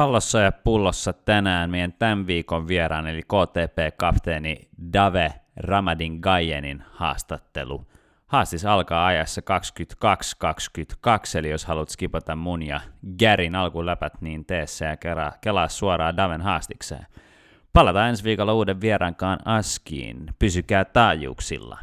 Pallossa ja pullossa tänään meidän tämän viikon vieraan, eli KTP-kapteeni Dave Ramadin Gajenin haastattelu. Haastis alkaa ajassa 22.22, eli jos haluat skipata mun ja Garin alkuläpät, niin tee se ja kelaa, kelaa suoraan Daven haastikseen. Palataan ensi viikolla uuden vieraankaan Askiin. Pysykää taajuuksilla.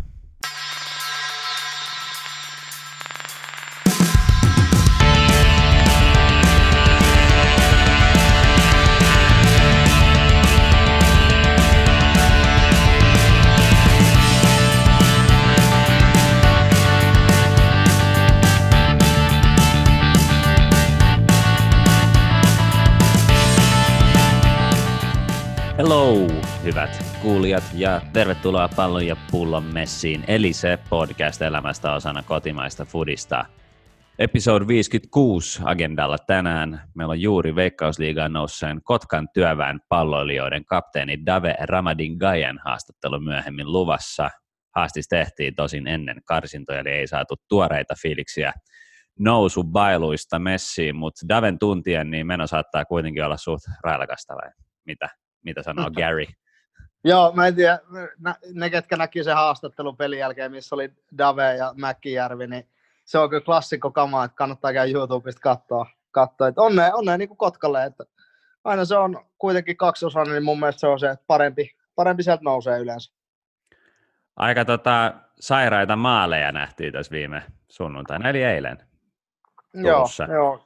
Hello, hyvät kuulijat, ja tervetuloa Pallon ja pullon messiin, eli se podcast elämästä osana kotimaista fudista. Episode 56 agendalla tänään. Meillä on juuri Veikkausliigaan nousseen Kotkan työväen palloilijoiden kapteeni Dave Ramadin Gajan haastattelu myöhemmin luvassa. Haastis tehtiin tosin ennen karsintoja, eli ei saatu tuoreita fiiliksiä nousu bailuista messiin, mutta Daven tuntien niin meno saattaa kuitenkin olla suht railakasta vai mitä? Mitä sanoo Gary. Joo, mä en tiedä, ne ketkä näki sen haastattelun pelin jälkeen, missä oli Dave ja Mäkkijärvi, niin se on kyllä klassikko kama, että kannattaa käydä YouTubesta katsoa. katsoa. Että onnea, onnea niin kuin Kotkalle, että aina se on kuitenkin kaksiosainen, niin mun mielestä se on se, että parempi, parempi sieltä nousee yleensä. Aika tota, sairaita maaleja nähtiin tässä viime sunnuntaina, eli eilen. Joo, joo.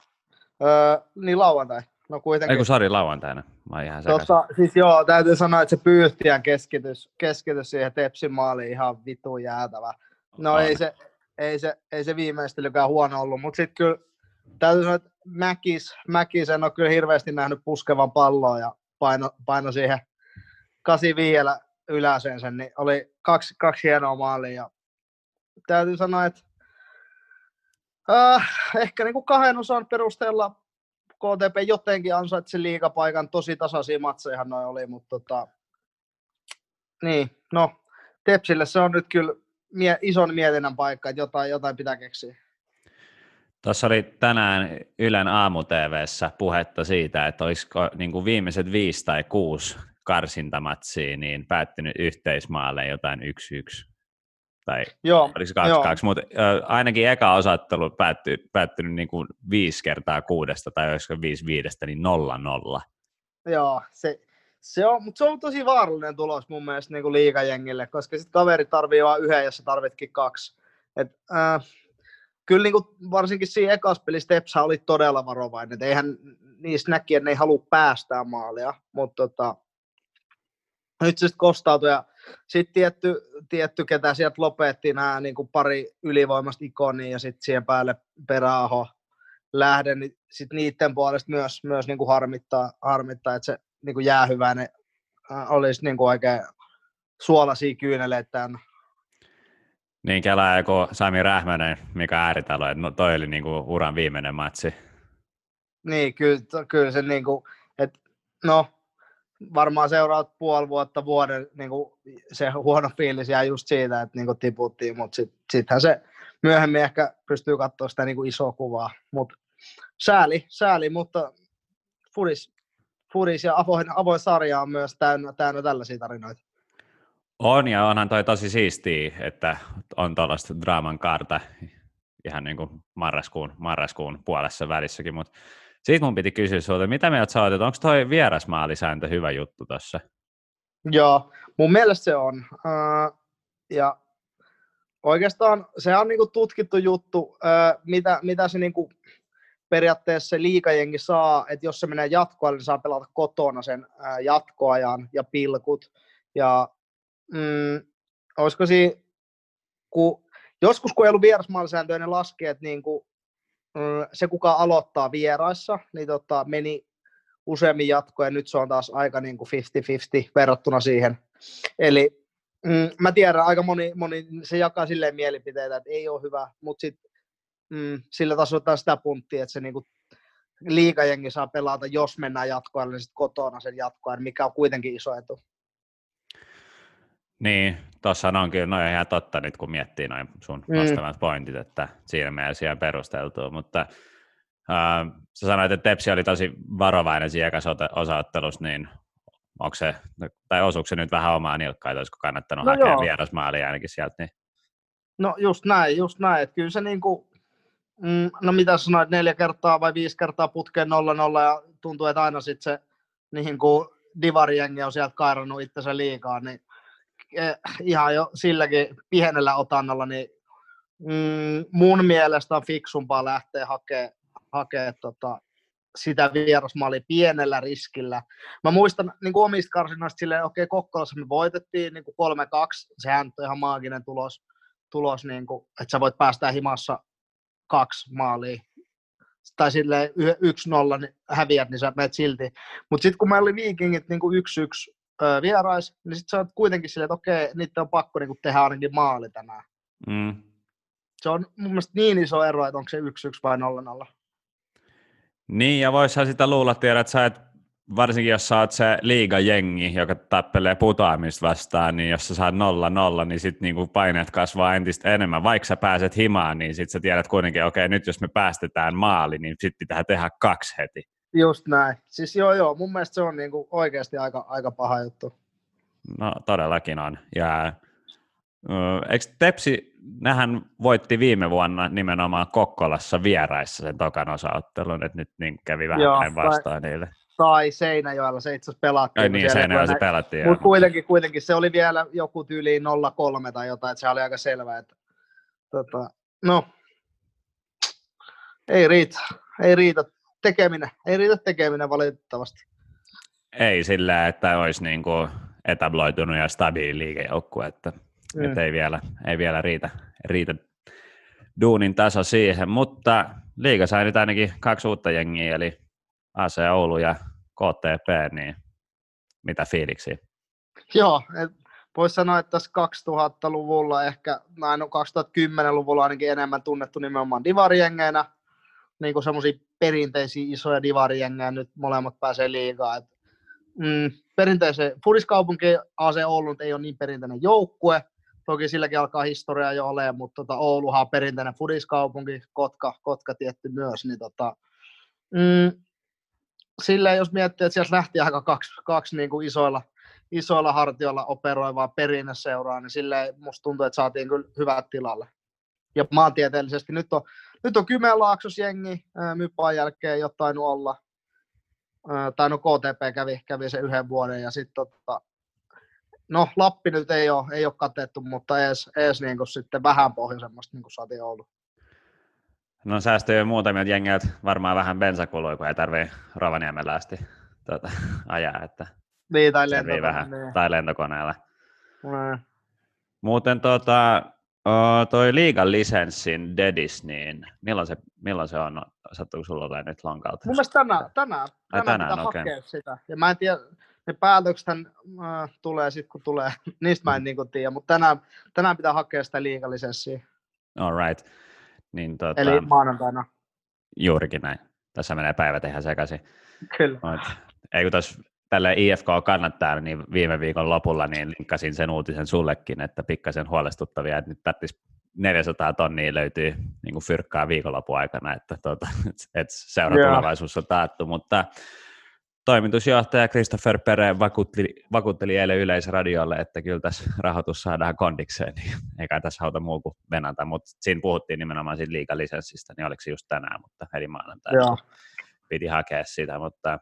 Öö, niin lauantai. No kuitenkin. Ei kun sari lauantaina. Mä ihan Tossa, siis joo, täytyy sanoa, että se pyyhtiän keskitys, keskitys siihen Tepsin maaliin ihan vitu jäätävä. No ei se, ei se, ei se viimeistelykään huono ollut, mutta sitten kyllä täytyy sanoa, että Mäkis, Mäkis en ole kyllä hirveästi nähnyt puskevan palloa ja paino, paino siihen 85 yläseen sen, niin oli kaksi, kaksi hienoa maalia ja täytyy sanoa, että äh, ehkä niin kuin kahden osan perusteella KTP jotenkin ansaitsi liikapaikan, tosi tasaisia matseja noin oli, mutta tota, niin, no, Tepsille se on nyt kyllä mie- ison mietinnän paikka, että jotain, jotain pitää keksiä. Tuossa oli tänään Ylen aamu puhetta siitä, että olisiko niin kuin viimeiset viisi tai kuusi karsintamatsia niin päättynyt yhteismaalle jotain yksi yksi tai joo, oliko se kaksi, kaksi mutta ö, ainakin eka osattelu päättyi, päättynyt niin kuin viisi kertaa kuudesta tai olisiko viisi viidestä, niin nolla nolla. Joo, se, se on, mutta se on tosi vaarallinen tulos mun mielestä niin kuin liikajengille, koska sitten kaveri tarvii vain yhden, jos sä tarvitkin kaksi. Et, äh, kyllä niin kuin, varsinkin siinä ekassa pelissä Tepsä oli todella varovainen, että eihän niistä näki, että ne ei halua päästää maalia, mutta tota, nyt se sitten kostautui ja sitten tietty, tietty, ketä sieltä lopetti nämä niin kuin pari ylivoimasta ikonia ja sitten siihen päälle peräaho lähden, niin sitten niiden puolesta myös, myös niin kuin harmittaa, harmittaa, että se niin kuin jäähyväinen äh, olisi niin kuin oikein suolaisia kyyneleitä täynnä. Niin, Kela joku Sami Rähmänen, mikä ääritalo, että no, toi oli niin kuin uran viimeinen matsi. Niin, kyllä, kyllä se niin kuin, että no, varmaan seuraavat puoli vuotta, vuoden niin kuin se huono fiilis jää just siitä, että niin kuin tiputtiin, mutta sittenhän se myöhemmin ehkä pystyy katsoa sitä niin kuin isoa kuvaa. Mutta sääli, sääli, mutta Fudis, Fudis ja avoin, avoin sarja on myös täynnä, täynnä tällaisia tarinoita. On ja onhan toi tosi siistiä, että on tuollaista draaman kaarta ihan niin kuin marraskuun, marraskuun puolessa välissäkin, mutta siitä mun piti kysyä sinulta, mitä mieltä sä oot, että onko toi vierasmaalisääntö hyvä juttu tuossa? Joo, mun mielestä se on. Uh, ja oikeastaan se on niinku tutkittu juttu, uh, mitä, mitä se niinku periaatteessa liikajengi saa, että jos se menee jatkoajalle, niin saa pelata kotona sen uh, jatkoajan ja pilkut. Ja mm, olisiko siinä, kun, joskus kun ei ollut vierasmaalisääntöjä, ne laskee, että niinku, se, kuka aloittaa vieraissa, niin tota, meni useammin jatkoja, ja nyt se on taas aika niin kuin 50-50 verrattuna siihen. Eli mm, mä tiedän, aika moni, moni se jakaa silleen mielipiteitä, että ei ole hyvä, mutta sit, mm, sillä tasolla sitä punttia, että se niin kuin liikajengi saa pelata, jos mennään jatkoajalle, niin sitten kotona sen jatkoajan, mikä on kuitenkin iso etu. Niin, tuossa on kyllä noin ihan totta nyt, kun miettii noin sun mm. pointit, että siinä mielessä ihan perusteltua, mutta Uh, sä sanoit, että Tepsi oli tosi varovainen siinä osaottelussa, niin onko se, tai osuuko se nyt vähän omaa nilkkaa, että olisiko kannattanut no hakea joo. vierasmaalia ainakin sieltä? Niin... No just näin, just näin, että kyllä se niin kuin, mm, no mitä sanoit, neljä kertaa vai viisi kertaa putkeen 0-0 ja tuntuu, että aina sitten se niin kuin divarijengi on sieltä kairannut itsensä liikaa, niin ihan jo silläkin pienellä otannalla, niin mm, mun mielestä on fiksumpaa lähteä hakemaan hakea tota, sitä vierasmaali pienellä riskillä. Mä muistan niin kuin omista karsinnoista silleen, okei, okay, Kokkolassa me voitettiin niin kuin 3-2, sehän on ihan maaginen tulos, tulos niin kuin, että sä voit päästä himassa kaksi maalia tai sille 1-0 niin häviät, niin sä menet silti. Mutta sitten kun meillä oli viikingit niin kuin 1-1 öö, vierais, niin sitten sä oot kuitenkin silleen, että okei, niitä on pakko niin kuin tehdä ainakin maali tänään. Mm. Se on mun mielestä niin iso ero, että onko se 1-1 vai 0-0. Niin, ja voisihan sitä luulla, tiedä, että sä et, varsinkin jos sä oot se liigajengi, joka tappelee putoamista vastaan, niin jos sä saat nolla nolla, niin sitten niinku paineet kasvaa entistä enemmän. Vaikka sä pääset himaan, niin sitten sä tiedät kuitenkin, okei, okay, nyt jos me päästetään maali, niin sitten pitää tehdä kaksi heti. Just näin. Siis joo, joo, mun mielestä se on niinku oikeasti aika, aika paha juttu. No todellakin on. Ja Eikö Tepsi, nähän voitti viime vuonna nimenomaan Kokkolassa vieraissa sen tokan osaottelun, että nyt niin kävi vähän Joo, vastaan tai, niille. Tai Seinäjoella, se itse asiassa pelattiin. Ai niin, Seinäjoella se pelattiin. Mutta kuitenkin, kuitenkin se oli vielä joku tyyli 0-3 tai jotain, että se oli aika selvää, että tota, no, ei riitä, ei riitä tekeminen, ei riitä tekeminen valitettavasti. Ei sillä, että olisi niin kuin etabloitunut ja stabiili liikejoukkue, että Mm. Että ei vielä, ei vielä riitä, riitä duunin taso siihen, mutta liiga sai nyt ainakin kaksi uutta jengiä, eli AC Oulu ja KTP, niin mitä fiiliksi? Joo, voisi sanoa, että tässä 2000-luvulla ehkä, näin no 2010-luvulla ainakin enemmän tunnettu nimenomaan divarijengeinä, niin kuin semmoisia perinteisiä isoja divarijengejä, nyt molemmat pääsee liigaan. Et, mm, perinteisen Fudiskaupunki AC Oulu ei ole niin perinteinen joukkue, Toki silläkin alkaa historia jo olemaan, mutta tota, Ouluhan on perinteinen fudiskaupunki, Kotka, Kotka tietty myös, niin tota, mm, silleen, jos miettii, että sieltä lähti aika kaksi, kaksi niin kuin isoilla, isoilla hartioilla operoivaa perinneseuraa, niin silleen musta tuntuu, että saatiin kyllä hyvät tilalle. Ja maantieteellisesti nyt on, nyt on Kymenlaaksos jengi, Mypaan jälkeen jotain olla, tai no KTP kävi, kävi se yhden vuoden, ja sitten tota, no Lappi nyt ei ole, ei ole katettu, mutta edes, edes niin kuin sitten vähän pohjoisemmasta niin kuin saatiin ollut. No säästöjä jo muutamia jengiä, varmaan vähän bensakului, kun ei tarvii Rovaniemellä asti tuota, ajaa, että niin, tai, lentokone, vähän, niin. tai lentokoneella. Mm. Muuten tota, toi liigan lisenssin Dedis, niin milloin se, milloin se on? Sattuuko sulla olla nyt lonkalta? Mun mielestä tänään, tänään, tänään, tänään pitää okay. hakea sitä. Ja mä en tiedä, ne päätökset äh, tulee sitten, kun tulee. Niistä mä en niin tiedä, mutta tänään, tänään pitää hakea sitä liikalisessiä. All right. Niin, tota, Eli maanantaina. Juurikin näin. Tässä menee päivät ihan sekaisin. Kyllä. Mut, ei kun tuossa tälle IFK kannattaa, niin viime viikon lopulla niin linkkasin sen uutisen sullekin, että pikkasen huolestuttavia, että nyt tarvitsisi 400 tonnia löytyy niin kuin fyrkkaa viikonlopun aikana, että, tuota, että seuratulevaisuus on taattu, mutta toimitusjohtaja Christopher Pere vakuutteli, vakuutteli eilen yleisradiolle, että kyllä tässä rahoitus saadaan kondikseen, niin eikä tässä auta muu kuin venata, mutta siinä puhuttiin nimenomaan siitä liikalisenssistä, niin oliko se just tänään, mutta eli maanantaina piti hakea sitä, mutta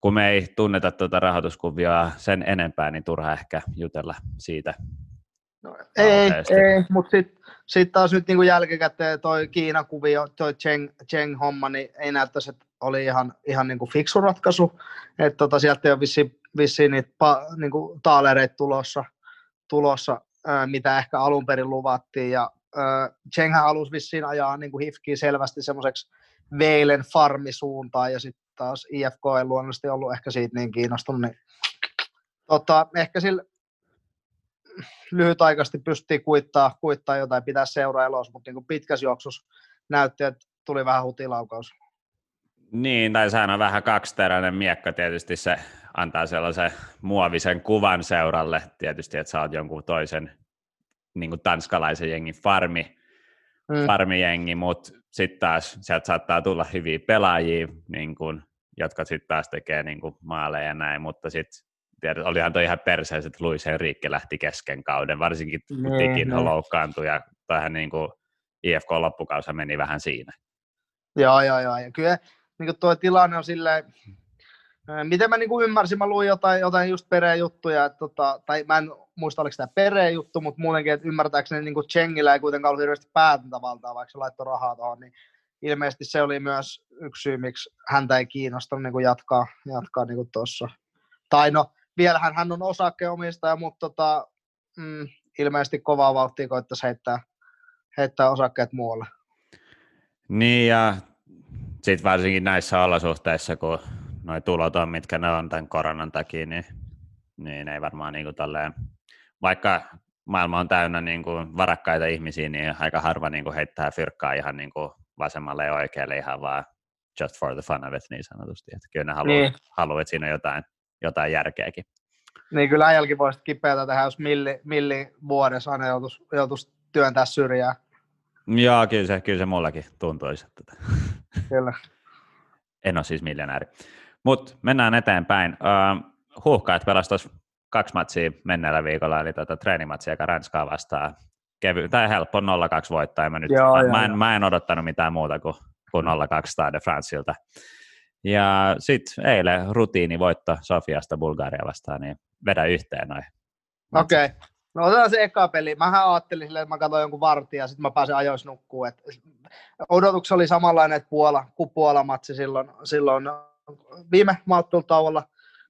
kun me ei tunneta tuota rahoituskuvia sen enempää, niin turha ehkä jutella siitä. No, ei, ei, mutta sitten sit taas nyt niin kuin jälkikäteen toi Kiina-kuvio, toi Cheng, Cheng-homma, niin ei näyttäisi, että oli ihan, ihan niin kuin fiksu ratkaisu, että tota, sieltä ei ole vissiin, vissiin niitä pa, niin kuin taalereita tulossa, tulossa ää, mitä ehkä alun perin luvattiin, ja Chenghän halusi vissiin ajaa niin kuin Hifkiä selvästi semmoiseksi Veilen farmisuuntaan, ja sitten taas IFK ei luonnollisesti ollut ehkä siitä niin kiinnostunut, niin tota, ehkä sillä lyhytaikaisesti pystyttiin kuittaa, kuittaa jotain, pitää seuraa elossa, mutta niin pitkässä juoksussa näytti, että tuli vähän hutilaukaus. Niin, tai sehän on vähän kaksiteräinen miekka tietysti, se antaa sellaisen muovisen kuvan seuralle tietysti, että sä oot jonkun toisen niin kuin tanskalaisen jengin farmi, mm. farmijengi, mutta sitten taas sieltä saattaa tulla hyviä pelaajia, niin kun, jotka sitten taas tekee niin kun, maaleja ja näin, mutta sitten olihan toi ihan perseessä, että Luis Henrique lähti kesken kauden, varsinkin kun niin, Tikin loukkaantui ja tähän niin kuin IFK-loppukausi meni vähän siinä. Joo, joo, joo. Ja kyllä niin kuin tuo tilanne on silleen, miten mä niin kuin ymmärsin, mä luin jotain, jotain just perejuttuja, että tota, tai mä en muista oliko tämä perejuttu, mutta muutenkin, että ymmärtääkseni niin kuin Chengillä ei kuitenkaan ollut hirveästi päätäntävaltaa, vaikka se laittoi rahaa tuohon, niin ilmeisesti se oli myös yksi syy, miksi häntä ei kiinnostanut niin kuin jatkaa, jatkaa niin kuin tuossa. Tai no, vielähän hän on osakkeenomistaja, mutta tota, mm, ilmeisesti kovaa vauhtia koittaisi heittää, heittää osakkeet muualle. Niin ja sitten varsinkin näissä olosuhteissa, kun nuo tulot on, mitkä ne on tämän koronan takia, niin, niin ei varmaan niin kuin tolleen, vaikka maailma on täynnä niin kuin varakkaita ihmisiä, niin aika harva niin kuin heittää fyrkkaa ihan niin kuin vasemmalle ja oikealle ihan vaan just for the fun of it niin sanotusti. Että kyllä ne haluaa, niin. haluaa että siinä on jotain, jotain järkeäkin. Niin kyllä äijälläkin voisi kipeätä tehdä, jos milli, milli vuodessa aina joutuisi, joutuisi työntää syrjää. Joo, kyllä se, kyllä se mullakin tuntuisi. Että... Kyllä. En ole siis miljonääri. Mutta mennään eteenpäin. Uh, huuhkaat pelasi kaksi matsia menneellä viikolla, eli tuota, treenimatsia, joka Ranskaa vastaan. Kevy, tai helppo 0-2 voittaa. Mä, nyt, joo, mä, joo, mä, en, mä en odottanut mitään muuta kuin, kuin 0-2 Stade Franceilta. Ja sitten eilen rutiinivoitto Sofiasta Bulgaria vastaan, niin vedä yhteen noin. Okei. Okay. No otetaan se eka peli. Mähän ajattelin silleen, että mä katsoin jonkun vartin ja sitten mä pääsen ajoissa nukkuun. Et odotuksessa oli samanlainen, että Puola, kuin Puola-matsi silloin, silloin viime maattelutauolla.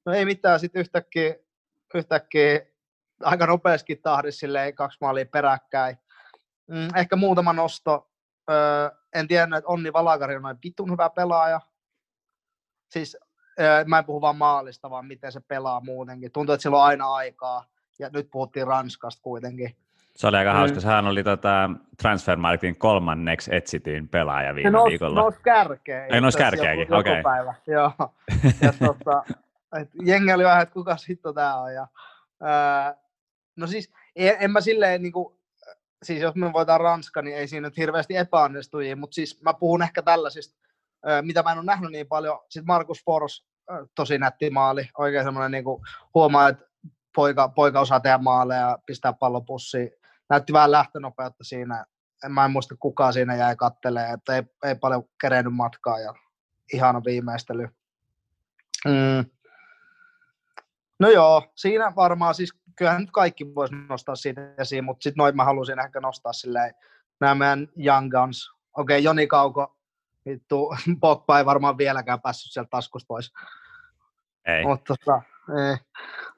No ei mitään, sitten yhtäkkiä, yhtäkkiä aika nopeasti tahdissa silleen kaksi maalia peräkkäin. Mm, ehkä muutama nosto. Öö, en tiedä, että Onni Valakari on noin vitun hyvä pelaaja. Siis öö, mä en puhu vaan maalista, vaan miten se pelaa muutenkin. Tuntuu, että sillä on aina aikaa. Ja nyt puhuttiin Ranskasta kuitenkin. Se oli aika mm. hauska. Sehän oli tota Transfermarktin kolmanneksi etsityin pelaaja viime nous, viikolla. Nousi kärkeen. Ei nousi kärkeenkin, okei. Okay. Päivä. Joo. Ja tota, et jengi oli vähän, että kuka sitten tämä on. Ja, ää, no siis, en, en mä silleen, kuin, siis jos me voidaan Ranska, niin ei siinä nyt hirveästi epäonnistujia, mutta siis mä puhun ehkä tällaisista, ää, mitä mä en ole nähnyt niin paljon. Sitten Markus Fors, tosi nätti maali, oikein semmoinen niin huomaa, että poika, poika osaa tehdä maaleja, pistää pallopussiin näytti vähän lähtönopeutta siinä. En, mä en muista kuka siinä jäi kattelee, että ei, ei paljon kerennyt matkaa ja ihana viimeistely. Mm. No joo, siinä varmaan siis, kyllähän nyt kaikki voisi nostaa siitä esiin, mutta sitten noin mä halusin ehkä nostaa silleen, nämä meidän Young Guns. Okei, okay, Joni Kauko, vittu, Pogba ei varmaan vieläkään päässyt sieltä taskusta pois. Ei. Mutta tota, ei.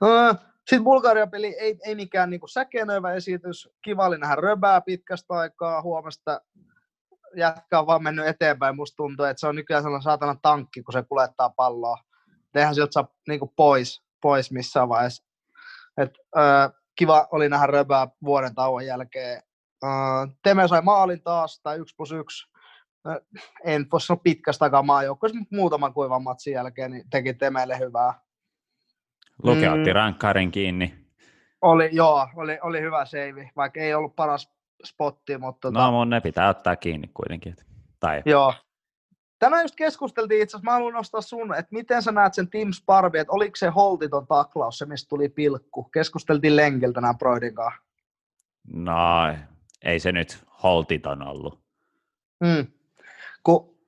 No, sitten Bulgarian peli ei, ei mikään niin säkenöivä esitys. Kiva oli nähdä röbää pitkästä aikaa. Huomasta jätkä on vaan mennyt eteenpäin. Musta tuntuu, että se on nykyään sellainen saatana tankki, kun se kulettaa palloa. Eihän sieltä saa niin pois, pois missään vaiheessa. Et, äh, kiva oli nähdä röbää vuoden tauon jälkeen. Äh, Teme sai maalin taas, tai 1 plus 1. Äh, en voi sanoa pitkästä aikaa maajoukkoissa, mutta muutaman kuivan matsin jälkeen niin teki Temelle hyvää Luke mm. otti rankkarin kiinni. Oli, joo, oli, oli hyvä seivi, vaikka ei ollut paras spotti. Mutta tota... No, mun ne pitää ottaa kiinni kuitenkin. Tai... Joo. Tänään just keskusteltiin itse asiassa, mä haluan nostaa sun, että miten sä näet sen Tim Sparvi, että oliko se holtiton taklaus, se mistä tuli pilkku. Keskusteltiin lenkiltä tänään Broidin kanssa. No, ei se nyt holtiton ollut. Mm. Kun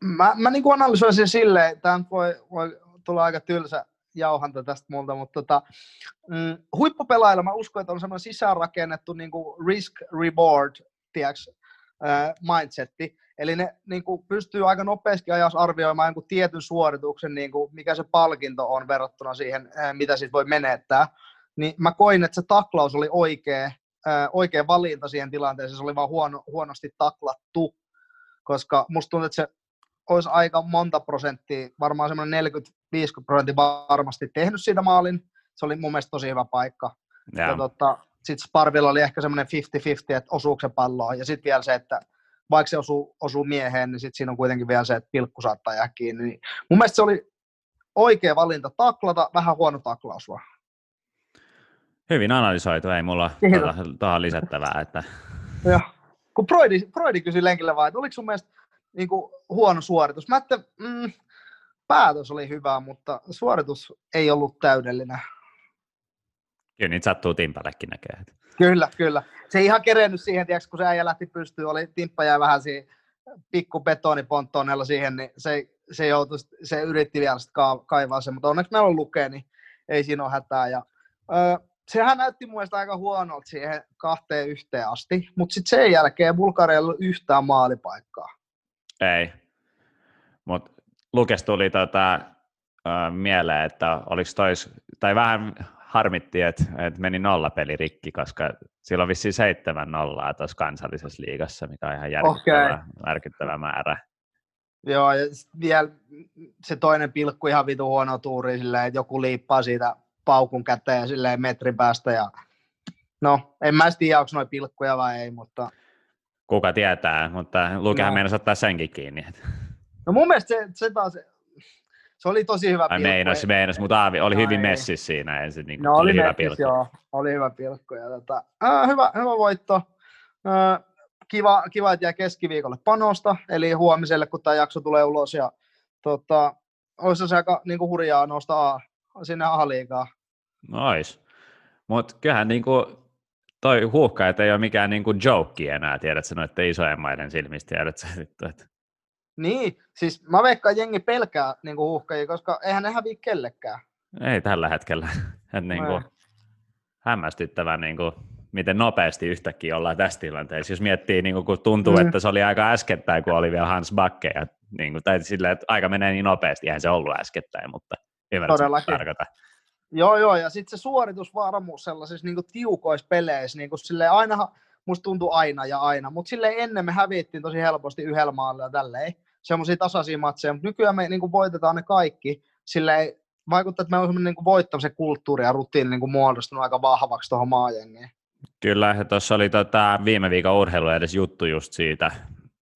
mä, mä niin analysoisin silleen, tämä voi, voi tulla aika tylsä jauhanta tästä multa, mutta tota, mm, huippupelailla mä uskon, että on semmoinen sisäänrakennettu niin kuin risk-reward tiiäks, äh, mindsetti, eli ne niin kuin, pystyy aika nopeasti ajassa arvioimaan jonkun tietyn suorituksen, niin kuin, mikä se palkinto on verrattuna siihen, äh, mitä siitä voi menettää, niin mä koin, että se taklaus oli oikea, äh, oikea valinta siihen tilanteeseen, se oli vaan huono, huonosti taklattu, koska musta tuntuu, että se olisi aika monta prosenttia, varmaan semmoinen 40-50 prosenttia varmasti tehnyt siitä maalin. Se oli mun mielestä tosi hyvä paikka. Ja, ja tota, sitten Sparvilla oli ehkä semmoinen 50-50, että osuuko se palloa. Ja sitten vielä se, että vaikka se osuu, osuu mieheen, niin sitten siinä on kuitenkin vielä se, että pilkku saattaa jää kiinni. Niin mun mielestä se oli oikea valinta taklata, vähän huono taklaus vaan. Hyvin analysoitu, ei mulla tuohon lisättävää. Että... Joo. kun Broidi, Broidi kysyi lenkillä vaan, että oliko sun mielestä niin kuin, huono suoritus. Mä että, mm, päätös oli hyvä, mutta suoritus ei ollut täydellinen. Kyllä niitä sattuu Timpallekin näkee. Kyllä, kyllä. Se ei ihan kerennyt siihen, tiiäks, kun se äijä lähti pystyyn, oli Timppa jäi vähän siihen pikku betoniponttoonella siihen, niin se, se, joutui, se yritti vielä sitä kaivaa sen, mutta onneksi meillä on lukee, niin ei siinä ole hätää. Ja, öö, sehän näytti mun mielestä aika huonolta siihen kahteen yhteen asti, mutta sitten sen jälkeen Bulgarialla ei ollut yhtään maalipaikkaa. Ei, mutta Lukes tuli tota, mieleen, että oliko tois, tai vähän harmitti, että, että meni nollapeli rikki, koska sillä on vissiin seitsemän nollaa tuossa kansallisessa liigassa, mikä on ihan järkyttävä, okay. järkyttävä määrä. Joo, ja vielä se toinen pilkku ihan vitu huono tuuri, silleen, että joku liippaa siitä paukun käteen silleen metrin päästä. Ja... No, en mä tiedä, onko noin pilkkuja vai ei, mutta... Kuka tietää, mutta Lukehan no. meinasi ottaa senkin kiinni. No mun mielestä se, se taas, se oli tosi hyvä pilkku. Meinas, meinas, mutta Aavi oli hyvin messis siinä ensin. Niin no oli, oli hyvä pilkku. joo, oli hyvä pilkku. Ja tota, äh, hyvä, hyvä voitto. Äh, kiva, kiva, että jää keskiviikolle panosta, eli huomiselle, kun tämä jakso tulee ulos. Ja, tota, olisi se aika niin kuin hurjaa nostaa sinne A-liigaa. Nois. Mutta kyllähän niin kuin, toi huuhka, että ei ole mikään niin kuin joke enää, tiedätkö, noiden isojen maiden silmistä, tiedätkö, että niin, siis mä veikkaan jengi pelkää niin kuin uhkajia, koska eihän ne häviä kellekään. Ei tällä hetkellä. Et niin kuin, hämmästyttävä, niin kuin, miten nopeasti yhtäkkiä ollaan tässä tilanteessa. Jos miettii, niin kuin, kun tuntuu, mm. että se oli aika äskettäin, kun oli vielä Hans Bakke, ja, niin kuin, tai silleen, että aika menee niin nopeasti, eihän se ollut äskettäin, mutta ymmärrät, tarkoita. Joo, joo, ja sitten se suoritusvarmuus sellaisissa niin tiukoissa peleissä, niin kuin silleen, ainahan, musta tuntuu aina ja aina, mutta sille ennen me hävittiin tosi helposti yhdellä maalla ja tälleen, semmoisia tasaisia matseja, mutta nykyään me niin kuin voitetaan ne kaikki, sille vaikuttaa, että me on niin kuin voittamisen kulttuuri ja rutiini niin kuin muodostunut aika vahvaksi tuohon maajengiin. Kyllä, ja tuossa oli tota, viime viikon urheilu edes juttu just siitä,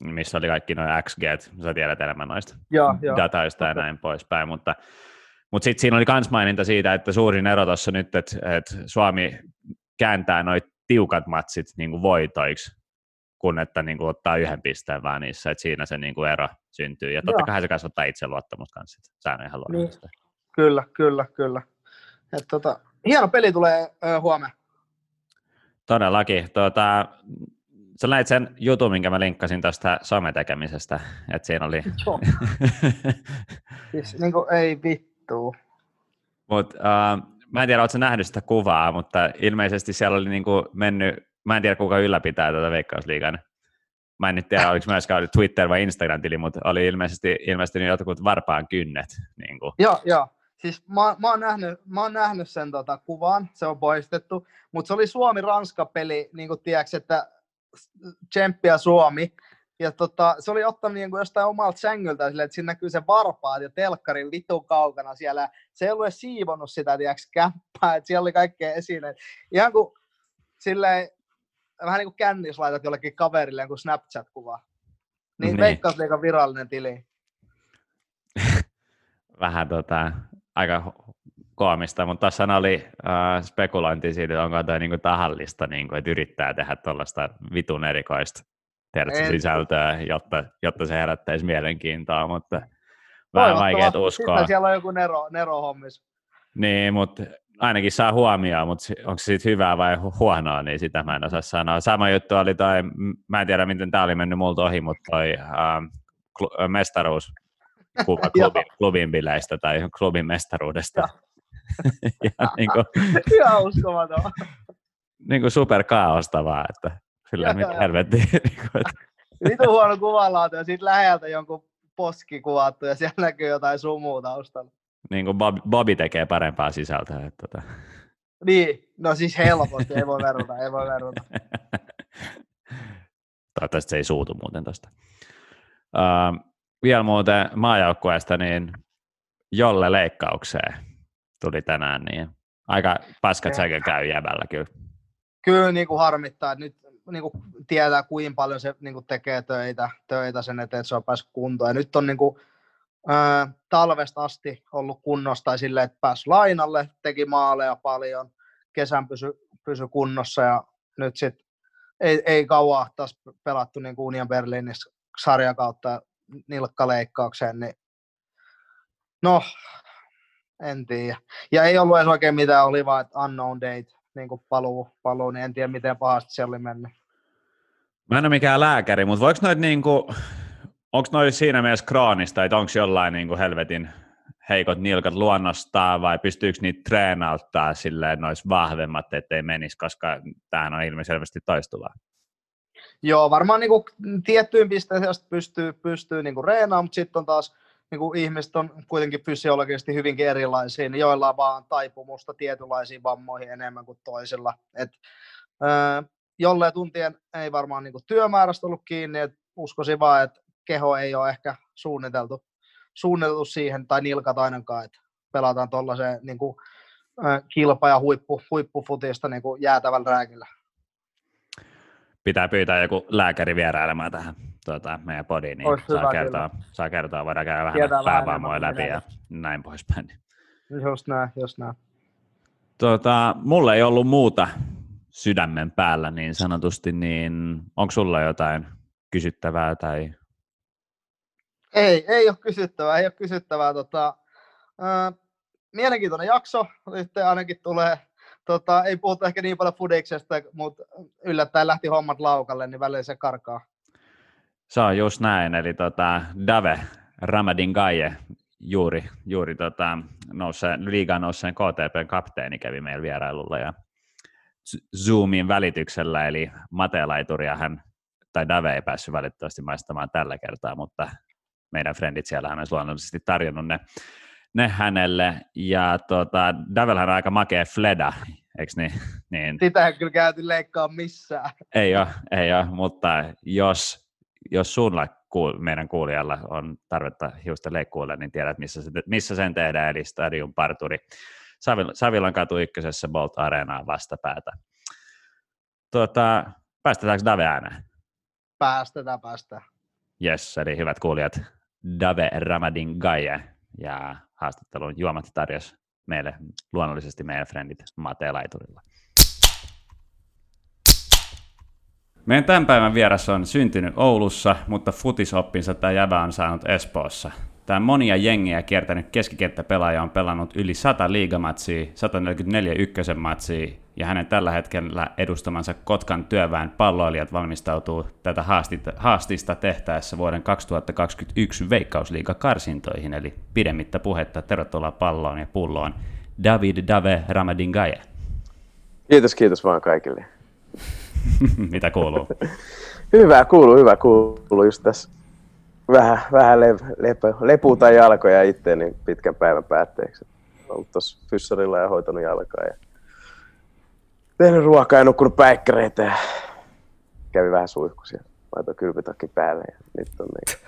missä oli kaikki noin XG, sä tiedät enemmän noista joo, dataista ja näin poispäin, mutta mutta sitten siinä oli myös maininta siitä, että suurin ero tuossa nyt, että et Suomi kääntää noita tiukat matsit niin voitoiksi, kun että niin kuin ottaa yhden pisteen vaan niissä, että siinä se niin kuin ero syntyy. Ja totta Joo. kai se kasvattaa itseluottamusta kanssa, on ihan niin. Kyllä, kyllä, kyllä. Et tota, hieno peli tulee ö, huomenna. Todellakin. Tuota, sä näit sen jutun, minkä mä linkkasin tuosta sometekemisestä, että siinä oli... Joo. siis niin kuin, ei vittu. Mut, uh, mä en tiedä, ootko nähnyt sitä kuvaa, mutta ilmeisesti siellä oli niin kuin mennyt, mä en tiedä kuka ylläpitää tätä Veikkausliigan. Mä en nyt tiedä, oliko myöskään Twitter vai Instagram-tili, mutta oli ilmeisesti ilmeisesti jotkut varpaan kynnet. Niin kuin. Joo, joo. Siis mä, mä, oon nähnyt, mä oon nähnyt sen tota, kuvan, se on poistettu, mutta se oli Suomi-Ranska-peli, niin kuin tiedätkö, että tsemppiä Suomi, ja tota, se oli ottanut niin kuin jostain omalta sängyltä silleen, että siinä näkyy se varpaat ja telkkari vitun kaukana siellä. Se ei ollut edes siivonnut sitä, tiedätkö, kämppää, että siellä oli kaikkea esineet. Ihan kuin silleen, vähän niin kuin kännis laitat jollekin kaverille jonkun Snapchat-kuva. Niin, niin. Veikkausliikan virallinen tili. vähän tota, aika koomista, mutta tuossa oli äh, spekulointi siitä, onko tämä niinku tahallista, niinku, että yrittää tehdä tuollaista vitun erikoista tiedätkö, sisältöä, jotta, jotta se herättäisi mielenkiintoa, mutta vähän vaikea uskoa. Sitten siellä on joku Nero, Nero hommis. Niin, mutta ainakin saa huomioon, mutta onko se sitten hyvää vai huonoa, niin sitä mä en osaa sanoa. Sama juttu oli toi, mä en tiedä miten tämä oli mennyt multa ohi, mutta toi ähm, kl- mestaruus kuva klubin, klubin bileistä tai klubin mestaruudesta. ja niin kuin, Ihan uskomaton. niin kuin superkaaosta vaan, että Sillä mitä helvettiä. Niin Vitu huono kuvanlaatu ja sitten läheltä jonkun poski kuvattu ja siellä näkyy jotain sumua taustalla. Niin kuin Bob, Bobby tekee parempaa sisältöä. Että tota. Niin, no siis helposti, ei voi verrata, ei voi verrata. Toivottavasti se ei suutu muuten tuosta. Uh, vielä muuten maajoukkueesta, niin jolle leikkaukseen tuli tänään, niin aika paskat säkö käy jäbällä kyllä. Kyllä niin kuin harmittaa, että nyt niin kuin tietää, kuinka paljon se niin kuin tekee töitä, töitä sen eteen, että se on päässyt kuntoon. Ja nyt on niin kuin, ää, talvesta asti ollut kunnossa tai silleen, että pääsi lainalle, teki maaleja paljon, kesän pysy, pysy kunnossa ja nyt sitten ei, ei kauan taas pelattu niin kuin Union Berlinissä sarjan kautta nilkkaleikkaukseen, niin no, en tiedä. Ja ei ollut edes oikein mitään, oli vaan unknown date, niin kuin paluu, paluu, niin en tiedä miten pahasti se oli mennyt. Mä en ole mikään lääkäri, mutta voiko noit niinku, onko noin siinä mielessä kroonista, että onko jollain niinku helvetin heikot nilkat luonnostaan vai pystyykö niitä treenauttaa silleen nois vahvemmat, ettei menisi, koska tämähän on ilmiselvästi toistuvaa? Joo, varmaan niin kuin tiettyyn pisteeseen pystyy, pystyy niin kuin reenaamaan, mutta sitten on taas niin kuin ihmiset on kuitenkin fysiologisesti hyvinkin erilaisia, niin joilla on vaan taipumusta tietynlaisiin vammoihin enemmän kuin toisilla. Et, öö, jolle tuntien ei varmaan niin kuin työmäärästä ollut kiinni, että uskoisin vaan, että keho ei ole ehkä suunniteltu, suunniteltu siihen, tai nilkat ainakaan, että pelataan tuollaiseen niin kuin, kilpa- ja huippu, huippufutista niin kuin jäätävällä rääkillä pitää pyytää joku lääkäri vierailemaan tähän tuota, meidän podiin, niin saa hyvä, kertoa, saa kertoa, voidaan käydä vähän päävammoja läpi ja näin poispäin. Just näin, just näin. Tuota, mulla ei ollut muuta sydämen päällä niin sanotusti, niin onko sulla jotain kysyttävää tai? Ei, ei ole kysyttävää, ei ole kysyttävää. Tota, äh, mielenkiintoinen jakso, nyt ainakin tulee tota, ei puhuta ehkä niin paljon fudiksesta, mutta yllättäen lähti hommat laukalle, niin välillä se karkaa. Se on just näin, eli tota, Dave Ramadin Gaye, juuri, juuri tota, nousse, liigaan nousseen KTPn kapteeni kävi meillä vierailulla ja Zoomin välityksellä, eli Matelaituria hän, tai Dave ei päässyt valitettavasti maistamaan tällä kertaa, mutta meidän frendit siellä hän olisi luonnollisesti tarjonnut ne ne hänelle. Ja tota, Davelhan on aika makea fleda, eikö niin? niin? Sitä ei kyllä käyty leikkaa missään. Ei ole, ei ole, mutta jos, jos sulla kuul, meidän kuulijalla on tarvetta hiusten leikkuulle, niin tiedät, missä, se, missä sen tehdään, eli Stadion Parturi. Savilan katu ykkösessä Bolt Areenaa vastapäätä. Tuota, päästetäänkö Dave ääneen? Päästetään, päästään. Yes, eli hyvät kuulijat, Dave Ramadin Gaye ja haastattelun juomat tarjosi meille luonnollisesti meidän frendit Mate Laiturilla. Meidän tämän päivän vieras on syntynyt Oulussa, mutta futisoppinsa tämä jävä on saanut Espoossa. Tämä monia jengiä kiertänyt keskikenttäpelaaja on pelannut yli 100 liigamatsia, 144 ykkösen matsia ja hänen tällä hetkellä edustamansa Kotkan työväen palloilijat valmistautuu tätä haastista tehtäessä vuoden 2021 Veikkausliiga-karsintoihin, eli pidemmittä puhetta. Tervetuloa palloon ja pulloon. David Dave Ramadingaye. Kiitos, kiitos vaan kaikille. Mitä kuuluu? hyvä kuuluu, hyvä kuuluu. Just tässä vähän, vähän lep, lep, lepuuta jalkoja itteeni pitkän päivän päätteeksi. Ollut tuossa fyssarilla ja hoitanut jalkaa ja tehnyt ruokaa ja nukkunut päikkäreitä ja kävi vähän suihkusia. Laitoin kylpytakki päälle ja nyt on niin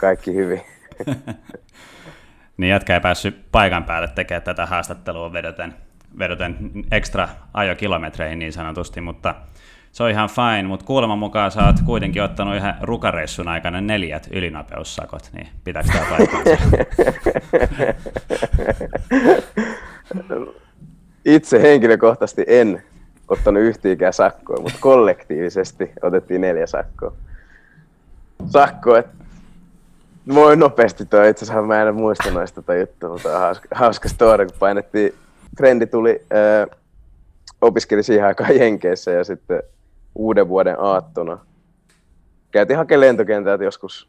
kaikki hyvin. niin jätkä ei päässyt paikan päälle tekemään tätä haastattelua vedoten, vedoten ekstra ajokilometreihin niin sanotusti, mutta se on ihan fine, mutta kuuleman mukaan sä oot kuitenkin ottanut ihan rukareissun aikana neljät ylinopeussakot, niin pitääkö tämä paikkaansa? Itse henkilökohtaisesti en ottanut yhtiikään sakkoa, mutta kollektiivisesti otettiin neljä sakkoa. Sakko, että voi nopeasti tuo, itse asiassa mä en muista noista tätä juttua, mutta on hauska, hauska story, kun painettiin, frendi tuli, äh, opiskeli siihen aikaan Jenkeissä ja sitten uuden vuoden aattona. Käytiin hakemaan lentokentältä joskus,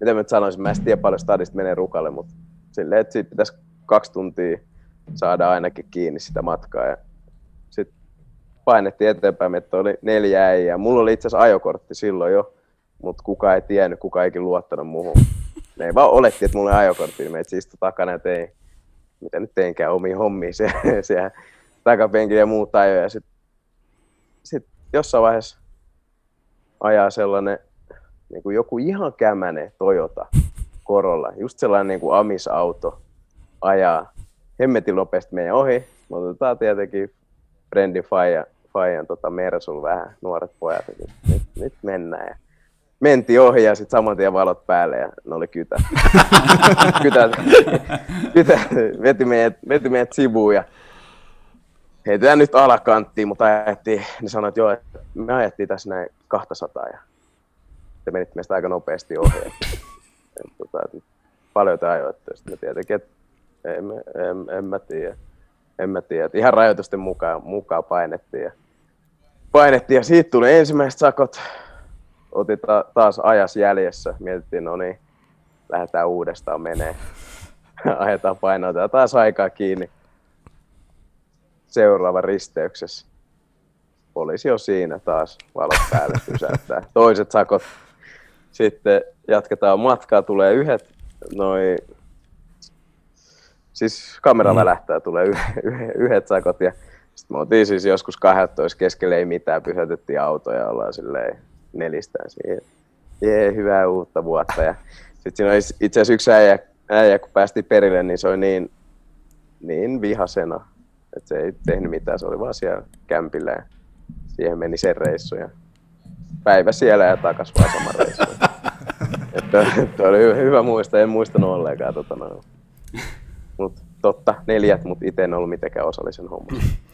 mitä mä nyt sanoisin, mä en tiedä paljon stadista menee rukalle, mutta silleen, että siitä pitäisi kaksi tuntia saada ainakin kiinni sitä matkaa. Ja sitten painettiin eteenpäin, että oli neljä äijää. Mulla oli itse asiassa ajokortti silloin jo, mutta kuka ei tiennyt, kuka eikin luottanut muuhun. Ne ei vaan oletti, että mulla on ajokortti, niin meitä istui takana ja tein, mitä nyt teinkään, omiin hommiin siellä, siellä takapenkillä ja muut ajoja. Sitten sit jossain vaiheessa ajaa sellainen niin kuin joku ihan kämänen Toyota Corolla, just sellainen niin kuin Amis-auto ajaa hemmetin nopeasti meidän ohi. Me otetaan tietenkin Brendi Fajan, Fajan tota Mersul vähän nuoret pojat, että nyt, nyt mennään. Ja mentiin ohi ja sitten saman tien valot päälle ja ne oli kytä. kytä, kytä veti, meidät, veti meidät sivuun ja heitetään nyt alakanttiin, mutta ajettiin, ne sanoivat, että joo, että me ajettiin tässä näin 200 ja te menitte meistä aika nopeasti ohi. Että, että, tota, että paljon te ajoitte. Sitten me tietenkin, että en, en, en mä tiedä. En mä tiedä. Ihan rajoitusten mukaan, mukaan painettiin. Ja, painettiin ja siitä tuli ensimmäiset sakot. Otin ta- taas ajas jäljessä. Mietittiin, no niin, lähdetään uudestaan menee. Ajetaan painoa taas aikaa kiinni seuraava risteyksessä. Poliisi on siinä taas valot päälle pysäyttää. Toiset sakot. Sitten jatketaan matkaa, tulee yhdet noin siis kamera välähtää, mm. tulee yhdet sakot ja sitten me oltiin siis joskus 12 keskellä ei mitään, pysäytettiin autoja ja ollaan silleen nelistään siihen. Jee, hyvää uutta vuotta. Ja sitten siinä oli itse asiassa yksi äijä, äijä, kun päästiin perille, niin se oli niin, niin vihasena et se ei tehnyt mitään, se oli vaan siellä kämpillä ja siihen meni sen reissu ja päivä siellä ja takas vaan sama reissu. että, että oli hyvä, muista, en muistanut ollenkaan. Tota, no. Mut totta, neljät, mutta itse en ollut mitenkään osallisen hommassa.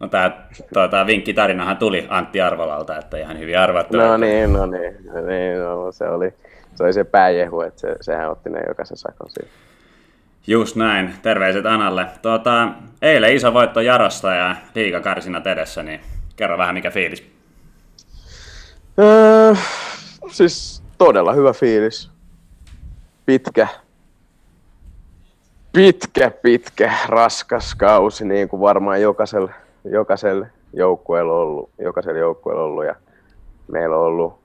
No tämä tuota, vinkkitarinahan tuli Antti Arvolalta, että ihan hyvin arvattu. No niin, no niin, niin no, se oli se, oli se pääjehu, että se, sehän otti ne jokaisen sakon siitä. Just näin, terveiset Analle. Tuota, eilen iso voitto Jarosta ja liikakarsinat edessä, niin kerro vähän mikä fiilis. Öö, siis todella hyvä fiilis. Pitkä, pitkä, pitkä, raskas kausi, niin kuin varmaan jokaisella, jokaisella joukkueella ollut, jokaisella joukkueella ollut ja meillä on ollut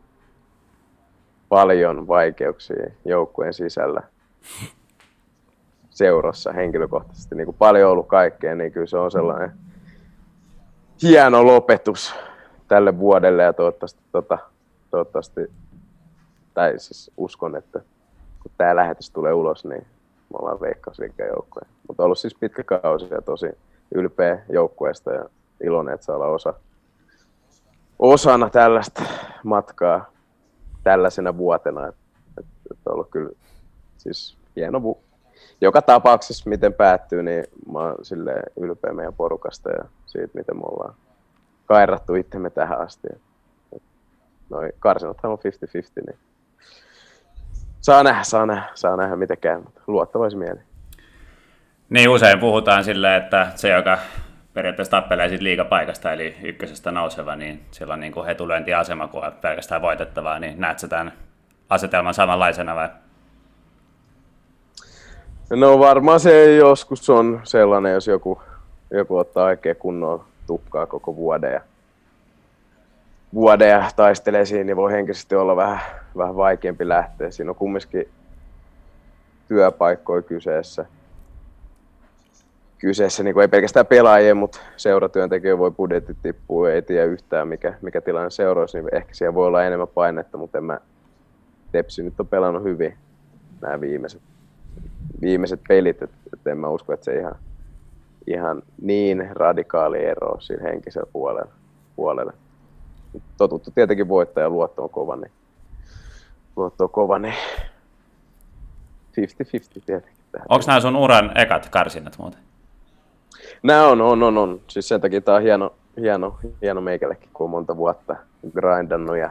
paljon vaikeuksia joukkueen sisällä seurassa henkilökohtaisesti niin kuin paljon ollut kaikkea, niin kyllä se on sellainen hieno lopetus tälle vuodelle ja toivottavasti, tota, toivottavasti tai siis uskon, että kun tämä lähetys tulee ulos, niin me ollaan veikkausliikkeen joukkoja. Mutta ollut siis pitkä kausi ja tosi ylpeä joukkueesta ja iloinen, että saa olla osa, osana tällaista matkaa tällaisena vuotena. Että et, et on ollut kyllä siis hieno, joka tapauksessa, miten päättyy, niin mä oon ylpeä meidän porukasta ja siitä, miten me ollaan kairattu itsemme tähän asti. Noin karsinathan on 50-50, niin saa nähdä, saa nähdä, saa nähdä mitä käy, mutta luottavais mieli. Niin usein puhutaan silleen, että se, joka periaatteessa tappelee siitä liikapaikasta, eli ykkösestä nouseva, niin sillä on niin kuin etulyöntiasema, kun on pelkästään voitettavaa, niin näetkö tämän asetelman samanlaisena vai No varmaan se joskus on sellainen, jos joku, joku ottaa oikein kunnon tukkaa koko vuoden ja, vuoden ja taistelee siinä, niin voi henkisesti olla vähän, vähän vaikeampi lähteä. Siinä on kumminkin työpaikkoja kyseessä. Kyseessä niin kuin ei pelkästään pelaajien, mutta seuratyöntekijä voi budjetti tippua, ei tiedä yhtään mikä, mikä tilanne seuraisi, niin ehkä siellä voi olla enemmän painetta, mutta en mä, Tepsi nyt on pelannut hyvin nämä viimeiset viimeiset pelit, että et en mä usko, että se ihan, ihan niin radikaali ero siinä henkisellä puolella. puolella. Totuttu tietenkin voittaa ja luotto on kova, niin, luotto on kova, niin 50-50 tietenkin. Onko nämä sun uran ekat karsinat muuten? Nämä on, on, on, on. Siis sen takia tämä on hieno, hieno, hieno meikällekin, kun on monta vuotta grindannut ja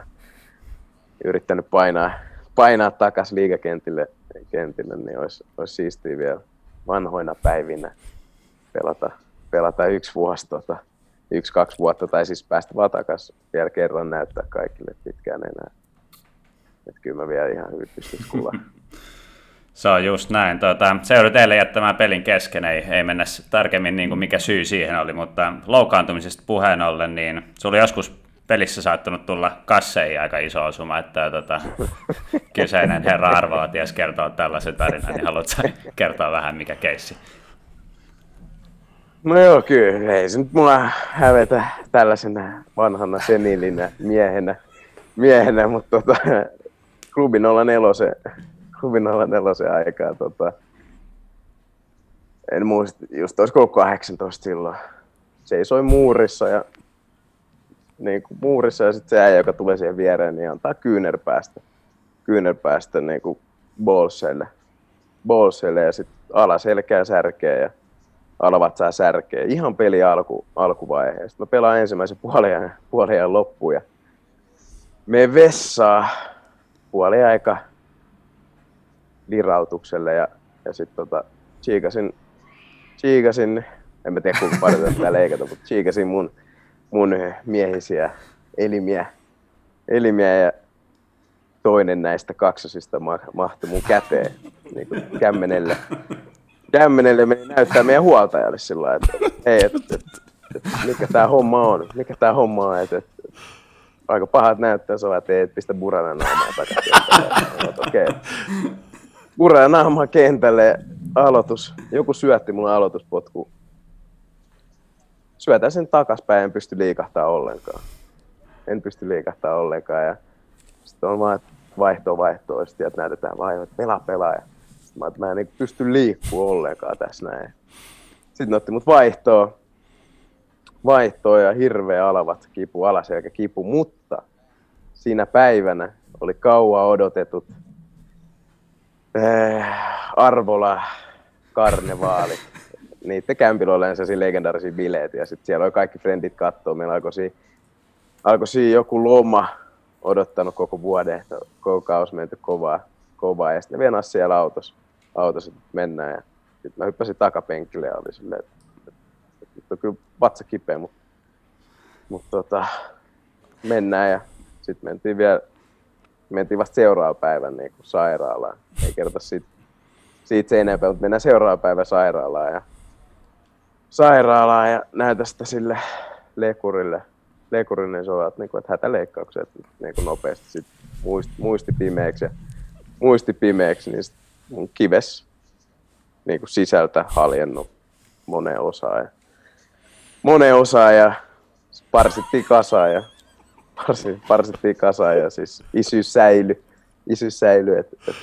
yrittänyt painaa, painaa takaisin liigakentille kentille, niin olisi, olisi siistiä vielä vanhoina päivinä pelata, pelata yksi vuosi, tota, yksi, kaksi vuotta, tai siis päästä vaan takaisin vielä kerran näyttää kaikille pitkään enää. Että kyllä mä vielä ihan hyvin pystyn Se on just näin. Tuota, se joudut teille jättämään pelin kesken, ei, ei mennä tarkemmin niin kuin mikä syy siihen oli, mutta loukkaantumisesta puheen ollen, niin se oli joskus pelissä saattanut tulla kasseihin aika iso osuma, että tota, kyseinen herra arvoa ties kertoa tällaisen tarinan, niin haluatko kertoa vähän mikä keissi? No joo, kyllä. Ei se nyt mulla hävetä tällaisena vanhana senilinä miehenä, miehenä mutta tota, klubin 04, klubin 04 aikaa tota, en muista, just olisiko 18 silloin. Seisoi muurissa ja niin kuin muurissa ja sitten se äijä, joka tulee siihen viereen, niin antaa kyynärpäästä, kyynärpäästä niin kuin ballselle, ballselle ja sitten alaselkää särkeä ja alavat saa särkeä. Ihan peli alku, alkuvaiheesta. Mä pelaan ensimmäisen puolen, puolen loppuun ja me vessaa puoli aika lirautukselle ja, ja sitten tota, chiikasin, chiikasin, en mä tiedä kuinka paljon tätä leikata, mutta chiikasin mun, mun miehisiä elimiä, elimiä ja toinen näistä kaksosista mahtui mun käteen niin kuin kämmenelle. Kämmenelle meni näyttää meidän huoltajalle sillä että hei, et, et, et, mikä tää homma on, mikä tää homma on, että et, aika pahat näyttää, jos että et pistä burana naamaa takaisin. Okay. Burana naamaa kentälle, aloitus. Joku syötti mulle aloituspotku. Syötän sen takaspäin, en pysty liikahtaa ollenkaan. En pysty liikahtaa ollenkaan. Ja sitten on vaan vaihtoa vaihtoa, sitten että näytetään vaan, että pelaa pelaa. Ja mä, että mä en niin pysty liikkua ollenkaan tässä näin. Sitten otti mut vaihtoa, vaihtoa ja hirveä alavat kipu, alaselkä kipu, mutta siinä päivänä oli kauan odotetut äh, Arvola karnevaali. Niiden kämpillä oli sellaisia legendaarisia bileet ja sitten siellä oli kaikki frendit kattoo. Meillä alkoi siinä, alkoi siinä joku loma odottanut koko vuoden, että koko kausi menty kovaa, kovaa. ja sitten venasi siellä autossa, autossa että mennään. Ja sitten mä hyppäsin takapenkille ja oli silleen, että, että, että, että on kyllä vatsa kipeä, mutta, mutta tota, mennään ja sitten mentiin vielä mentiin vasta seuraava päivän niin sairaalaan. Ei kerta siitä, siitä se enempää, mutta mennään seuraava päivä sairaalaan ja sairaalaan ja näytä sitä sille lekurille lekurinen se on, että, niin kuin, että hätäleikkaukset niin kuin nopeasti sit muisti, muisti pimeäksi ja muisti pimeäksi, niin mun kives niin kuin sisältä haljennut moneen osaan. Ja, moneen osaan ja parsittiin kasaan ja parsi, parsittiin kasaan ja siis isyys säily, isyys säily että et,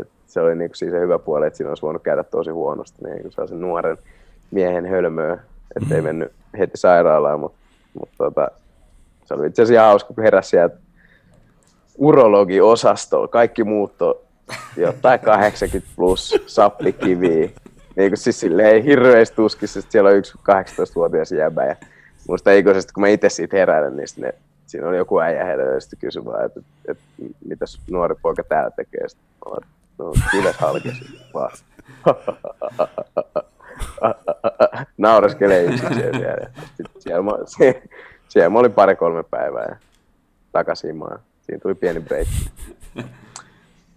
et se oli niin kuin siis se hyvä puoli, että siinä olisi voinut käydä tosi huonosti, niin kuin sen nuoren miehen hölmöä, ettei mm. mennyt heti sairaalaan, mutta, mutta tota, se oli itse asiassa hauska, kun heräsi sieltä urologiosastolla. Kaikki muut on jotain 80 plus sappikiviä. Niin kuin siis silleen hirveästi tuskissa, että siellä on yksi 18-vuotias jäbä. Ja muista ikuisesti, kun mä itse siitä herään, niin ne, siinä oli joku äijä heräisesti kysymään, että, että, että, mitä nuori poika täällä tekee. Sitten mä olen, no, kives halkesi vaan. Naureskelee yksin siellä. Sitten siellä, siellä mä olin pari-kolme päivää ja takaisin maan. Siinä tuli pieni break.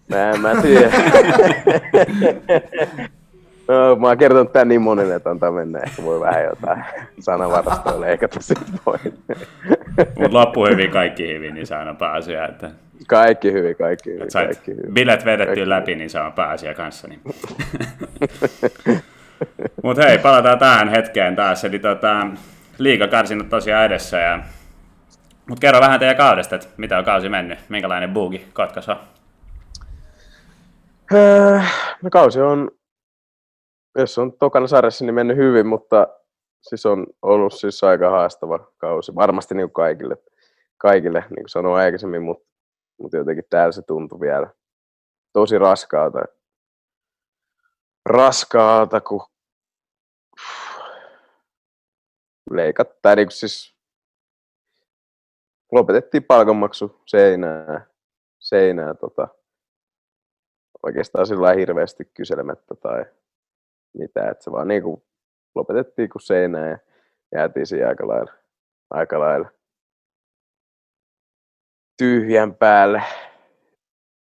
Mä, mä en tiedä. No, mä oon kertonut tän niin monelle, että antaa mennä. Ehkä voi vähän jotain sanavarastoa leikata sit pois. Mut loppu hyvin, kaikki hyvin, niin se aina pääasia. Että... Kaikki hyvin, kaikki hyvin. kaikki hyvin. Bilet vedetty kaikki läpi, niin se on pääasia kanssa. Niin. Mutta hei, palataan tähän hetkeen taas. Eli tota, liikakarsinnat tosiaan edessä. Ja... Mutta kerro vähän teidän kaudesta, että mitä on kausi mennyt, minkälainen buugi Kotkas on? Öö, no kausi on, jos on tokana sarjassa, niin mennyt hyvin, mutta siis on ollut siis aika haastava kausi. Varmasti niin kuin kaikille, kaikille, niin kuin sanoin aikaisemmin, mutta, mutta jotenkin täällä se tuntui vielä tosi raskaalta. Raskaalta, kun leikat, tai niin siis lopetettiin palkanmaksu seinää, seinää tota, oikeastaan sillä hirveästi kyselemättä tai mitä, että se vaan niin kuin lopetettiin kuin seinää ja jäätiin siihen aika lailla, aika lailla tyhjän päälle.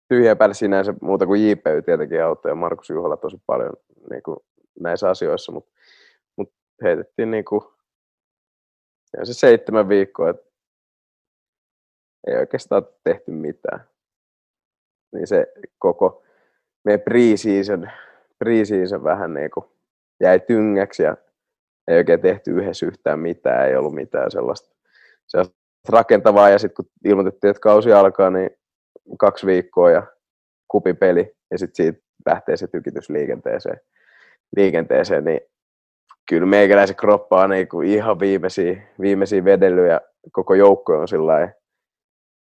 Tyhjän päälle sinänsä muuta kuin JPY tietenkin auttoi ja Markus Juhola tosi paljon niin kuin näissä asioissa, mutta, mutta heitettiin niin kuin se seitsemän viikkoa, että ei oikeastaan tehty mitään. Niin se koko meidän pre-season, pre-season vähän niin kuin jäi tyngäksi ja ei oikein tehty yhdessä yhtään mitään, ei ollut mitään sellaista, sellaista rakentavaa. Ja sitten kun ilmoitettiin, että kausi alkaa, niin kaksi viikkoa ja kupipeli ja sitten siitä lähtee se tykitys liikenteeseen, liikenteeseen niin kyllä meikäläisen kroppa on niin kuin ihan viimeisiä, viimeisiä vedelyjä, koko joukko on sillä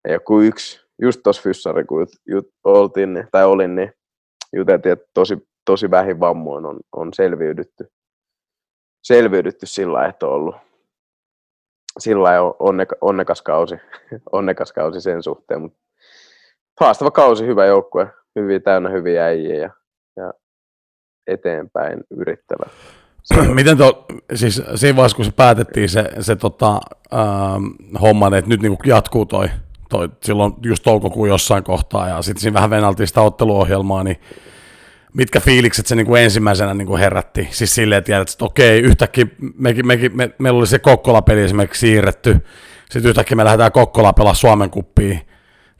joku yksi, just tuossa fyssari, kun jut, oltiin, tai olin, niin juteltiin, että tosi, tosi vähin vammoin on, on selviydytty. selviydytty sillä että on ollut sillä onneka, onnekas, kausi, onnekas kausi sen suhteen, mutta haastava kausi, hyvä joukkue, hyvin täynnä hyviä äijiä ja, ja eteenpäin yrittävä. Miten to, siis siinä vaiheessa, kun se päätettiin se, se tota, ähm, homma, että nyt niin jatkuu toi, toi, silloin just toukokuun jossain kohtaa, ja sitten siinä vähän venaltiin sitä otteluohjelmaa, niin mitkä fiilikset se niin kuin ensimmäisenä niin kuin herätti? Siis silleen, että, tiedät, että okei, yhtäkkiä mekin, mekin, me, meillä oli se Kokkola-peli esimerkiksi siirretty, sitten yhtäkkiä me lähdetään Kokkola pelaa Suomen kuppiin,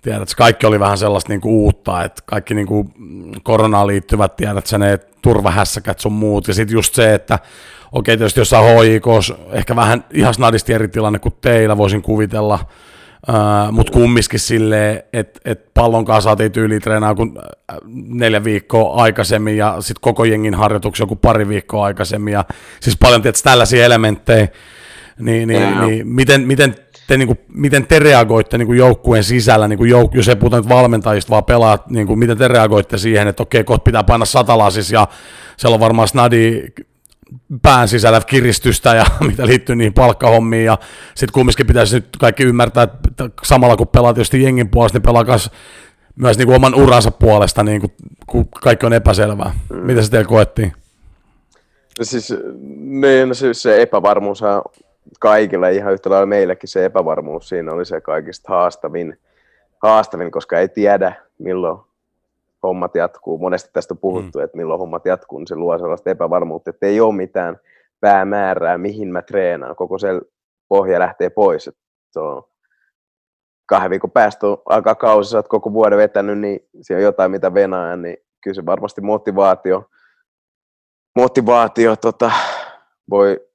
tiedät, kaikki oli vähän sellaista niin kuin uutta, että kaikki niin kuin koronaan liittyvät, tiedät sä ne turvahässäkät sun muut, ja sitten just se, että okei, tietysti jossain HIK, ehkä vähän ihan snadisti eri tilanne kuin teillä, voisin kuvitella, Uh, mutta kumminkin silleen, että et pallon kanssa saatiin tyyliin treenaa kun neljä viikkoa aikaisemmin ja sitten koko jengin harjoituksia joku pari viikkoa aikaisemmin. Ja siis paljon tietysti tällaisia elementtejä, niin, niin, niin miten, miten, te, niin kuin, miten te reagoitte niin kuin joukkueen sisällä, niin kuin jouk- jos ei puhuta nyt valmentajista, vaan pelaat, niin kuin, miten te reagoitte siihen, että okei, kohta pitää painaa satalasis ja siellä on varmaan snadi pään sisällä kiristystä ja mitä liittyy niihin palkkahommiin ja sitten kumminkin pitäisi nyt kaikki ymmärtää, että samalla kun pelaa tietysti jengin puolesta, niin pelaa myös niin kuin oman uransa puolesta, niin kuin, kun kaikki on epäselvää. Mitä se teillä koettiin? No siis, niin, siis se epävarmuus kaikilla ihan yhtä lailla meillekin se epävarmuus siinä oli se kaikista haastavin, haastavin koska ei tiedä milloin hommat jatkuu. Monesti tästä on puhuttu, mm. että milloin hommat jatkuu, niin se luo sellaista epävarmuutta, että ei ole mitään päämäärää, mihin mä treenaan. Koko se pohja lähtee pois. Että on kahden viikon päästä alkaa kausi, sä oot koko vuoden vetänyt, niin siinä on jotain, mitä venää, niin kyllä se varmasti motivaatio, motivaatio tota, voi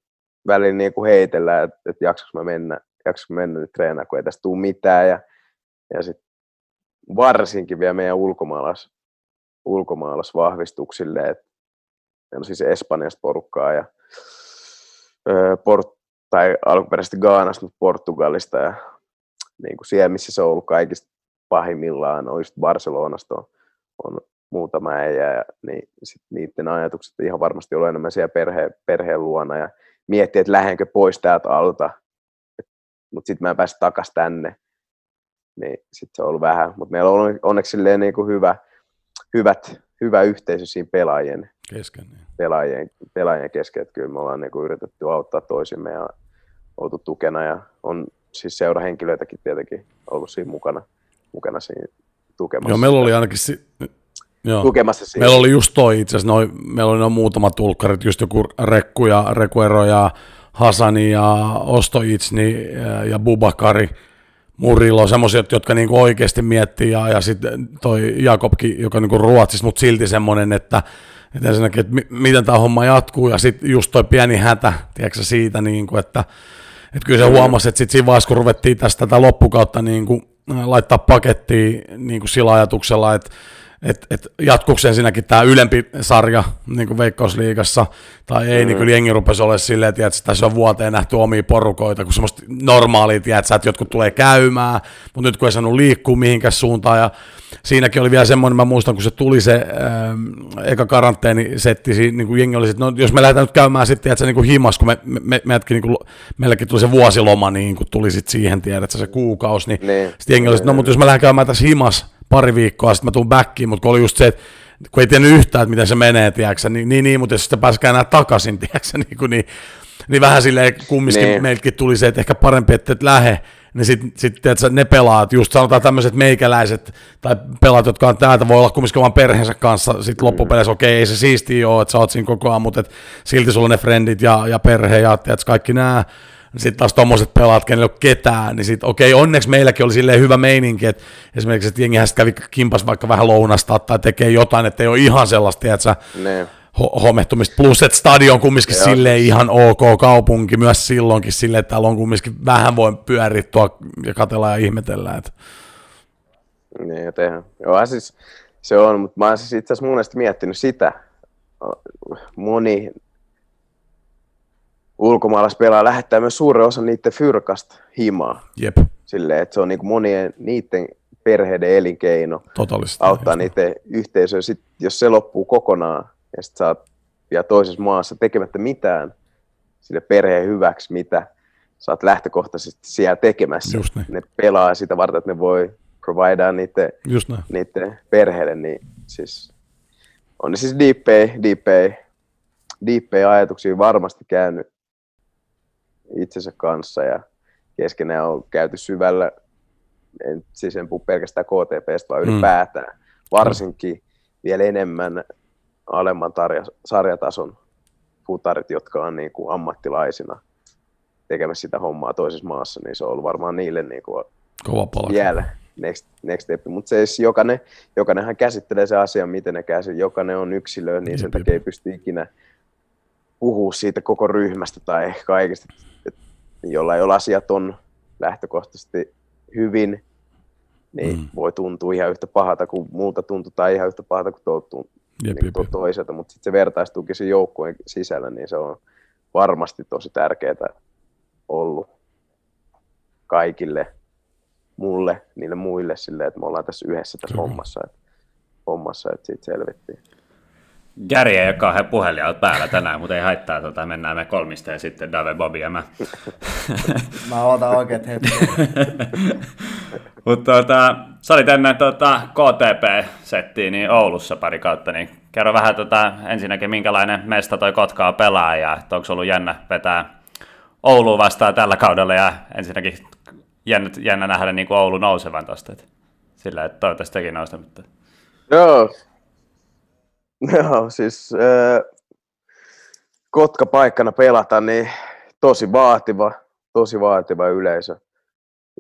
välillä niin kuin heitellä, että, että jaksaks mä mennä, jaksaks mä mennä nyt treenaa, kun ei tästä tule mitään. Ja, ja sitten varsinkin vielä meidän ulkomaalais, ulkomaalaisvahvistuksille, että on siis Espanjasta porukkaa ja ö, port, tai alkuperäisesti Gaanasta, mutta Portugalista ja niin kuin siellä, missä se on ollut kaikista pahimmillaan, on just Barcelonasta on, on muutama äijä, ja niin sit niiden ajatukset ihan varmasti ollut enemmän siellä perhe, perheen luona ja miettiä, että lähdenkö pois täältä alta, mutta sitten mä en pääse takaisin tänne, niin sitten se on ollut vähän, mutta meillä on onneksi niin kuin hyvä, hyvät, hyvä yhteisö siinä pelaajien kesken. Niin. Pelaajien, pelaajien kesken, että kyllä me ollaan niin kuin yritetty auttaa toisimme ja oltu tukena ja on siis seurahenkilöitäkin tietenkin ollut siinä mukana, mukana siinä tukemassa. Joo, meillä oli ainakin Joo. tukemassa siinä. Meillä oli just toi itse asiassa, noi, meillä oli noin muutamat tulkkarit, just joku Rekku ja Rekuero ja Hasani ja Ostoitsni ja, ja Bubakari, Murilo, semmoiset, jotka niinku oikeasti miettii, ja, ja sitten toi Jakobki, joka niinku ruotsissa, mutta silti semmoinen, että, että ensinnäkin, että miten tämä homma jatkuu, ja sitten just toi pieni hätä, tiedätkö siitä, niinku, että, että kyllä se huomasi, että sitten siinä vaiheessa, kun ruvettiin tästä tätä loppukautta niinku, laittaa pakettiin niinku sillä ajatuksella, että että et jatkuuko ensinnäkin tämä ylempi sarja niin kuin Veikkausliigassa, tai ei, mm. niin kyllä jengi rupesi olemaan silleen, että tässä on vuoteen nähty omia porukoita, kun semmoista normaalia, tiedätkö, että jotkut tulee käymään, mutta nyt kun ei saanut liikkua mihinkään suuntaan, ja siinäkin oli vielä semmoinen, mä muistan, kun se tuli se äh, eka karanteenisetti, niin kuin jengi oli, että no, jos me lähdetään nyt käymään sitten, että se niin kuin himas, kun me, me, me, meidätkin, niin kuin, meilläkin tuli se vuosiloma, niin kun tuli sitten siihen, tiedätkö, se kuukausi, niin, niin. sitten jengi oli, että no, mutta jos me lähdetään käymään tässä himas, pari viikkoa, sitten mä tuun backiin, mutta kun oli just se, että kun ei tiennyt yhtään, että miten se menee, tiedätkö, niin, niin, niin mutta jos sitten pääsikään enää takaisin, tiedätkö, niin, kuin, niin, niin vähän silleen kumminkin niin. meiltäkin tuli se, että ehkä parempi, että et lähe, niin sitten sit, ne pelaat, just sanotaan tämmöiset meikäläiset tai pelaat, jotka on täältä, voi olla kumminkin oman perheensä kanssa, sitten loppupeleissä, okei, okay, ei se siistiä ole, että sä oot siinä koko ajan, mutta et silti sulla on ne frendit ja, ja perhe ja tiedätkö, kaikki nämä, sitten taas tommoset pelaat, kenellä ei ole ketään, niin sitten okei, okay, onneksi meilläkin oli silleen hyvä meininki, että esimerkiksi, että jengihän kävi kimpas vaikka vähän lounasta tai tekee jotain, että ei ole ihan sellaista, että sä ne. homehtumista, plus että stadion kumminkin Joo. silleen ihan ok kaupunki, myös silloinkin silleen, että täällä on kumminkin vähän voi pyörittyä ja katella ja ihmetellä. Että. Niin, tehdään. Joo, siis se on, mutta mä oon siis itse asiassa mun miettinyt sitä, moni ulkomaalaispelaaja lähettää myös suuren osan niiden fyrkasta himaa. Jep. Silleen, että se on niin monien niiden perheiden elinkeino. Totaalisesti. Auttaa niiden yhteisöä. Sitten, jos se loppuu kokonaan ja sit sä oot vielä toisessa maassa tekemättä mitään, sille perheen hyväksi, mitä sä oot lähtökohtaisesti siellä tekemässä. Just niin. Ne pelaa sitä varten, että ne voi providea niiden, niiden perheelle, niin siis on ne siis deepay, deepay, deepay ajatuksia varmasti käynyt itsensä kanssa ja keskenään on käyty syvällä, en, siis en puhu pelkästään KTPstä, vaan Mm. ylipäätään, varsinkin vielä enemmän alemman tarja, sarjatason futarit, jotka on niin kuin ammattilaisina tekemässä sitä hommaa toisessa maassa, niin se on ollut varmaan niille niin kuin Kova vielä next, next step. Mutta se siis jokainen, jokainenhan käsittelee se asia, miten ne käsi. Jokainen on yksilö, niin sen takia ei pysty ikinä puhua siitä koko ryhmästä tai kaikesta. Et jollain asiat on lähtökohtaisesti hyvin, niin Mm. voi tuntua ihan yhtä pahalta kuin muulta tuntuu, tai ihan yhtä pahalta kuin tuo, Jep, niin tuo toiselta. Mutta sitten se vertaistuki sen joukkueen sisällä, niin se on varmasti tosi tärkeää ollut kaikille mulle, niille muille silleen, että me ollaan tässä yhdessä tässä Kyllä. hommassa, että, hommassa, että siitä selvittiin. Gary ei ole kauhean puhelijalla päällä tänään, mutta ei haittaa, tota, mennään me kolmista ja sitten Dave, Bobby ja mä. Mä ootan oikeet hetken. Mutta tota, sä olit ennen tota, KTP-settiä niin Oulussa pari kautta, niin kerro vähän tota, ensinnäkin minkälainen mesta toi Kotka on pelaa ja että onko ollut jännä vetää Ouluun vastaan tällä kaudella ja ensinnäkin jännä, jännä nähdä niin kuin Oulu nousevan tosta. Et Sillä, että toivottavasti tekin nousta, mutta Joo. Joo, siis äh, Kotka paikkana pelata, niin tosi vaativa, tosi vaativa yleisö.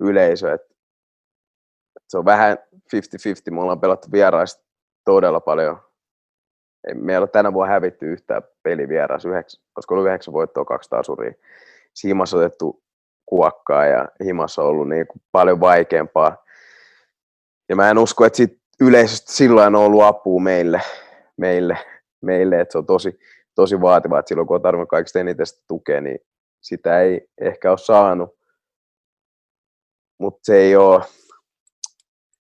yleisö et, et se on vähän 50-50, me ollaan pelattu vieraista todella paljon. Ei meillä ole tänä vuonna hävitty yhtään peli yhdeksän, olisiko ollut yhdeksän voittoa, kaksi tasuria. Himassa otettu kuokkaa ja himassa on ollut niin kuin paljon vaikeampaa. Ja mä en usko, että sit yleisesti silloin on ollut apua meille, meille, meille että se on tosi, tosi vaativaa, että silloin kun on tarvinnut kaikista eniten sitä tukea, niin sitä ei ehkä ole saanut. Mutta se ei ole,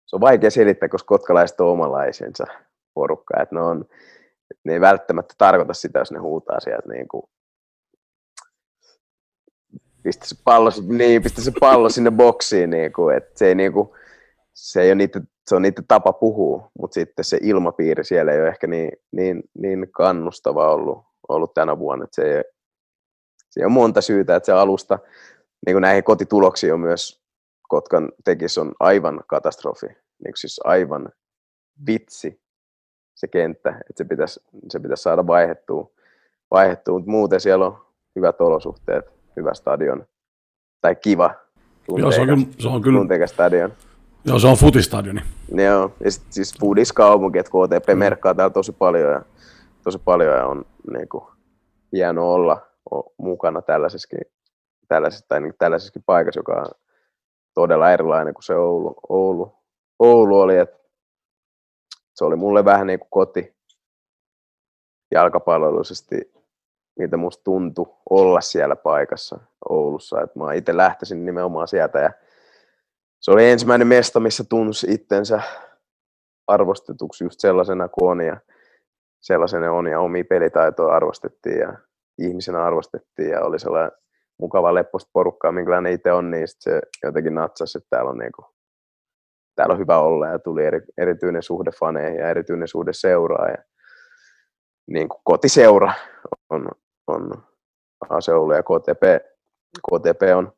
se on vaikea selittää, koska kotkalaiset on omanlaisensa porukka, että ne, on, ne ei välttämättä tarkoita sitä, jos ne huutaa sieltä niin kuin, pistä se pallo, niin, pistä se pallo sinne boksiin, niin kuin, että se ei, niin kuin, se ei ole niiden, se on niiden tapa puhua, mutta sitten se ilmapiiri siellä ei ole ehkä niin, niin, niin kannustava ollut, ollut tänä vuonna, että se ei, se on monta syytä, että se alusta niin kuin näihin kotituloksiin on myös Kotkan tekis on aivan katastrofi, niin kuin siis aivan vitsi se kenttä, että se pitäisi, se pitäisi saada vaihettua, vaihettua, mutta muuten siellä on hyvät olosuhteet, hyvä stadion, tai kiva, Joo, se on kyllä, se on kyllä tunteikas stadion. Joo, se on futistadioni. Joo, ja sit, siis Foodis kaupunki, että KTP merkkaa täällä tosi paljon ja, tosi paljon ja on niin kuin, hienoa olla mukana tällaisessakin, tällaisessa, tai niin, tällaisessakin paikassa, joka on todella erilainen kuin se Oulu, Oulu, Oulu oli. Et se oli mulle vähän niin kuin koti jalkapallollisesti, mitä musta tuntui olla siellä paikassa Oulussa. Et mä itse lähtisin nimenomaan sieltä ja se oli ensimmäinen mesta, missä tunsi itsensä arvostetuksi just sellaisena kuin on ja sellaisena on ja omia pelitaitoja arvostettiin ja ihmisenä arvostettiin ja oli sellainen mukava lepposta porukkaa, minkälainen itse on, niin sit se jotenkin natsasi, että täällä on, niinku, täällä on hyvä olla ja tuli eri, erityinen suhde faneihin ja erityinen suhde seuraa ja niin kuin kotiseura on, on AC Oulu ja KTP, KTP on,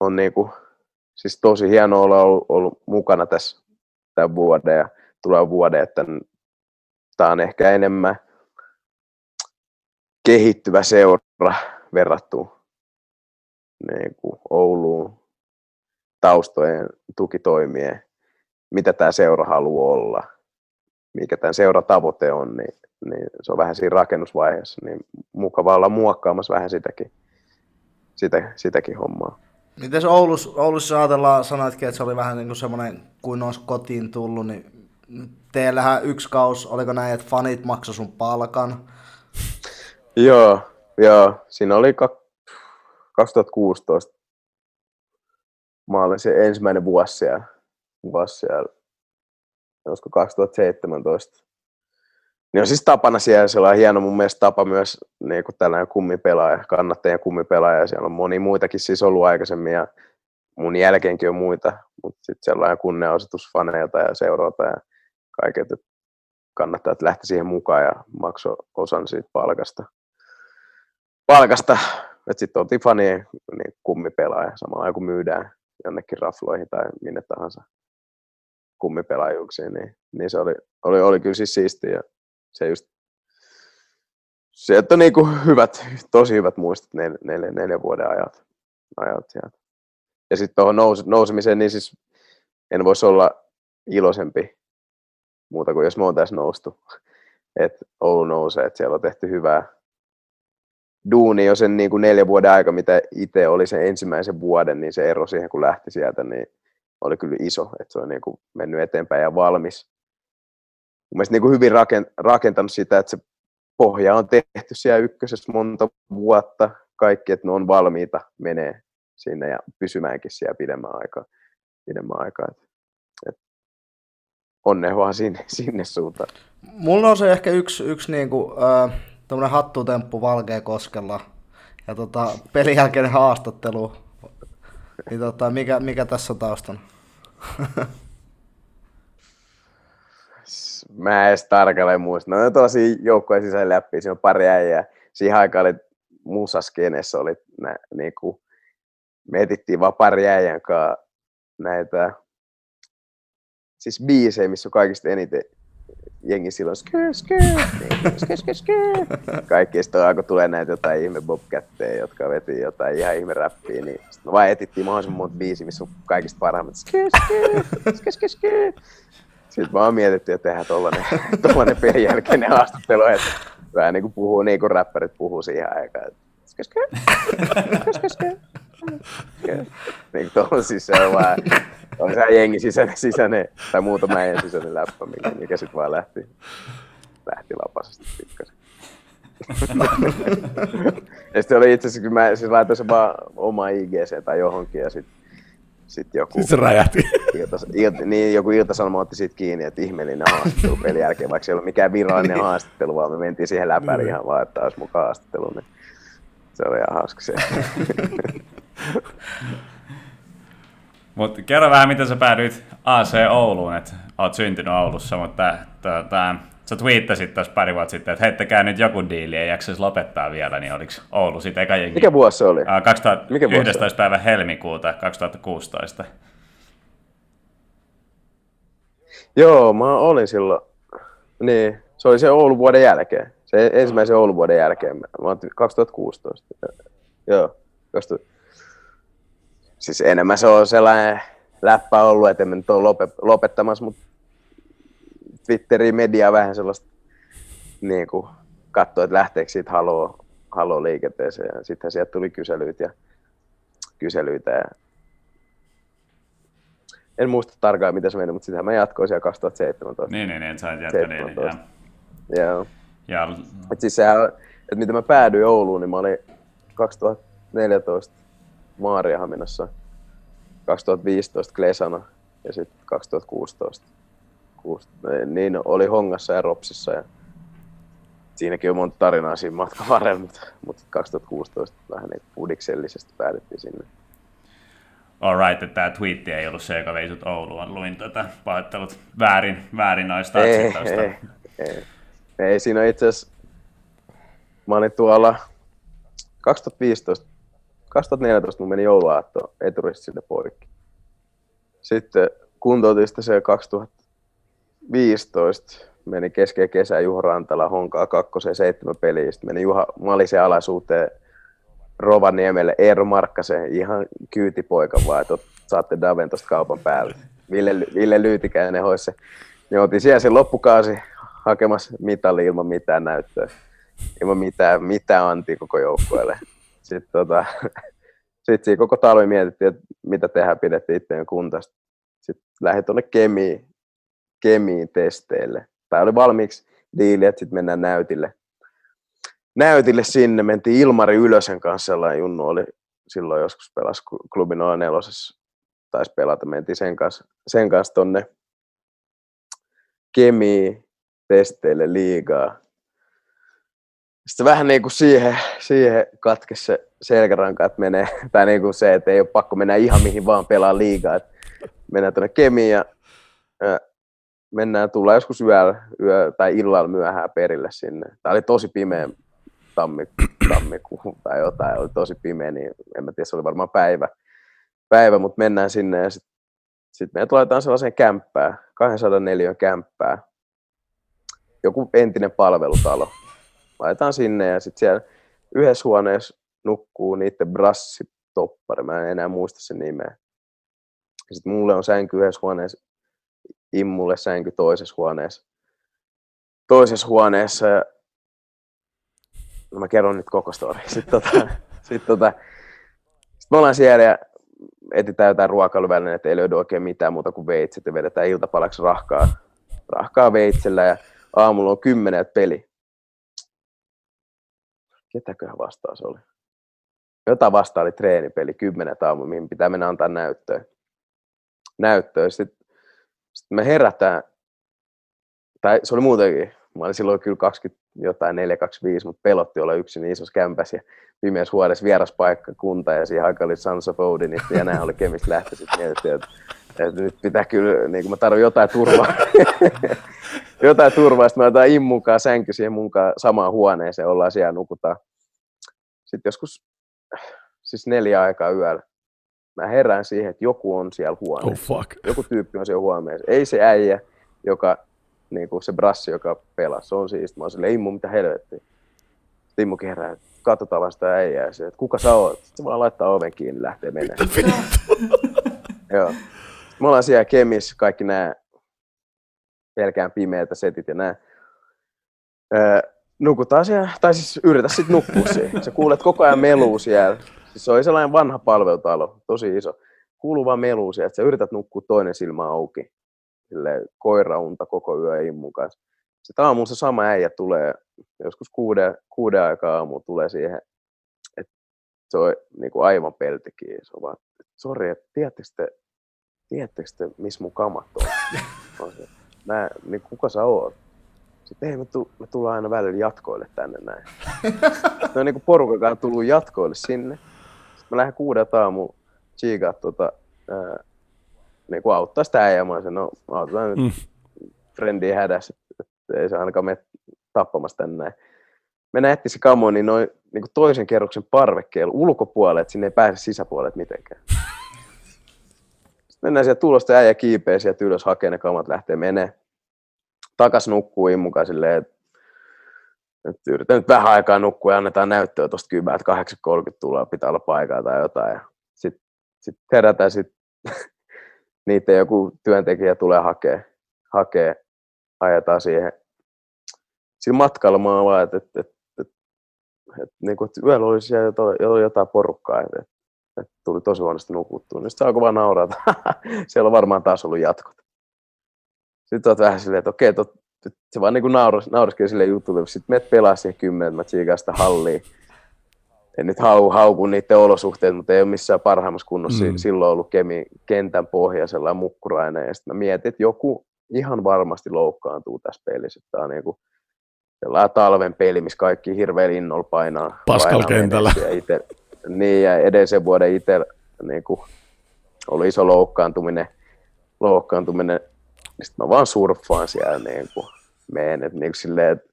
on niin kuin, siis tosi hienoa olla ollut, ollut mukana tässä tämän vuoden ja tulee vuoden, että tämä on ehkä enemmän kehittyvä seura verrattuna niin kuin Ouluun taustojen tukitoimien, mitä tämä seura haluaa olla, mikä tämän seuratavoite on, niin, niin se on vähän siinä rakennusvaiheessa, niin mukava olla muokkaamassa vähän sitäkin, sitä, sitäkin hommaa. Miten Oulus, Oulussa ajatellaan, sanoitkin, että se oli vähän niin kuin semmoinen, kuin olisi kotiin tullut, niin teillähän yksi kaus, oliko näin, että fanit maksoi sun palkan? Joo, joo. Siinä oli kak- 2016. Mä olin se ensimmäinen vuosi siellä. Vuosi siellä. Olisiko 2017. niin on siis tapana siellä, siellä on hieno mun mielestä tapa myös niin kuin tällainen kummipelaaja, kannattajien kummipelaaja, siellä on moni muitakin siis ollut aikaisemmin ja mun jälkeenkin on muita, mutta sitten sellainen kunnianosoitus faneilta ja seuralta ja kaiket, että kannattaa, että lähti siihen mukaan ja maksoi osan siitä palkasta. palkasta. Että sitten oltiin fanien niin kummipelaaja samalla kun myydään jonnekin rafloihin tai minne tahansa kummipelaajuuksiin, niin, niin se oli, oli, oli kyllä siis siistiä. Se just, sieltä on niinku hyvät, tosi hyvät muistot neljä, neljä, neljä vuoden ajat, ajat sieltä. Ja sitten tuohon nous, nousemiseen, niin siis en voisi olla iloisempi muuta kuin jos me on tässä noustu. Että Oulu nousee, että siellä on tehty hyvää duuni jo sen niin kuin neljän vuoden aika, mitä itse oli sen ensimmäisen vuoden, niin se ero siihen, kun lähti sieltä, niin oli kyllä iso, että se on niin kuin mennyt eteenpäin ja valmis. Mielestäni niin kuin hyvin rakentanut sitä, että se pohja on tehty siellä ykkösessä monta vuotta, kaikki, että ne on valmiita menee sinne ja pysymäänkin siellä pidemmän aikaa. Pidemmän aikaa. Et, et onne vaan sinne, sinne suuntaan. Mulla on se ehkä yksi, yksi niinku, äh, hattutemppu Valkea koskella ja tota, pelin jälkeinen haastattelu. Niin tota, mikä, mikä tässä on taustana? Mä edes tarkalleen muista. No tosi joukkueen sisällä läpi, siinä on pari äijää. Siihen aikaan oli musaskenessä oli nä, niinku, me etittiin vaan pari äijän kanssa näitä siis biisejä, missä on kaikista eniten jengi silloin skyy, skyy, skyy, skyy, skyy. Kaikki sitten alkoi tulee näitä jotain ihme bobcatteja, jotka veti jotain ihan ihme räppiä, niin sitten vaan etittiin mahdollisimman monta biisiä, missä on kaikista parhaimmat skyy, skyy, skyy, skyy, skyy. Sitten vaan mietittiin, että tehdään tollanen, tollanen pelin jälkeinen haastattelu, että vähän niin kuin puhuu niin kuin räppärit puhuu siihen aikaan. Niin tuohon siis se on vaan, on se jengi sisäinen, sisäinen tai muutama meidän sisäinen läppä, mikä, mikä sitten vaan lähti, lähti lapasesti pikkasen. ja sitten oli itse asiassa, kun mä siis laitoin sen vaan oma IGC tai johonkin ja sitten sit joku... Sitten se räjähti. Ilta, ilta, niin, joku iltasanoma otti siitä kiinni, että ihmeellinen haastattelu pelin jälkeen, vaikka se ei ollut mikään virallinen haastattelu, vaan me mentiin siihen läpäri ihan vaan, että olisi mukaan haastattelu. Niin se oli ihan hauska se. Mutta kerro vähän, miten sä päädyit AC Ouluun, että oot syntynyt Oulussa, mutta tota, sä twiittasit tuossa pari vuotta sitten, että heittäkää nyt joku diili, ei jaksaisi lopettaa vielä, niin oliko Oulu sitten eka jengi? Mikä vuosi se oli? 2011. Mikä päivä helmikuuta 2016. Joo, mä olin silloin, niin, se oli se Oulun vuoden jälkeen, se ensimmäisen Oulun vuoden jälkeen, mä olin 2016. Joo, 2016 siis enemmän se on sellainen läppä ollut, että en nyt ole lopettamassa, mutta Twitteriin media vähän sellaista niin kuin katsoi, että lähteekö siitä haloo, haloo liikenteeseen. Ja sitten sieltä tuli kyselyitä ja kyselyitä. Ja en muista tarkkaan, mitä se meni, mutta sitähän mä jatkoin siellä 2017. Niin, niin, niin, sä jatkoin niin, Joo. Ja... Et siis sehän, että miten mä päädyin Ouluun, niin mä olin 2014 Maariahaminassa 2015 Klesana ja sitten 2016 niin oli Hongassa ja Ropsissa ja siinäkin on monta tarinaa siinä matkan varrella, mutta, mutta 2016 vähän niin pudiksellisesti päädyttiin sinne. Alright, että tämä twiitti ei ollut se, joka vei sut Ouluun. Luin tätä pahoittelut väärin, väärin noista ei, ei, ei, ei, siinä itse asiassa, mä olin tuolla 2015 2014 mun meni jouluaatto eturista sinne poikki. Sitten kuntoutin sitten se 2015 meni kesken kesä Juho Rantala honkaa kakkoseen seitsemän peliä. Sitten meni Juha Malisen alaisuuteen Rovaniemelle Eero Markkasen, ihan kyytipoika vaan, että saatte Daven tuosta kaupan päälle. Ville, Ville Lyytikäinen hoisi Niin oltiin siellä sen loppukausi hakemassa mitalli ilman mitään näyttöä. Ilman mitään, mitään antia koko joukkueelle. Sitten tota, sit siinä koko talvi mietittiin, että mitä tehdään, pidettiin itseään kuntasta. Sitten lähdin tuonne kemiin, kemiin testeille. Tai oli valmiiksi diili, että sitten mennään näytille. Näytille sinne, mentiin Ilmari Ylösen kanssa, sellainen junnu oli silloin joskus pelasi klubin 04 taisi pelata, mentiin sen kanssa, sen kanssa tonne kemiin. testeille liigaa. Sitten vähän niin kuin siihen, siihen katkesi se selkäranka, että menee, tai niin kuin se, että ei ole pakko mennä ihan mihin vaan pelaa liigaa. Että mennään tuonne Kemiin ja, ja mennään, tulla joskus yöllä, yö, tai illalla myöhään perille sinne. Tämä oli tosi pimeä tammi, tammikuu tai jotain, oli tosi pimeä, niin en mä tiedä, se oli varmaan päivä, päivä mutta mennään sinne ja sitten sit meidät laitetaan sellaiseen kämppään, 204 kämppää, joku entinen palvelutalo. Laitetaan sinne ja sitten siellä yhdessä huoneessa nukkuu niiden brassitoppari, mä en enää muista sen nimeä. Sitten mulle on sänky yhdessä huoneessa, Immulle sänky toisessa huoneessa. Toisessa huoneessa, no mä kerron nyt koko story. Sitten tota, sit tota, sit me ollaan siellä ja etsitään jotain ruokailuvälineitä, ei löydy oikein mitään muuta kuin veitset ja vedetään iltapalaksi rahkaa, rahkaa veitsellä ja aamulla on kymmenen peli. Ketäköhän vastaus oli? Jotain vastaan oli treenipeli, kymmenen aamu, mihin pitää mennä antaa näyttöä. Näyttöä. Sitten, sitten me herätään, tai se oli muutenkin, mä olin silloin kyllä 20 jotain 425, mutta pelotti olla yksin niin isossa kämpässä ja pimeässä huolessa vieraspaikka, kunta ja siihen aikaan oli Sons of Odinista ja nämä oli kemistä lähtöisit. Mietittiin, että, että, nyt pitää kyllä, niin kuin mä tarvitsen jotain turvaa. jotain turvaa, sitten mä otan immukaan sänky siihen munkaan samaan huoneeseen, ollaan siellä nukutaan. Sitten joskus, siis neljä aikaa yöllä, mä herään siihen, että joku on siellä huoneessa. Oh fuck. Joku tyyppi on siellä huoneessa. Ei se äijä, joka niin kuin se brassi, joka pelasi, se on siis, mä oon silleen, Immu, mitä helvettiä. Immu kerää, katsotaan vasta äijää, se, että kuka sä oot? Sitten vaan laittaa oven kiinni, lähtee menemään. Joo. Me ollaan siellä Kemis, kaikki nämä pelkään pimeitä setit ja nämä. Öö, nukutaan siellä, tai siis yritä sitten nukkua siihen. Sä kuulet koko ajan melua siellä. Siis se oli sellainen vanha palvelutalo, tosi iso. Melua siellä, että sä yrität nukkua toinen silmä auki koiraunta koko yö immun kanssa. Sitten aamulla se sama äijä tulee, joskus kuuden, kuuden aikaa aamulla tulee siihen, että se on niin kuin aivan peltikin. Se on vaan, sori, että tiedättekö te, tiedättekö te, missä mun kamat on? mä, niin kuka sä oot? Sitten ei, me, tu, me tullaan aina välillä jatkoille tänne näin. Ne on niin kuin porukakaan tullut jatkoille sinne. Mä lähden kuudelta aamulla tsiikaa ää, niin kuin auttaa sitä äijää. Mä olisin, no autetaan nyt mm. frendiä hädässä, että ei se ainakaan mene tappamassa tänne näin. Mennään etsiä se kamo, niin noin niin kuin toisen kerroksen parvekkeella ulkopuolelle, että sinne ei pääse sisäpuolelle mitenkään. Sitten mennään sieltä tulosta äijä kiipeä sieltä ylös, hakee ne kamat, lähtee menee. Takas nukkuu immukaan silleen, että että yritän nyt vähän aikaa nukkua ja annetaan näyttöä tuosta kybää, että 8.30 tulee, pitää olla paikalla tai jotain. Sitten sit herätään sit niiden joku työntekijä tulee hakee, hakee ajetaan siihen sillä matkalla mä vaan, että, että, että, että, että, niin kuin, yöllä oli siellä jotain, jotain porukkaa, että, että, että tuli tosi huonosti nukuttua. Niin sitten alkoi vaan nauraa, että siellä on varmaan taas ollut jatkot. Sitten olet vähän silleen, että okei, se vaan niin nauras, nauraskeli sille jutulle. Sitten menet pelaa siihen kymmenen, mä tsiikaan sitä halliin en nyt hau, hauku niiden olosuhteet, mutta ei ole missään parhaimmassa kunnossa mm. silloin ollut kemi, kentän pohja sellainen mukkurainen. Ja sitten mä mietin, että joku ihan varmasti loukkaantuu tässä pelissä. Tämä on niinku sellainen talven peli, missä kaikki hirveän innolla painaa. Pascal kentällä. Ja ite, niin, ja edellisen vuoden itse niinku, oli iso loukkaantuminen. loukkaantuminen. Sitten mä vaan surffaan siellä, niin kuin, meen, että niin silleen, että,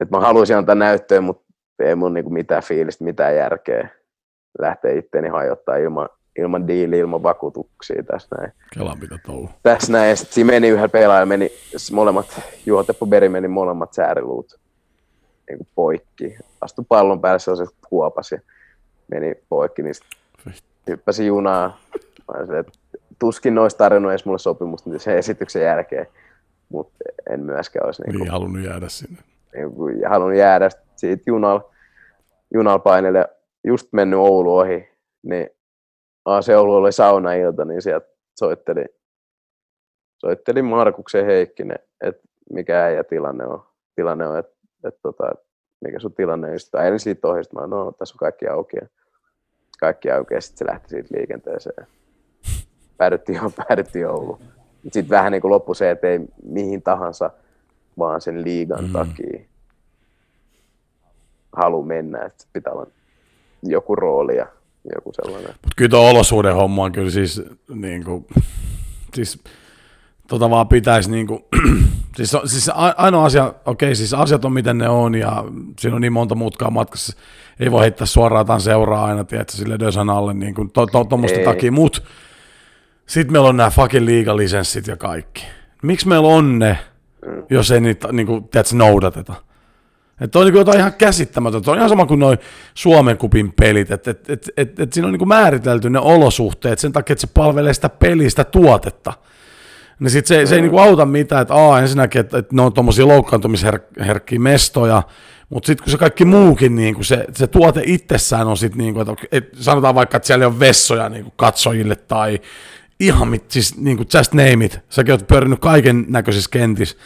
että mä haluaisin antaa näyttöä, mutta ei mun niinku mitään fiilistä, mitään järkeä lähteä itteeni hajottaa ilman, ilman diiliä, ilman vakuutuksia tässä näin. Kelan mitä touhu. Tässä näin, ja sitten siinä meni yhdellä pelaajalla, meni molemmat, Juho Teppo Beri meni molemmat sääriluut niin kuin poikki. Astui pallon päälle, se se kuopas ja meni poikki, niin hyppäsi junaa. Mä että tuskin noista tarjonnut edes mulle sopimusta niin sen esityksen jälkeen, mutta en myöskään olisi niin, niin halunnut jäädä sinne. Niin, halunnut jäädä siitä junal painelle just mennyt Oulu ohi, niin se Oulu oli saunailta, niin sieltä soitteli, soitteli Markuksen Heikkinen, että mikä äijä tilanne on, tilanne on että, että, tota, mikä sun tilanne on. Sitten ajelin siitä ohi, mä no tässä on kaikki auki. Ja kaikki auki ja sitten se lähti siitä liikenteeseen. Päädyttiin, päädyttiin Ouluun. Sitten vähän niin kuin loppui se, että ei mihin tahansa vaan sen liigan mm. takia halu mennä, että pitää olla joku rooli ja joku sellainen. Mutta kyllä tuo olosuuden homma on kyllä siis, niin kuin, siis tota vaan pitäisi niin kuin, siis, siis ainoa asia, okei okay, siis asiat on miten ne on ja siinä on niin monta mutkaa matkassa, ei voi heittää suoraan jotain seuraa aina, tiedätkö, sille dösan alle niin kuin to, to, takia, mutta sitten meillä on nämä fucking liigalisenssit ja kaikki. Miksi meillä on ne, jos ei niitä niin kuin, tiedätkö, noudateta? Että on niin jotain ihan käsittämätöntä. On ihan sama kuin noin Suomen kupin pelit, että et, et, et, et siinä on niin määritelty ne olosuhteet sen takia, että se palvelee sitä pelistä tuotetta. Niin sit se, se ei niinku auta mitään, että aa, ensinnäkin, että, että ne on tuommoisia loukkaantumisherkkiä mestoja, mutta sitten kun se kaikki muukin, niin se, se tuote itsessään on sitten, niin kuin, että, että sanotaan vaikka, että siellä on vessoja niin kuin katsojille tai ihan mit, siis niin kuin just name it, säkin oot pyörinyt kaiken näköisissä kentissä,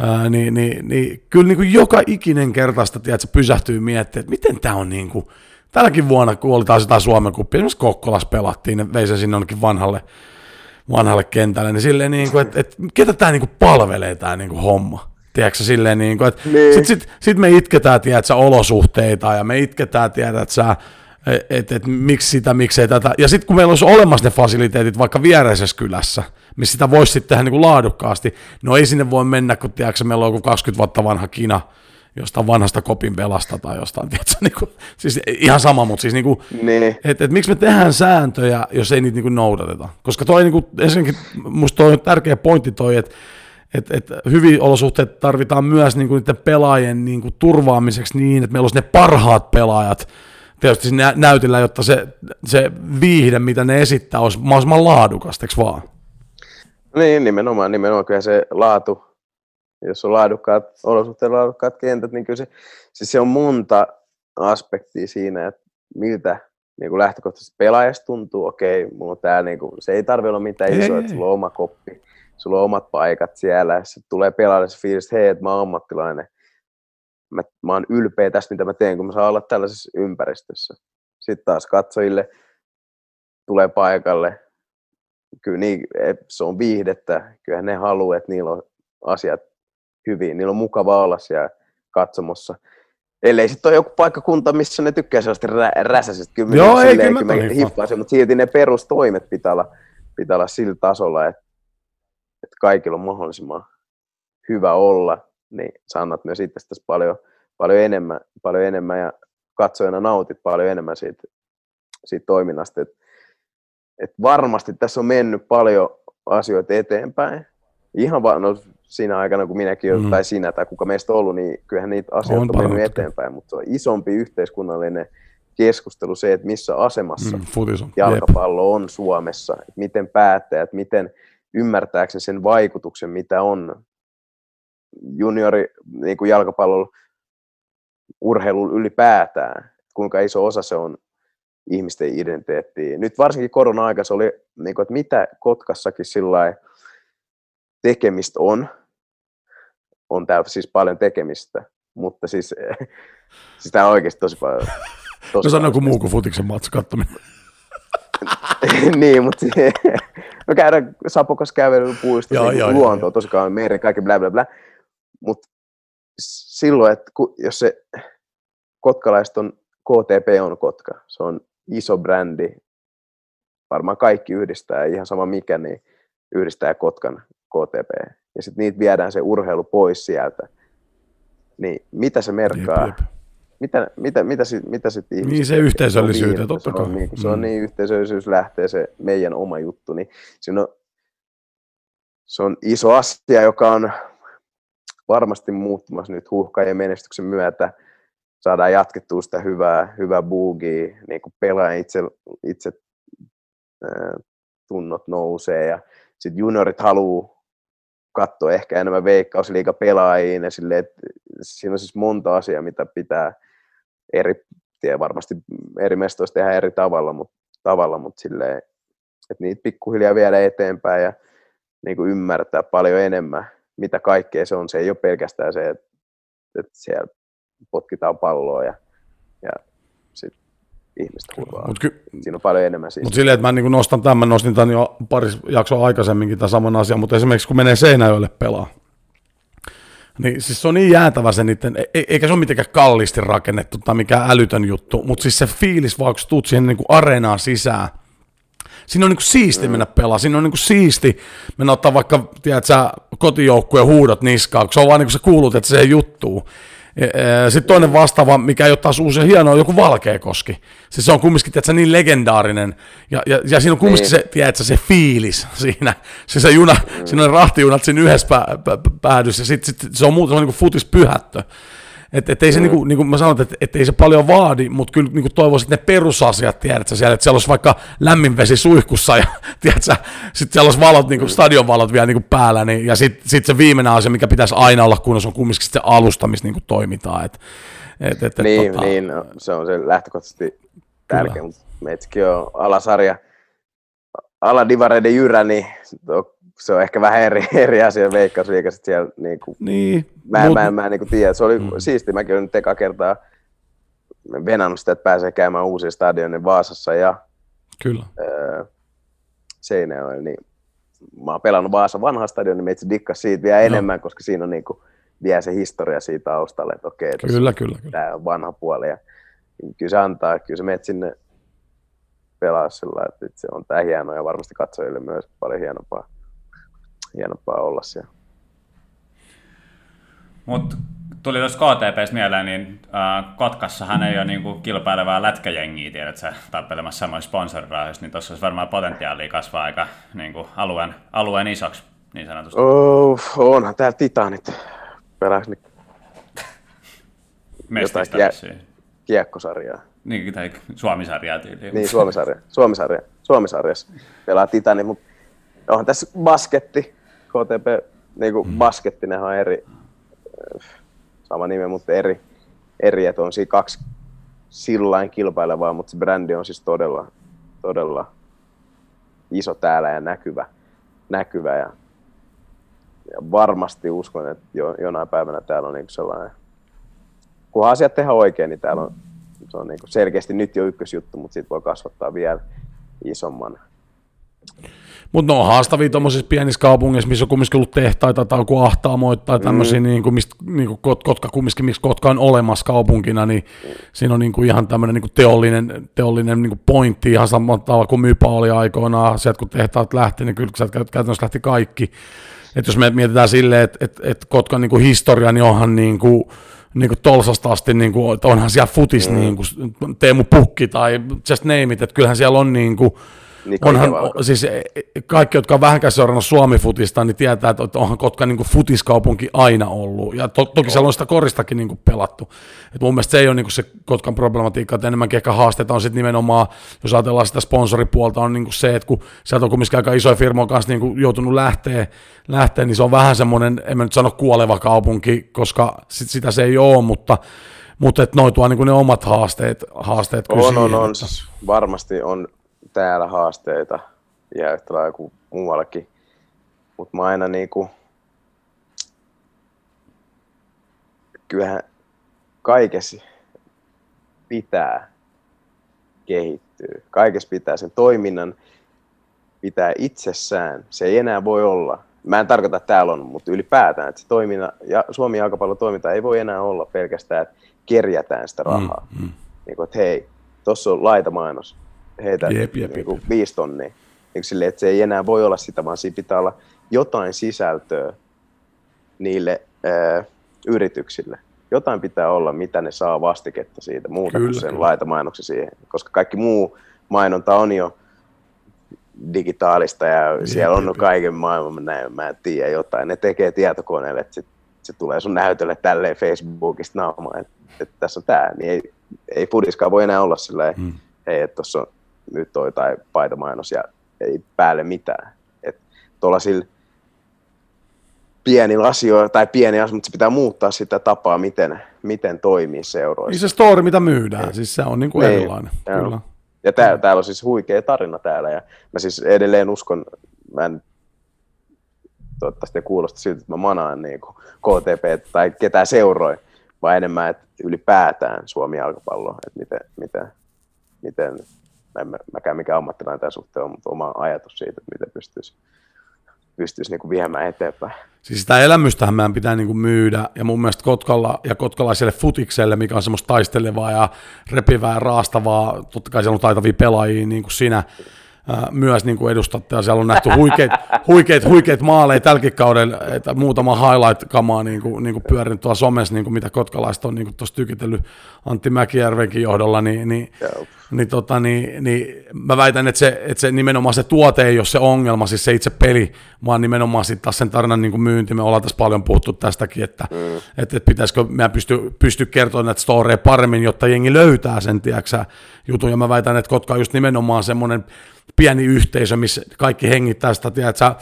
Ää, niin, niin, niin, kyllä niin kuin joka ikinen kertaista tiedät, se pysähtyy miettimään, että miten tämä on niin kuin, tälläkin vuonna, kun oli taas jotain Suomen kuppia, esimerkiksi Kokkolas pelattiin, ne vei sen sinne onnekin vanhalle, vanhalle kentälle, niin silleen niin kuin, että, että ketä tämä niin kuin palvelee tämä niin kuin homma. Tiedätkö, silleen niin kuin, että niin. sit, sit, sit, me itketään, tiedätkö, olosuhteita ja me itketään, tiedät sä, että et, et, miksi sitä, miksei tätä. Ja sitten kun meillä olisi olemassa ne fasiliteetit vaikka viereisessä kylässä, missä sitä voisi sitten tehdä niin kuin laadukkaasti, no ei sinne voi mennä, kun tiedätkö, meillä on joku 20 vuotta vanha kina, jostain vanhasta kopin velasta tai jostain, tiedätkö, niin kuin, siis ihan sama, mutta siis niin kuin, niin. että et, miksi me tehdään sääntöjä, jos ei niitä niin kuin noudateta. Koska toi niin kuin, ensinnäkin, musta toi on tärkeä pointti toi, että et, et hyviä olosuhteet tarvitaan myös niin kuin niiden pelaajien niin kuin turvaamiseksi niin, että meillä olisi ne parhaat pelaajat, tietysti nä- näytillä, jotta se, se viihde, mitä ne esittää, olisi mahdollisimman laadukasta, eikö vaan? Niin, nimenomaan, nimenomaan. Kyllä se laatu, jos on laadukkaat olosuhteet, laadukkaat kentät, niin kyllä se, siis se on monta aspektia siinä, että miltä niin kuin lähtökohtaisesti pelaajasta tuntuu, okei, mulla on tää, niin kuin, se ei tarvitse olla mitään isoa, että sulla on oma koppi, sulla on omat paikat siellä, sitten tulee pelaajalle se fiilis, että hei, että mä oon ammattilainen, mä, mä oon ylpeä tästä, mitä mä teen, kun mä saan olla tällaisessa ympäristössä. Sitten taas katsojille tulee paikalle, kyllä niin, se on viihdettä, kyllä ne haluaa, että niillä on asiat hyvin, niillä on mukava olla siellä katsomossa. Ellei sitten ole joku paikkakunta, missä ne tykkää sellaista rä- räsäisestä. Kyllä Joo, ei, kyllä mä hiffaisin, mutta silti ne perustoimet pitää olla, pitää olla sillä tasolla, että, että kaikilla on mahdollisimman hyvä olla niin sä annat myös itsestäsi paljon, paljon, enemmän, paljon enemmän ja katsojana nautit paljon enemmän siitä, siitä toiminnasta. Et, et varmasti tässä on mennyt paljon asioita eteenpäin. Ihan vaan no, siinä aikana, kun minäkin mm. tai sinä tai kuka meistä on ollut, niin kyllähän niitä asioita on, on mennyt eteenpäin, mutta se on isompi yhteiskunnallinen keskustelu se, että missä asemassa mm, on. jalkapallo on Suomessa, että miten päättäjät, miten ymmärtääkseni sen vaikutuksen, mitä on juniori niin kuin jalkapallon urheilun ylipäätään, kuinka iso osa se on ihmisten identiteettiin. Nyt varsinkin korona-aika se oli, niin kuin, että mitä Kotkassakin sillä tekemistä on, on täällä siis paljon tekemistä, mutta siis, siis tää on oikeasti tosi paljon. Tosi no sano kuin muu kuin futiksen matsi kattominen. niin, mutta no käydään Sapokas kävelyllä puistossa, niin luontoa, tosi kauan meri, kaikki bla bla bla. Mutta silloin, että jos se kotkalaiset on, KTP on Kotka, se on iso brändi, varmaan kaikki yhdistää, ihan sama mikä, niin yhdistää Kotkan KTP. Ja sitten niitä viedään se urheilu pois sieltä. Niin mitä se merkkaa? Jep, jep. Mitä, mitä, mitä, sit, mitä sit ihmiset Niin se yhteisöllisyyteen, niin, totta kai. Se on, niin, se on mm. niin yhteisöllisyys lähtee se meidän oma juttu, niin siinä on, se on iso asia, joka on varmasti muuttumassa nyt huuhkajien menestyksen myötä. Saadaan jatkettua sitä hyvää, hyvää boogia, niin kuin pelaajan itse, itse ää, tunnot nousee ja sitten juniorit haluaa katsoa ehkä enemmän veikkausliiga pelaajiin ja silleen, että siinä on siis monta asiaa, mitä pitää eri, tie varmasti eri mestoista tehdä eri tavalla, mutta, tavalla, mutta silleen, että niitä pikkuhiljaa viedä eteenpäin ja niin kuin ymmärtää paljon enemmän mitä kaikkea se on. Se ei ole pelkästään se, että, että siellä potkitaan palloa ja, ja sitten ihmistä hurraa. Mut ky- Siinä on paljon enemmän siis. Mutta silleen, että mä niin nostan tämän, nostin tämän jo pari jaksoa aikaisemminkin tämän saman asian, mutta esimerkiksi kun menee Seinäjoelle pelaa, Niin siis se on niin jäätävä se niiden, e- eikä se ole mitenkään kallisti rakennettu tai mikään älytön juttu, mutta siis se fiilis, vaan kun tuut siihen niin kuin areenaan sisään, siinä on niin kuin siisti mennä pelaamaan, siinä on niin kuin siisti mennä ottaa vaikka, tiedät sä, kotijoukkueen huudot niskaan, kun se on vaan niin kuin sä kuulut, että se juttuu. Sitten toinen vastaava, mikä ei ole taas uusi ja hieno, on joku Valkeakoski. Siis se on kumminkin tiedätkö, niin legendaarinen. Ja, ja, ja siinä on kumminkin niin. se, tiedätkö, se fiilis siinä. Se, se juna, mm. siinä on rahtijunat siinä yhdessä pä, pä, päädyssä. Ja sitten sit, se on muuta, se on niin kuin futispyhättö. Että et ei se, mm. niinku, niinku mä sanon, että et ei se paljon vaadi, mutta kyllä niinku toivoisin, että ne perusasiat, tiedätkö siellä, että siellä olisi vaikka lämmin vesi suihkussa ja tiedätkö, sitten siellä olisi valot, niinku, mm. stadionvalot vielä niinku päällä, niin, ja sitten sit se viimeinen asia, mikä pitäisi aina olla kunnossa, on kumminkin se alusta, missä niinku toimitaan. Et, et, et, niin, tota... niin no, se on se lähtökohtaisesti tärkeä, mutta on alasarja, aladivareiden jyrä, niin se on ehkä vähän eri, eri asia veikkausliikassa siellä. Niin kuin, niin, mä, mut... mä, mä, mä niin kuin tiedä, se oli mm. siisti, mäkin olen nyt eka kertaa venannut sitä, että pääsee käymään uusia stadionin Vaasassa ja Kyllä. Öö, Seinäjoella, niin mä oon pelannut Vaasa vanha stadion, niin meitä dikkas siitä vielä no. enemmän, koska siinä on niin kuin, vielä se historia siitä taustalle, että okei, kyllä, kyllä, kyllä. tämä on vanha puoli. Ja, niin kyllä se antaa, kyllä se menet sinne pelaa sillä, että se on tämä hienoa ja varmasti katsojille myös paljon hienompaa hienompaa olla siellä. Mutta tuli tuossa KTPstä mieleen, niin äh, Kotkassahan ei ole niin kilpailevaa lätkäjengiä, tiedät sä, tappelemassa samoissa sponsorirahoissa, niin tuossa olisi varmaan potentiaalia kasvaa aika niin kuin alueen, alueen isoksi, niin sanotusti. Oh, onhan täällä Titanit. Pelääks nyt jotain kie- kiekkosarjaa. Niin, tai Suomisarjaa tyyliin. Niin, Suomisarja. Suomisarja. Suomisarjassa pelaa Titani, mutta onhan tässä basketti, KTP, niin kuin mm. baskettinenhan on eri, sama nimi, mutta eri, eri että on siinä kaksi sillain kilpailevaa, mutta se brändi on siis todella, todella iso täällä ja näkyvä, näkyvä ja, ja varmasti uskon, että jo, jonain päivänä täällä on niin sellainen, kunhan asiat tehdään oikein, niin täällä on, se on niin selkeästi nyt jo ykkösjuttu, mutta siitä voi kasvattaa vielä isomman mutta ne on haastavia tuommoisissa pienissä kaupungeissa, missä on kumminkin ollut tehtaita tai joku ahtaamoita tai tämmöisiä, mm. niin kuin, mistä niin kuin Kotka, kumminkin, miksi Kotka on olemassa kaupunkina, niin siinä on niin kuin ihan tämmöinen niin kuin teollinen, teollinen niin kuin pointti ihan samalla tavalla kuin Mypa oli aikoinaan. Sieltä kun tehtaat lähti, niin kyllä sieltä käytännössä lähti kaikki. Et jos me mietitään silleen, että et, et Kotkan niin kuin historia, niin onhan niin kuin, niin kuin Tolsasta asti, niin kuin, että onhan siellä futis, mm. niin kuin Teemu Pukki tai just name it, että kyllähän siellä on niin kuin, niin onhan, siis e, e, kaikki, jotka on vähänkään seurannut Suomi-futista, niin tietää, että onhan Kotka niin kuin futiskaupunki aina ollut. Ja to, toki siellä on sitä koristakin niin kuin pelattu. Et mun mielestä se ei ole niin kuin se Kotkan problematiikka, että enemmänkin ehkä haasteita on sitten nimenomaan, jos ajatellaan sitä sponsoripuolta, on niin kuin se, että kun sieltä on kumminkin aika isoja firmoja kanssa niin kuin joutunut lähteä, lähteä, niin se on vähän semmoinen, en mä nyt sano kuoleva kaupunki, koska sit sitä se ei ole, mutta mutta että noitua niin ne omat haasteet, haasteet on, on, on, on, siis varmasti on täällä haasteita ja yhtä lailla kuin muuallakin. Mutta mä aina niinku, kyllähän kaikessa pitää kehittyä. Kaikessa pitää sen toiminnan pitää itsessään. Se ei enää voi olla. Mä en tarkoita, että täällä on, mutta ylipäätään, että se toiminna, ja Suomi toiminta ei voi enää olla pelkästään, että kerjätään sitä rahaa. Mm, mm. Niin kuin, että hei, tuossa on laitamainos, heitä jep, jep, niin kuin viisi tonnia. Niin silleen, että se ei enää voi olla sitä, vaan siinä pitää olla jotain sisältöä niille ää, yrityksille. Jotain pitää olla, mitä ne saa vastiketta siitä, muuta kyllä, kuin sen laitamainoksen siihen. Koska kaikki muu mainonta on jo digitaalista ja jep, siellä on jep, kaiken maailman, näin, mä en tiedä jotain. Ne tekee tietokoneelle, että sit, se tulee sun näytölle tälleen Facebookista naamaan, että, että tässä on tämä. Niin ei, ei Fudiskaan voi enää olla silleen, hmm. hei, että tuossa on nyt toi tai paitamainos ja ei päälle mitään. Että tuollaisilla pienillä asioilla, tai pieni asia, mutta se pitää muuttaa sitä tapaa, miten, miten toimii seuroissa. Niin se story, mitä myydään, niin. siis se on niin kuin niin, erilainen. Kyllä. Ja tää, täällä on siis huikea tarina täällä, ja mä siis edelleen uskon, mä en toivottavasti kuulosta siltä, että mä manaan niin kuin KTP tai ketään seuroi, vaan enemmän, että ylipäätään Suomi jalkapallo, että miten, miten, miten en mä, mäkään mikään ammattilainen tämän suhteen on, mutta oma ajatus siitä, että miten pystyisi pystyisi niin kuin viemään eteenpäin. Siis sitä elämystähän meidän pitää niin kuin myydä, ja mun mielestä Kotkalla ja kotkalaiselle futikselle, mikä on semmoista taistelevaa ja repivää ja raastavaa, totta kai siellä on taitavia pelaajia niin kuin sinä, myös niin kuin edustatte, ja siellä on nähty huikeat, huikeat, huikeat maaleja tälläkin kaudella, että muutama highlight-kamaa niin kuin, niin kuin pyörinyt tuolla somessa, niin kuin mitä kotkalaiset on niin tuossa tykitellyt Antti Mäkijärvenkin johdolla, niin, niin, niin, tota, niin, niin mä väitän, että se, että se nimenomaan se tuote ei ole se ongelma, siis se itse peli, vaan nimenomaan sitten taas sen tarinan niin kuin myynti, me ollaan tässä paljon puhuttu tästäkin, että, mm. että, että pitäisikö meidän pysty, pysty kertoa näitä storeja paremmin, jotta jengi löytää sen, tiedäksä, jutun, ja mä väitän, että Kotka on just nimenomaan semmoinen pieni yhteisö, missä kaikki hengittää sitä, tiedätkö,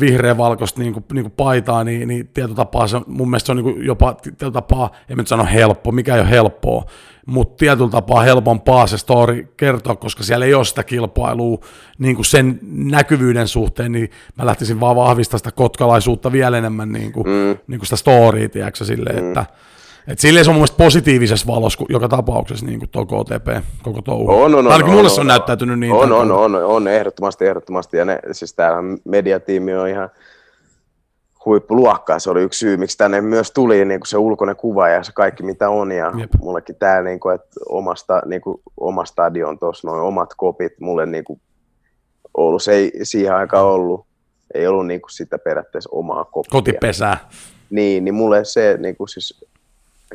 vihreä valkoista niin kuin, niin kuin paitaa, niin, niin tietotapaa se, mun mielestä se on niin kuin jopa tietotapaa, en nyt sano helppo, mikä ei ole helppoa, mutta tietyllä tapaa helpompaa se story kertoa, koska siellä ei ole sitä kilpailua niin kuin sen näkyvyyden suhteen, niin mä lähtisin vaan vahvistamaan sitä kotkalaisuutta vielä enemmän niin kuin, mm. niin kuin sitä storya, tiedätkö, silleen, mm. että et silleen se on mun mielestä positiivisessa valossa joka tapauksessa niin kuin tuo KTP, koko touhu. On, on, on, Ainakin on, mulle on, se on, on näyttäytynyt niin. On, on, on, on, on, ehdottomasti, ehdottomasti. Ja ne, siis tämähän mediatiimi on ihan huippuluokkaa. Se oli yksi syy, miksi tänne myös tuli niin kuin se ulkoinen kuva ja se kaikki mitä on. Ja Jep. mullekin tämä, niin kuin, että omasta, niin kuin, oma stadion tuossa, noin omat kopit, mulle niin kuin, Oulussa ei siihen aikaan ollut, ei ollut niin kuin sitä periaatteessa omaa koppia. Kotipesää. Niin, niin mulle se niin kuin siis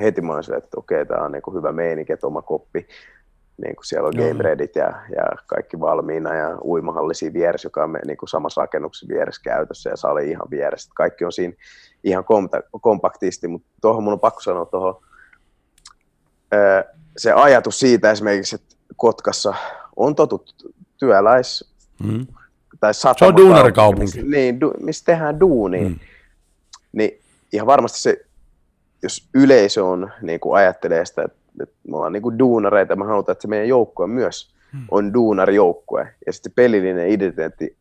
heti mä olin että okei, tämä on niin kuin hyvä meininki, että oma koppi, niin kuin siellä on Joo. game readit ja, ja kaikki valmiina ja uimahalli siinä vieressä, joka on niin kuin samassa rakennuksessa vieressä käytössä ja sali ihan vieressä. Kaikki on siinä ihan kompaktisti, mutta tuohon mun on pakko sanoa tuohon, se ajatus siitä esimerkiksi, että Kotkassa on totut työläis, mm. tai Se on duunarikaupunki. Niin, du, missä tehdään duunia. Mm. Niin ihan varmasti se jos yleisö on, niin kuin ajattelee sitä, että, että me ollaan niin kuin duunareita, me halutaan, että se meidän joukkue myös hmm. on duunarijoukkue. Ja sitten pelillinen identiteetti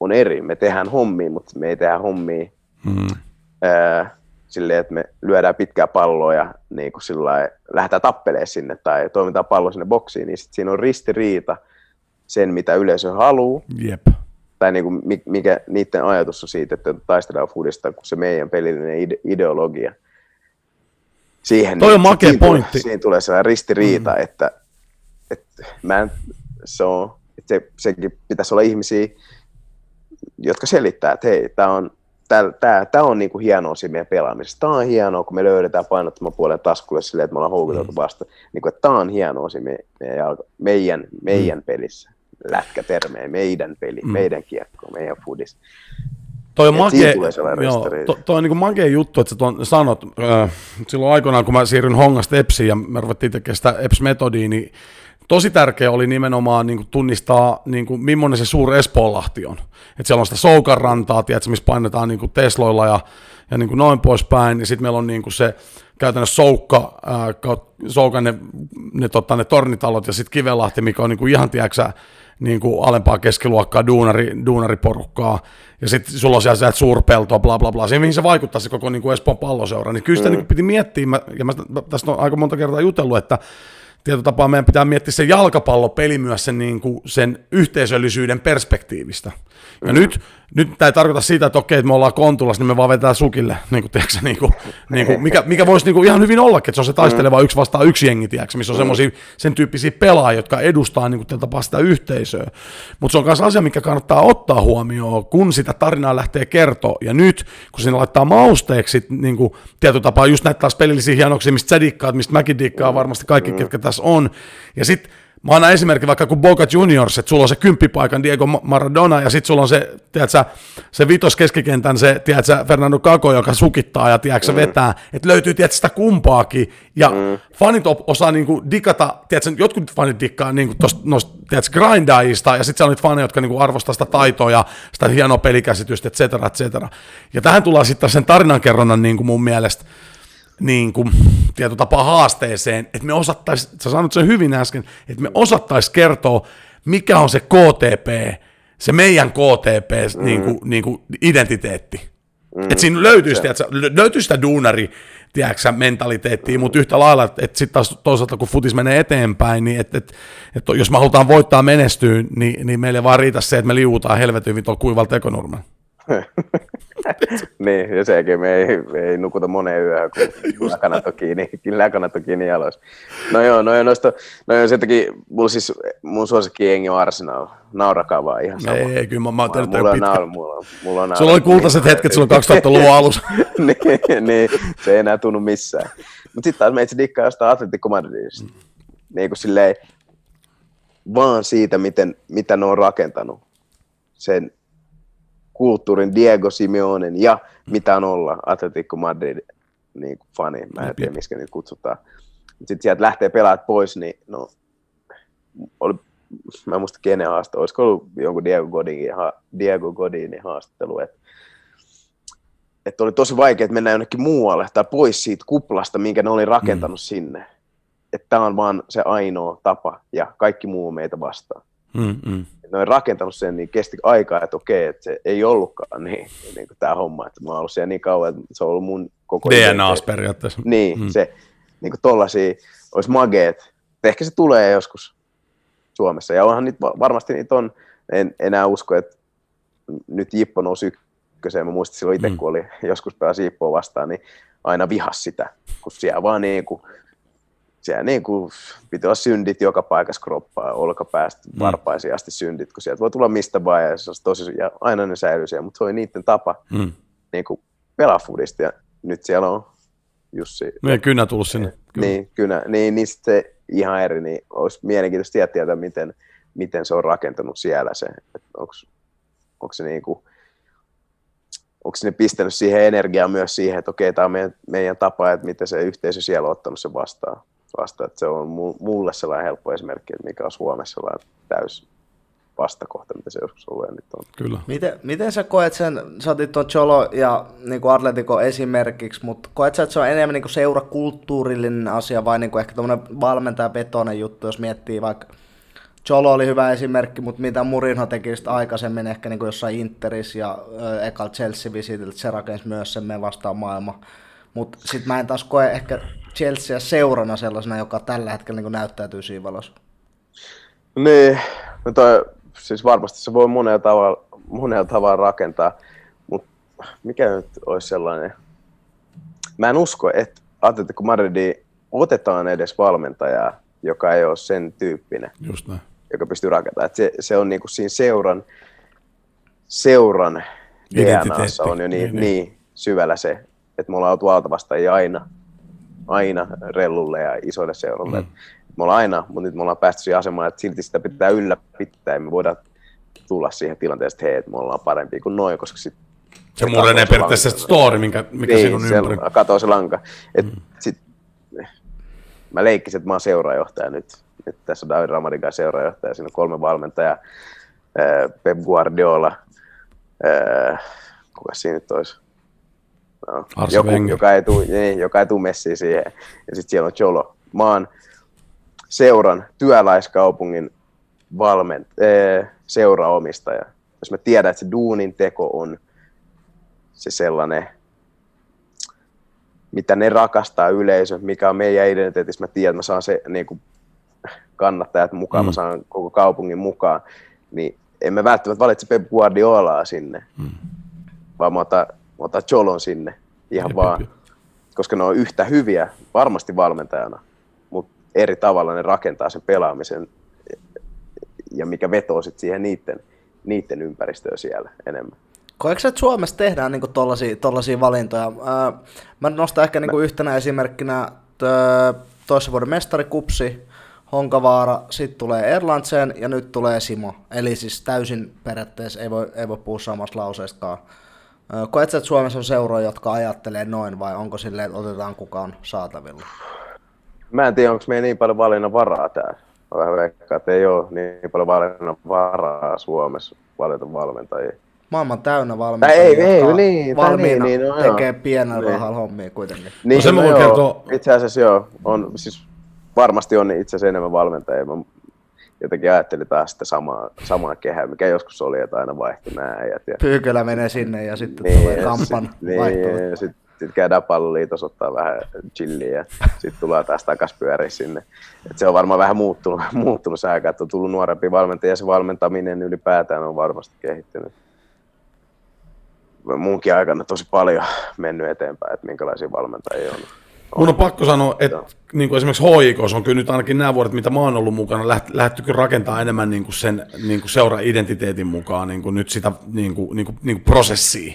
on eri. Me tehdään hommia, mutta me ei tehdä hommia hmm. ää, silleen, että me lyödään pitkää palloa ja niin kuin sillä lähdetään tappelemaan sinne tai toimitaan pallo sinne boksiin, niin sit siinä on ristiriita sen, mitä yleisö haluaa. Jep. Tai niin kuin, mikä niiden ajatus on siitä, että taistellaan foodista, kun se meidän pelillinen ideologia – siihen. Toi on niin, makea siinä pointti. Tulee, siinä tulee sellainen ristiriita, mm. että, että, mä en, se on, että se, sekin pitäisi olla ihmisiä, jotka selittää, että hei, tämä on, tää, tää, tää on niinku hienoa siinä meidän pelaamisessa. Tämä on hienoa, kun me löydetään painottoman puolen taskulle silleen, että me ollaan houkuteltu mm. vasta. Niinku, että tämä on hienoa siinä meidän, meidän, meidän, meidän mm. pelissä. Lätkätermejä, meidän peli, mm. meidän kiekko, meidän fudis. Toi on makea, joo, to, toi on niin makea juttu, että sä tuon sanot. Äh, silloin aikoinaan, kun mä siirryn Hongasta EPSiin ja me ruvettiin tekemään sitä EPS-metodia, niin tosi tärkeä oli nimenomaan niin kuin tunnistaa, niin kuin, millainen se suuri Espoonlahti on. Että siellä on sitä Soukanrantaa, tiedätkö, missä painetaan niin kuin Tesloilla ja, ja niin kuin noin poispäin. Ja sitten meillä on niin kuin se käytännössä Soukka, ää, Soukka ne, ne, tota, ne tornitalot ja sitten Kivelahti, mikä on niin kuin ihan, tiedätkö, niin kuin alempaa keskiluokkaa, duunari, duunariporukkaa, ja sitten sulla on siellä suurpeltoa, bla bla bla, siihen mihin se vaikuttaa se koko niin kuin Espoon palloseura, niin kyllä sitä mm. niin piti miettiä, mä, ja mä tästä on aika monta kertaa jutellut, että tietotapaa meidän pitää miettiä se jalkapallopeli myös sen, niin kuin, sen yhteisöllisyyden perspektiivistä. Ja mm. nyt, nyt tämä ei tarkoita sitä, että okei, että me ollaan kontulas, niin me vaan vetää sukille, niin kuin, tiedätkö, niin kuin, niin kuin, mikä, mikä voisi niin kuin ihan hyvin ollakin, että se on se taisteleva mm. yksi vastaan yksi jengi, tiedätkö, missä on mm. semmoisia sen tyyppisiä pelaajia, jotka edustaa niin kuin, tapaa sitä yhteisöä. Mutta se on myös asia, mikä kannattaa ottaa huomioon, kun sitä tarinaa lähtee kertoa. Ja nyt, kun sinne laittaa mausteeksi niin kuin, tapaa just näitä taas pelillisiä hienoksia, mistä sä dikkaat, mistä mäkin dikkaan, varmasti kaikki, mm. ketkä tässä on. Ja sitten Mä annan esimerkki vaikka kuin Boca Juniors, että sulla on se kymppipaikan Diego Maradona ja sitten sulla on se, tiedätkö, se vitos keskikentän se, tiedätkö, Fernando Kako, joka sukittaa ja tiedätkö, mm. vetää, että löytyy tiedätkö, sitä kumpaakin ja mm. fanit osaa niinku dikata, tiedätkö, jotkut fanit dikkaa niinku tosta, nosta, tiedätkö, grindaajista ja sitten siellä on niitä faneja, jotka niinku arvostaa sitä taitoa ja sitä hienoa pelikäsitystä, et cetera, et cetera. Ja tähän tullaan sitten sen tarinankerronnan niinku mun mielestä, niin kuin, tietotapaa haasteeseen, että me osattaisiin, sä sanoit sen hyvin äsken, että me osattaisiin kertoa, mikä on se KTP, se meidän KTP mm. niin kuin, niin kuin identiteetti. Mm. Että siinä löytyisi, tiedätkö, löytyisi sitä duunari, tiedätkö, mentaliteettia, mm. mutta yhtä lailla, että, sitten taas toisaalta kun futis menee eteenpäin, niin että, että, että jos me halutaan voittaa menestyä, niin, niin meille vaan riitä se, että me liuutaan helvetin tuolla kuivalta ekonurmella. niin, ja sekin me ei, me ei nukuta moneen yöhön, kun lakanat on kiinni, lakanat on kiinni jaloissa. No joo, no joo, noista, no joo, sen takia mulla siis, mun suosikki jengi on Arsenal. Naurakaa vaan ihan sama. Ei, ei kyllä mä, mä oon tehnyt mulla, on naur, mulla, on, mulla on Sulla oli kultaiset hetket silloin 2000-luvun alussa. niin, niin, se ei enää tunnu missään. Mutta sitten taas meitä dikkaa jostain Atletico Madridista. Mm. Niin kuin silleen, vaan siitä, miten, mitä ne on rakentanut. Sen kulttuurin Diego Simeonen ja mitä on olla Atletico Madrid niin kuin fani. Mä en tiedä, miskä niitä kutsutaan. Sitten sieltä lähtee pelaat pois, niin no, oli, mä en muista kenen haaste, olisiko ollut jonkun Diego Godinin, Diego Godinin haastattelu, että että oli tosi vaikea, että mennä jonnekin muualle tai pois siitä kuplasta, minkä ne oli rakentanut mm. sinne. Että tämä on vaan se ainoa tapa ja kaikki muu meitä vastaan. Mm, mm. Ne oli rakentanut sen, niin kesti aikaa, että okei, että se ei ollutkaan niin, niin kuin tämä homma. Että mä oon ollut siellä niin kauan, että se on ollut mun koko DNAs periaatteessa. Niin, mm. se niin kuin tollasia olisi mageet. Ehkä se tulee joskus Suomessa. Ja onhan niitä, varmasti niitä on. En enää usko, että nyt Jippo nousi ykköseen. Mä muistin silloin itse, mm. kun oli joskus pelasi Jippoa vastaan, niin aina vihas sitä, kun siellä vaan niin kuin, siellä niin kuin piti olla syndit joka paikassa kroppaa, olkapäästä mm. varpaisiin asti syndit, kun sieltä voi tulla mistä vaan, ja, se tosi, ja aina ne säilyi siellä, mutta se oli niiden tapa Mm. niin kuin pelaa ja nyt siellä on Jussi. Meidän kynä tullut sinne. Kyllä. Niin, kynä, niin, niin sit se ihan eri, niin olisi mielenkiintoista tietää, tietää miten, miten se on rakentanut siellä se, että onko se niin kuin, onko sinne pistänyt siihen energiaa myös siihen, että okei, tämä on meidän, meidän tapa, että miten se yhteisö siellä on ottanut sen vastaan. Vastaan. Että se on mulle sellainen helppo esimerkki, että mikä on Suomessa sellainen täys vastakohta, mitä se joskus ollut ja nyt on. Kyllä. Miten, miten sä koet sen, sä otit tuon Cholo ja niin kuin Atletico esimerkiksi, mutta koet sä, että se on enemmän niin kuin seurakulttuurillinen asia vai niin kuin ehkä tämmöinen valmentajapetoinen juttu, jos miettii vaikka Cholo oli hyvä esimerkki, mutta mitä Murinho teki sitten aikaisemmin ehkä niin kuin jossain Interis ja ekal Chelsea visitiltä, se rakensi myös sen me vastaan maailma. Mutta sitten mä en taas koe ehkä Chelsea seurana sellaisena, joka tällä hetkellä niin näyttäytyy siinä valossa. Niin, no toi, siis varmasti se voi monella tavalla, monella tavalla rakentaa, mutta mikä nyt olisi sellainen? Mä en usko, että Atletico Madridi otetaan edes valmentajaa, joka ei ole sen tyyppinen. Just näin joka pystyy rakentamaan. Et se, se on niinku siinä seuran, seuran DNAssa on jo niin, niin, niin syvällä se, että me ollaan oltu altavastajia aina, aina rellulle ja isoille seurolle. Mm. Me ollaan aina, mutta nyt me ollaan päästy siihen asemaan, että silti sitä pitää ylläpitää ja me voidaan tulla siihen tilanteeseen, että hei, että me ollaan parempi kuin noin, koska sit se murenee periaatteessa se story, minkä, mikä niin, siinä on ympäri. Se katoo se lanka. Et mm. sit, mä leikkisin, että mä oon seurajohtaja nyt nyt tässä on David Ramadikan seurajohtaja, siinä on kolme valmentajaa, Pep Guardiola, kuka siinä nyt olisi? No, joku, joka ei, tule, niin, joka ei tule messiin siihen. Ja sitten siellä on Cholo. Mä oon seuran työläiskaupungin valment, äh, seuraomistaja. Jos mä tiedän, että se duunin teko on se sellainen, mitä ne rakastaa yleisö, mikä on meidän identiteetissä, mä tiedän, että mä saan se niin kuin, kannattajat mukaan, mm. mä saan koko kaupungin mukaan, niin emme välttämättä valitse Pep Guardiolaa sinne, mm. vaan mä otan, mä otan Cholon sinne ihan Jep, vaan, koska ne on yhtä hyviä varmasti valmentajana, mutta eri tavalla ne rakentaa sen pelaamisen ja mikä vetoo sitten siihen niiden, niiden ympäristöön siellä enemmän. Koetko että Suomessa tehdään niinku tollaisia, tollaisia valintoja? Ää, mä nostan ehkä niinku yhtenä esimerkkinä toissa vuoden mestarikupsi, Honkavaara, sitten tulee Erlandsen ja nyt tulee Simo. Eli siis täysin periaatteessa ei voi, ei voi puhua samasta lauseestakaan. Koetko, että Suomessa on seuroja, jotka ajattelee noin vai onko silleen, että otetaan kukaan saatavilla? Mä en tiedä, onko meillä niin paljon valinnan varaa täällä. Mä vähän veikkaan, että ei ole niin paljon valinnan varaa Suomessa valita valmentajia. Maailman täynnä valmentajia, ei, ei, niin, valmiina niin, niin, no, tekee pienellä niin. rahalla hommia kuitenkin. Niin, no se no, joo, kertoo... Itse asiassa joo, on siis varmasti on itse asiassa enemmän valmentajia. Mä jotenkin ajattelin taas sitä samaa, samaa kehää, mikä joskus oli, että aina vaihtui nämä äijät. Ja... Pyykölä menee sinne ja sitten niin, tulee kampan niin, ja sitten sit käydään palloliitos ottaa vähän chilliä ja sitten tullaan taas takaisin pyöriä sinne. Et se on varmaan vähän muuttunut, muuttunut se aika, että on tullut nuorempi valmentaja ja se valmentaminen ylipäätään on varmasti kehittynyt. munkin aikana tosi paljon mennyt eteenpäin, että minkälaisia valmentajia on. Mun on pakko sanoa, että niin kuin esimerkiksi HIK on kyllä nyt ainakin nämä vuodet, mitä mä oon ollut mukana, lähty kyllä rakentaa enemmän niin kuin sen niin kuin seura-identiteetin mukaan niin kuin nyt sitä niin kuin, niin kuin, niin kuin prosessia.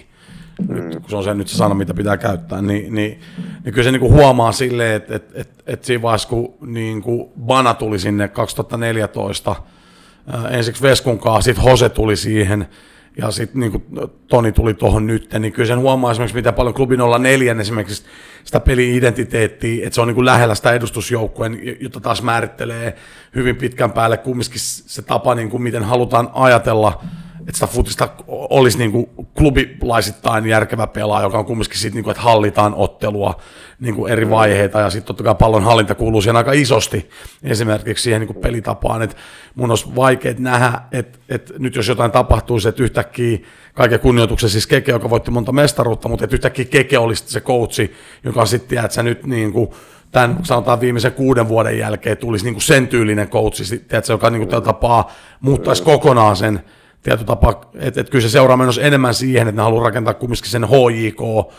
Nyt, mm. kun se on se nyt se sana, mitä pitää käyttää, niin, niin, niin kyllä se niin kuin huomaa silleen, että, että, että, että siinä vaiheessa, kun niin kuin Bana tuli sinne 2014, ensiksi Veskun kanssa, sitten Hose tuli siihen, ja sitten niin Toni tuli tuohon nyt, niin kyllä sen huomaa esimerkiksi, mitä paljon klubin olla neljän esimerkiksi sitä peli-identiteettiä, että se on niin kuin lähellä sitä edustusjoukkueen, jota taas määrittelee hyvin pitkän päälle. Kumminkin se tapa, niin kuin miten halutaan ajatella että sitä futista olisi niin kuin klubilaisittain järkevä pelaa, joka on kumminkin siitä, niin kuin, että hallitaan ottelua niin kuin eri vaiheita, ja sitten totta kai pallon hallinta kuuluu siihen aika isosti esimerkiksi siihen niin kuin pelitapaan, että mun olisi vaikea nähdä, että, että nyt jos jotain tapahtuisi, että yhtäkkiä kaiken kunnioituksen siis Keke, joka voitti monta mestaruutta, mutta että yhtäkkiä Keke olisi se coachi, joka sitten, että sä nyt niin kuin, tämän sanotaan viimeisen kuuden vuoden jälkeen tulisi niin kuin sen tyylinen coachi, tiedätkö, joka niin kuin tapaa muuttaisi kokonaan sen tietotapa, että et kyllä se seuraa menossa enemmän siihen, että ne haluaa rakentaa kumminkin sen HJK,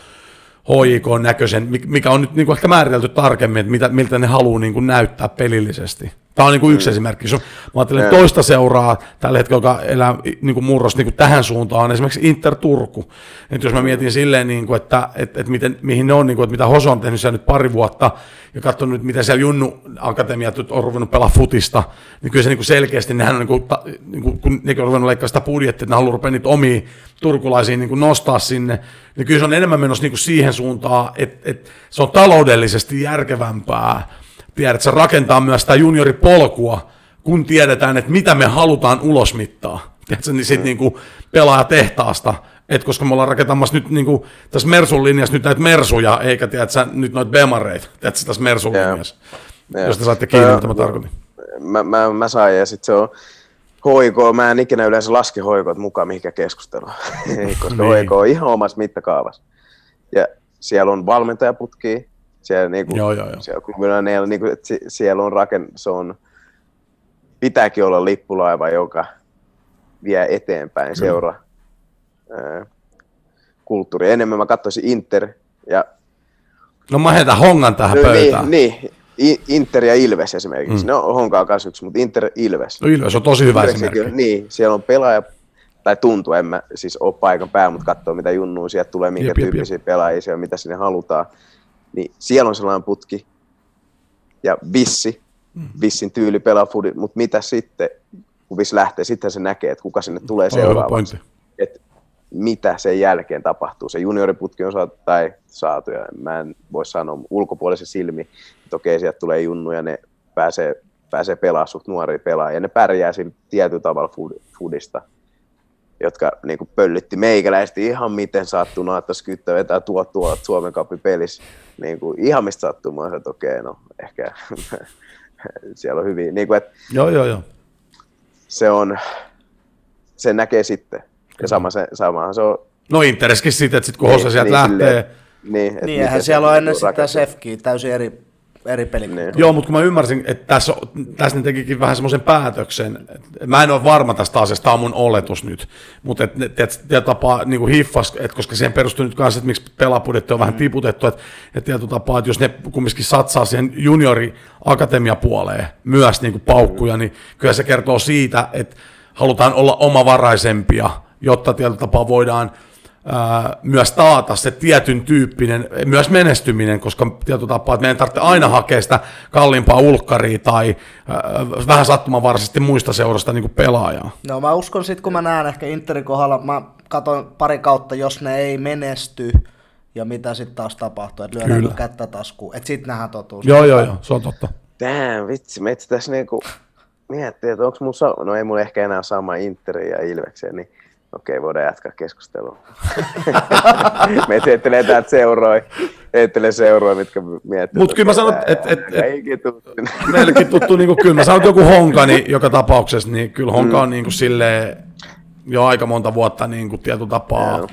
HJK-näköisen, mikä on nyt niin kuin ehkä määritelty tarkemmin, että mitä, miltä ne haluaa niin kuin näyttää pelillisesti. Tämä on niin kuin yksi mm. esimerkki. Jos mä ajattelen, että toista seuraa tällä hetkellä, joka elää niin kuin murros niin kuin tähän suuntaan, on esimerkiksi Inter Turku. Että jos mä mietin silleen, niin kuin, että, että, että miten, mihin ne on, niin kuin, että mitä Hoso on tehnyt siellä nyt pari vuotta, ja katsonut nyt, miten siellä Junnu Akatemiat on ruvennut pelaa futista, niin kyllä se niin kuin selkeästi, nehän on, niin kuin, niin kuin, kun nekin on ruvennut leikkaa sitä budjettia, että ne haluaa rupea niitä omia turkulaisia niin kuin nostaa sinne, niin kyllä se on enemmän menossa niin kuin siihen suuntaan, että, että se on taloudellisesti järkevämpää, tiedätkö, rakentaa myös sitä junioripolkua, kun tiedetään, että mitä me halutaan ulosmittaa. Tiedätkö, niin sitten mm. niin pelaaja tehtaasta, et koska me ollaan rakentamassa nyt niin kuin, tässä Mersun linjassa nyt näitä Mersuja, eikä tiedätkö, nyt noita Bemareita, tiedätkö, tässä Mersun yeah. linjassa. Yeah. Jos te saatte kiinni, mitä mä tarkoitin. Mä, mä, mä sain, ja sitten se on hoiko, mä en ikinä yleensä laske hoikot mukaan mihinkään keskusteluun, koska niin. hoiko on ihan omassa mittakaavassa. Ja siellä on valmentajaputkia, siellä, niinku, joo, joo, joo. siellä klubilla ne, niinku, siellä on raken, se on, pitääkin olla lippulaiva, joka vie eteenpäin seura ää, kulttuuri. Enemmän mä katsoisin Inter ja... No mä heitän hongan tähän no, pöytään. Niin, niin, Inter ja Ilves esimerkiksi. Mm. No honkaa kanssa yksi, mutta Inter Ilves. No Ilves on tosi hyvä Ilves, esimerkki. Niin, siellä on pelaaja, tai tuntuu, en mä siis ole paikan päällä, mutta katsoo mitä junnuu sieltä tulee, minkä jep, tyyppisiä jep, pelaajia siellä, mitä sinne halutaan niin siellä on sellainen putki ja Vissi, mm. Vissin tyyli pelaa fudit, mutta mitä sitten, kun Vissi lähtee, sitten se näkee, että kuka sinne tulee seuraavaksi. Että mitä sen jälkeen tapahtuu. Se junioriputki on saatu, tai saatu, ja mä en voi sanoa ulkopuolisen silmi, että okei, sieltä tulee junnu ja ne pääsee, pääsee pelaamaan suht nuoria pelaajia, ja ne pärjää sillä tietyllä tavalla foodista jotka niin kuin pöllytti meikäläisesti ihan miten sattuu, että skyttä vetää tuo tuo Suomen kapi pelissä. Niin kuin, ihan mistä sattuu, mä että okei, okay, no ehkä siellä on hyvin. Niin kuin, että joo, joo, joo. Se on, se näkee sitten. Ja sama se, samahan se on. No Intereskin sitten, että sit kun niin, Hossa sieltä niin, lähtee. Niin, niin eihän siellä on ennen sitä Sefkiä täysin eri eri pelikulttuuri. Joo, mutta kun mä ymmärsin, että tässä, tässä ne tekikin vähän semmoisen päätöksen, mä en ole varma tästä asiasta, tämä on mun oletus nyt, mutta että tietyllä tapaa niin kuin hiffas, että koska siihen perustuu nyt kanssa, että miksi pelapudjetti on vähän mm. tiputettu, että, että tietyllä tapaa, että jos ne kumminkin satsaa siihen juniori akatemiapuoleen myös niin kuin paukkuja, niin kyllä se kertoo siitä, että halutaan olla omavaraisempia, jotta tietyllä tapaa voidaan myös taata se tietyn tyyppinen, myös menestyminen, koska tietotapaa, että meidän tarvitsee aina hakea sitä kalliimpaa ulkkaria tai ää, vähän sattumanvaraisesti muista seurasta niin pelaajaa. No mä uskon sitten, kun mä näen ehkä Interin kohdalla, mä katson pari kautta, jos ne ei menesty, ja mitä sitten taas tapahtuu, että lyödään Kyllä. kättä taskuun, että sitten nähdään totuus. Joo, joo, joo, se on totta. Damn, vitsi, me tässä niinku miettii, että onko mun, sa- no ei mulla ehkä enää sama Interi ja Ilvekseen, niin Okei, voidaan jatkaa keskustelua. Me ettelee täältä seuroi, ettelee seuroi, mitkä miettii. Mutta kyllä mä sanon, että et, et, meillekin tuttu, niin kyllä mä sanon, joku Honka, niin joka tapauksessa, niin kyllä Honka mm. on niin kuin silleen, jo aika monta vuotta niin kuin tietotapaa. Yeah.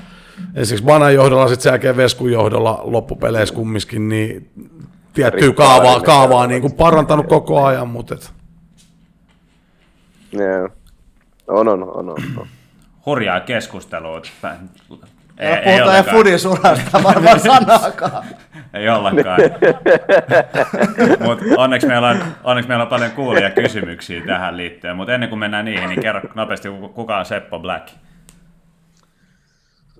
Esimerkiksi Banan johdolla, sitten sen jälkeen Veskun johdolla loppupeleissä kumminkin, niin tiettyä kaavaa, kaavaa niin kuin parantanut koko ajan, mutta et... Yeah. On, on, on, on. on hurjaa keskustelua. Ei, ei puhutaan ei Fudin surasta varmaan sanaakaan. ei ollakaan. Mutta onneksi, meillä on, onneksi meillä on paljon kuulia kysymyksiä tähän liittyen. Mutta ennen kuin mennään niihin, niin kerro nopeasti, kuka on Seppo Black?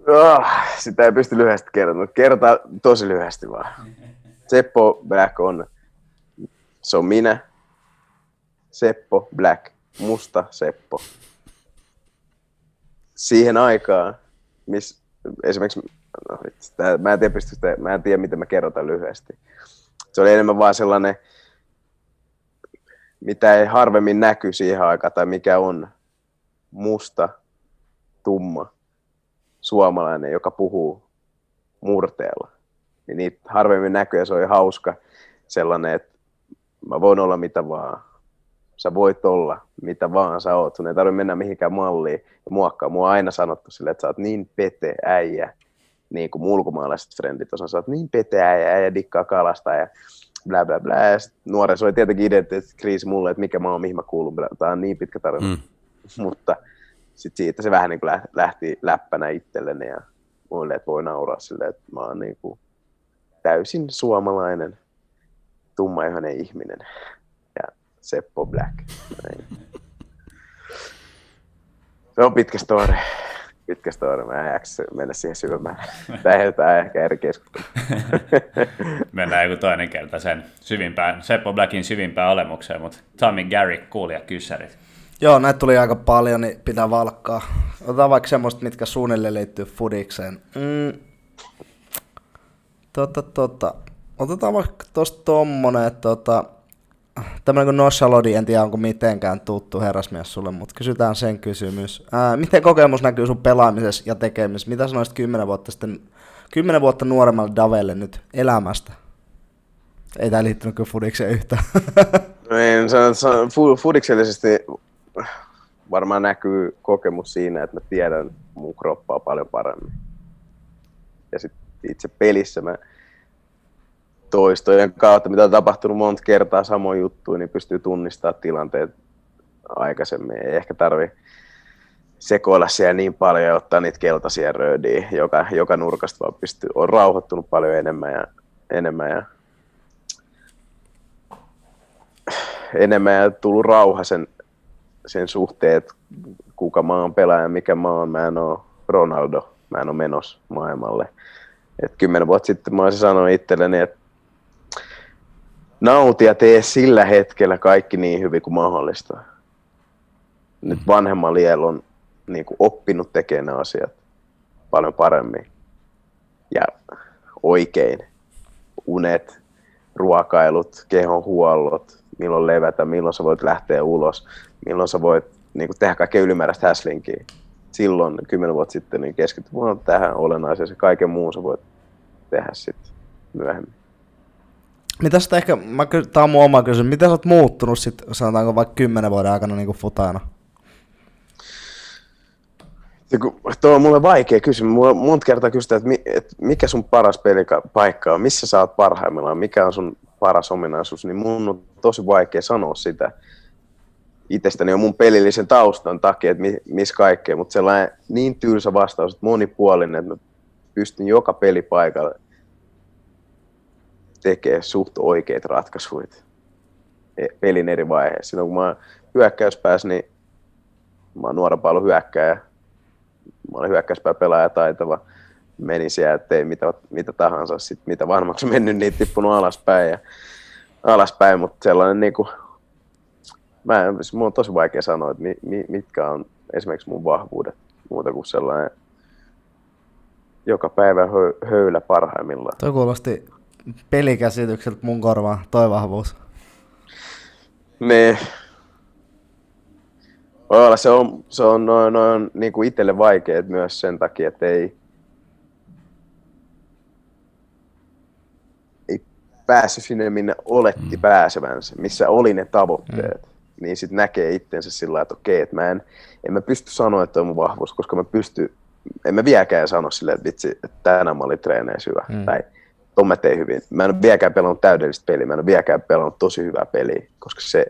Oh, sitä ei pysty lyhyesti kertomaan. Kerrotaan tosi lyhyesti vaan. Seppo Black on, se on minä, Seppo Black, musta Seppo. Siihen aikaan, missä esimerkiksi, no, tää, mä, en tiedä, sitä, mä en tiedä, miten mä kerrotaan lyhyesti. Se oli enemmän vaan sellainen, mitä ei harvemmin näky siihen aikaan, tai mikä on musta, tumma, suomalainen, joka puhuu murteella. Niin niitä harvemmin näkyy ja se on hauska sellainen, että mä voin olla mitä vaan. Sä voit olla mitä vaan sä oot. Sun ei tarvitse mennä mihinkään malliin ja muokkaa. Mua on aina sanottu silleen, että sä oot niin pete äijä, niin kuin ulkomaalaiset frendit osaa, sä oot niin pete äijä, äijä dikkaa kalasta ja bla bla bla. Ja nuoressa oli tietenkin identiteettikriisi mulle, että mikä mä oon, mihin mä kuulun. Tämä on niin pitkä tarina. Mm. Mutta sitten siitä se vähän niin kuin lähti läppänä itselleni ja muille, että voi nauraa silleen, että mä oon niin kuin täysin suomalainen, tummaihoinen ihminen Seppo Black. Näin. Se on pitkä story. Pitkä story. Mä en jaksa mennä siihen syvemmälle. Lähdetään ehkä eri keskustelua. Mennään joku toinen kerta sen syvimpään, Seppo Blackin syvimpään olemukseen, mutta Tommy Gary, kuulija kyssärit. Joo, näitä tuli aika paljon, niin pitää valkkaa. Otetaan vaikka semmoista, mitkä suunnilleen liittyy fudikseen. Mm. Tota, tota. Otetaan vaikka tosta tommonen, että tota, tämmönen kuin Noshalodi, en tiedä onko mitenkään tuttu herrasmies sulle, mutta kysytään sen kysymys. Ää, miten kokemus näkyy sun pelaamisessa ja tekemisessä? Mitä sanoisit kymmenen vuotta sitten, kymmenen vuotta nuoremmalle Davelle nyt elämästä? Ei tää liittynyt kyllä fudikseen yhtään. No ei, se on, fudiksellisesti varmaan näkyy kokemus siinä, että mä tiedän mun kroppaa paljon paremmin. Ja sitten itse pelissä mä toistojen kautta, mitä on tapahtunut monta kertaa samoin juttuja, niin pystyy tunnistamaan tilanteet aikaisemmin. Ei ehkä tarvi sekoilla siellä niin paljon ja ottaa niitä keltaisia röödiä joka, joka nurkasta, vaan pystyy, on rauhoittunut paljon enemmän ja, enemmän ja enemmän ja tullut rauha sen sen suhteen, että kuka mä oon pelaaja, mikä mä oon. Mä en oo Ronaldo, mä en oo menos maailmalle. Et kymmenen vuotta sitten mä olisin sanonut itselleni, että nauti ja tee sillä hetkellä kaikki niin hyvin kuin mahdollista. Nyt vanhemman liel on niin kuin oppinut tekemään ne asiat paljon paremmin ja oikein. Unet, ruokailut, kehon huollot, milloin levätä, milloin sä voit lähteä ulos, milloin sä voit niin kuin tehdä kaikkea ylimääräistä häslinkiä. Silloin, kymmenen vuotta sitten, niin keskity vaan tähän olennaiseen, se kaiken muun sä voit tehdä sitten myöhemmin. Mitä sitä ehkä, mä, tää on mun oma kysymys, mitä sä oot muuttunut sitten, sanotaanko vaikka kymmenen vuoden aikana niin kuin futana? Tuo on mulle vaikea kysymys. Mulla monta kertaa kysytään, että mikä sun paras pelipaikka on, missä sä oot parhaimmillaan, mikä on sun paras ominaisuus, niin mun on tosi vaikea sanoa sitä. Itsestäni on mun pelillisen taustan takia, että missä kaikkea, mutta sellainen niin tylsä vastaus, että monipuolinen, että mä pystyn joka pelipaikalla tekemään suht oikeat ratkaisuit e, pelin eri vaiheissa. Silloin kun mä oon hyökkäyspäässä, niin mä oon nuorempaa ollut hyökkäjä. Mä olen hyökkäyspää pelaaja taitava. Menin siellä, tein mitä, mitä tahansa. Sitten mitä vanhemmaksi mennyt, niin tippunut alaspäin. Ja, alaspäin, mutta sellainen niin kuin mä, mun on tosi vaikea sanoa, että mi, mi, mitkä on esimerkiksi mun vahvuudet muuta kuin sellainen joka päivä hö, höylä parhaimmillaan. Toi kuulosti pelikäsitykseltä mun korvaan, toi vahvuus. Niin. Olla, se on, se on noin, noin niin kuin itselle vaikeet myös sen takia, että ei, ei päässyt sinne, minne oletti mm. pääsevänsä, missä oli ne tavoitteet. Mm niin sitten näkee itsensä sillä että okei, että mä en, en mä pysty sanoa, että on mun vahvuus, koska mä pysty, en mä vieläkään sano silleen, että vitsi, että tänään mä olin treeneen syvä, mm. tai ton mä tein hyvin. Mä en ole vieläkään pelannut täydellistä peliä, mä en ole vieläkään pelannut tosi hyvää peliä, koska se,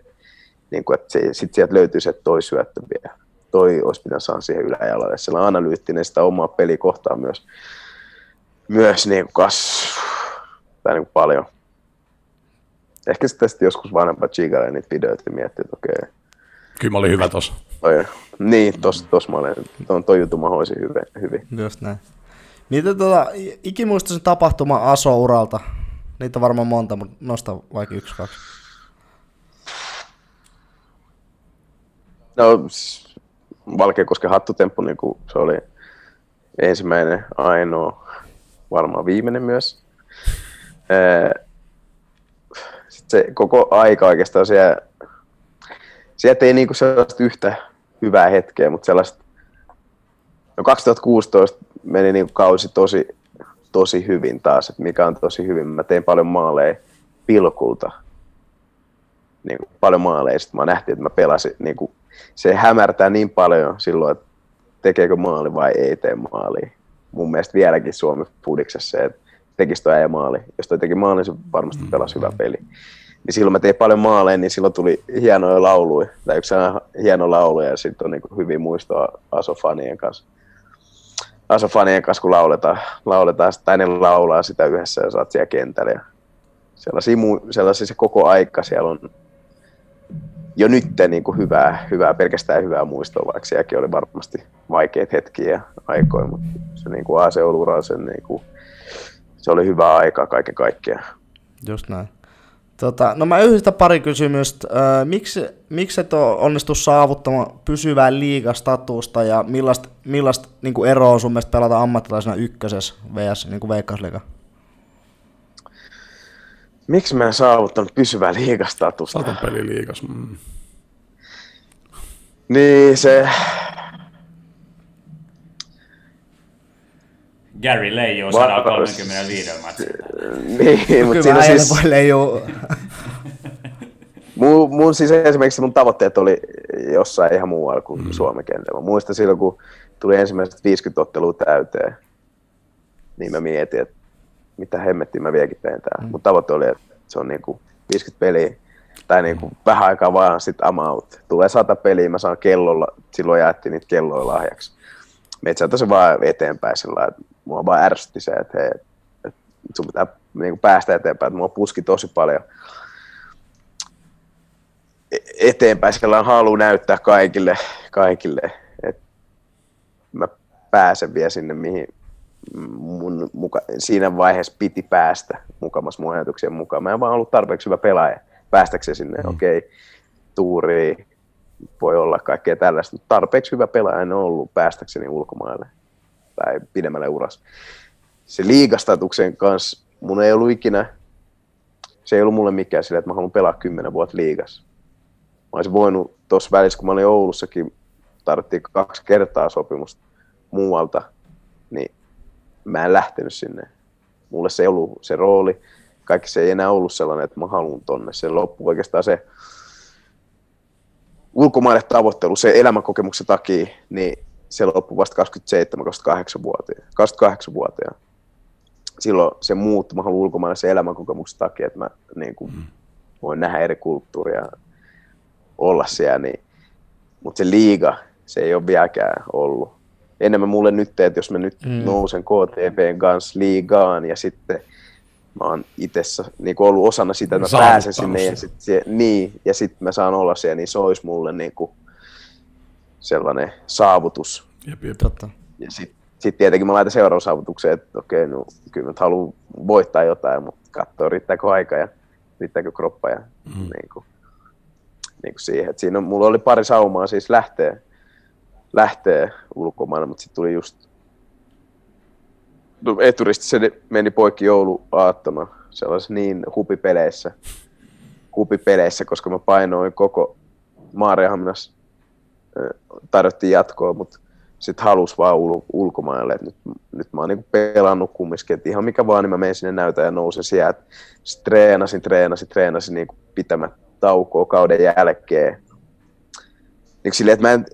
niin kuin, että se, sit sieltä löytyy se, että toi syöttö vielä. toi olisi pitänyt saada siihen yläjalalle. Sillä on analyyttinen sitä omaa peliä kohtaa myös, myös niin kuin kas, tai niin kuin paljon. Ehkä sitten joskus vanhempa chigalle niitä videoita ja miettii, että okei. Kyllä mä olin hyvä tossa. Toi, niin, tos, tos mä olen, ton, toi jutun mä hoisin hyvin. hyvin. Just näin. Miten tota, ikimuistoisen tapahtuma Aso-uralta? Niitä on varmaan monta, mutta nosta vaikka yksi, kaksi. No, Valkeakosken hattutemppu, niin kuin se oli ensimmäinen, ainoa, varmaan viimeinen myös. Sitten se koko aika oikeastaan siellä, sieltä ei niinku sellaista yhtä hyvää hetkeä, mutta sellaista, no 2016 meni niinku kausi tosi, tosi hyvin taas, että mikä on tosi hyvin. Mä tein paljon maaleja pilkulta, niin kuin paljon maaleja. Sitten mä nähtiin, että mä pelasin, niin kuin, se hämärtää niin paljon silloin, että tekeekö maali vai ei tee maali. Mun mielestä vieläkin Suomi Fudiksessa se, että tekisi toi äijä maali. Jos toi teki maali, se varmasti pelasi hyvä peli. Niin silloin mä tein paljon maaleja, niin silloin tuli hienoja lauluja. Tai yksi hieno laulu ja sitten on niin hyvin muistoa Asofanien kanssa. Asofanien kanssa, kun lauletaan, lauletaan tai ne laulaa sitä yhdessä ja saat siellä kentällä. Ja sellaisia, mu- sellaisia se koko aika siellä on jo nyt niin kuin hyvää, hyvää, pelkästään hyvää muistoa, vaikka sielläkin oli varmasti vaikeita hetkiä ja aikoja, mutta se niin kuin AC-ura, se, niin kuin, se oli hyvää aikaa kaiken kaikkiaan. Just näin. Tota, no mä yhdistän pari kysymystä. Öö, miksi, miksi et ole onnistu saavuttamaan pysyvää liigastatusta ja millaista, millaista niin kuin eroa on sun mielestä pelata ammattilaisena ykkösessä vs. Niin kuin Veikkausliiga? Miksi mä en saavuttanut pysyvää liigastatusta? Satan peli liikas. Mm. Niin se, Gary Leijo Va- 135 matsilla. niin, mutta siinä siis, voi leijuu. mun, mun siis esimerkiksi mun tavoitteet oli jossain ihan muualla kuin mm. Suomen kentällä. Mä muistan silloin, kun tuli ensimmäiset 50 ottelua täyteen, niin mä mietin, että mitä hemmettiä mä vieläkin teen täällä. Mm. Mun tavoite oli, että se on niinku 50 peliä, tai niinku vähän aikaa vaan sit I'm out. Tulee sata peliä, mä saan kellolla, silloin jaettiin niitä kelloja lahjaksi. Metsältä se vaan eteenpäin sillä lailla, että mua vaan ärsytti se, että hei, että sun pitää niinku päästä eteenpäin, että mua puski tosi paljon eteenpäin, sillä halu näyttää kaikille, kaikille, että mä pääsen vielä sinne, mihin mun muka, siinä vaiheessa piti päästä mukamas mun ajatuksien mukaan. Mä en vaan ollut tarpeeksi hyvä pelaaja päästäkseen sinne, mm. okei, okay, tuuri, voi olla kaikkea tällaista, mutta tarpeeksi hyvä pelaaja en ollut päästäkseni ulkomaille tai pidemmälle uras. Se liigastatuksen kanssa mun ei ollut ikinä, se ei ollut mulle mikään sillä, että mä haluan pelaa kymmenen vuotta liigas. Mä olisin voinut tuossa välissä, kun mä olin Oulussakin, tarvittiin kaksi kertaa sopimusta muualta, niin mä en lähtenyt sinne. Mulle se ei ollut se rooli. Kaikki se ei enää ollut sellainen, että mä haluan tonne. Se loppui oikeastaan se ulkomaille tavoittelu, se elämänkokemuksen takia, niin se loppui vasta 27-28-vuotiaana. 28-vuotiaana. Silloin se muuttui, mä haluan ulkomaille sen elämänkokemuksen takia, että mä niin kuin, voin nähdä eri kulttuuria olla siellä. Niin. Mutta se liiga, se ei ole vieläkään ollut enemmän mulle nyt, että jos mä nyt mm. nousen KTVn kanssa liigaan ja sitten mä oon itse niin ollut osana sitä, että mä pääsen sinne ja sit, se, niin, ja sitten mä saan olla siellä, niin se olisi mulle niin kuin sellainen saavutus. Jep, jep. Totta. Ja sitten sit tietenkin mä laitan seuraavan saavutukseen, että okei, no kyllä mä haluan voittaa jotain, mutta katsoa riittääkö aika ja riittääkö kroppa ja mm. niin kuin, niin kuin siihen. Et siinä on, mulla oli pari saumaa siis lähteä lähtee ulkomaille, mutta sitten tuli just no, eturisti se meni poikki jouluaattona sellaisessa niin hupipeleissä, hupipeleissä, koska mä painoin koko Maariahaminassa, tarjottiin jatkoa, mutta sitten halus vaan ul- ulkomaille, että nyt, nyt mä oon niinku pelannut kumminkin, että ihan mikä vaan, niin mä menen sinne näytän ja nousen sieltä. Sitten treenasin, treenasin, treenasin niinku pitämät taukoa kauden jälkeen. Niin silleen, että mä en,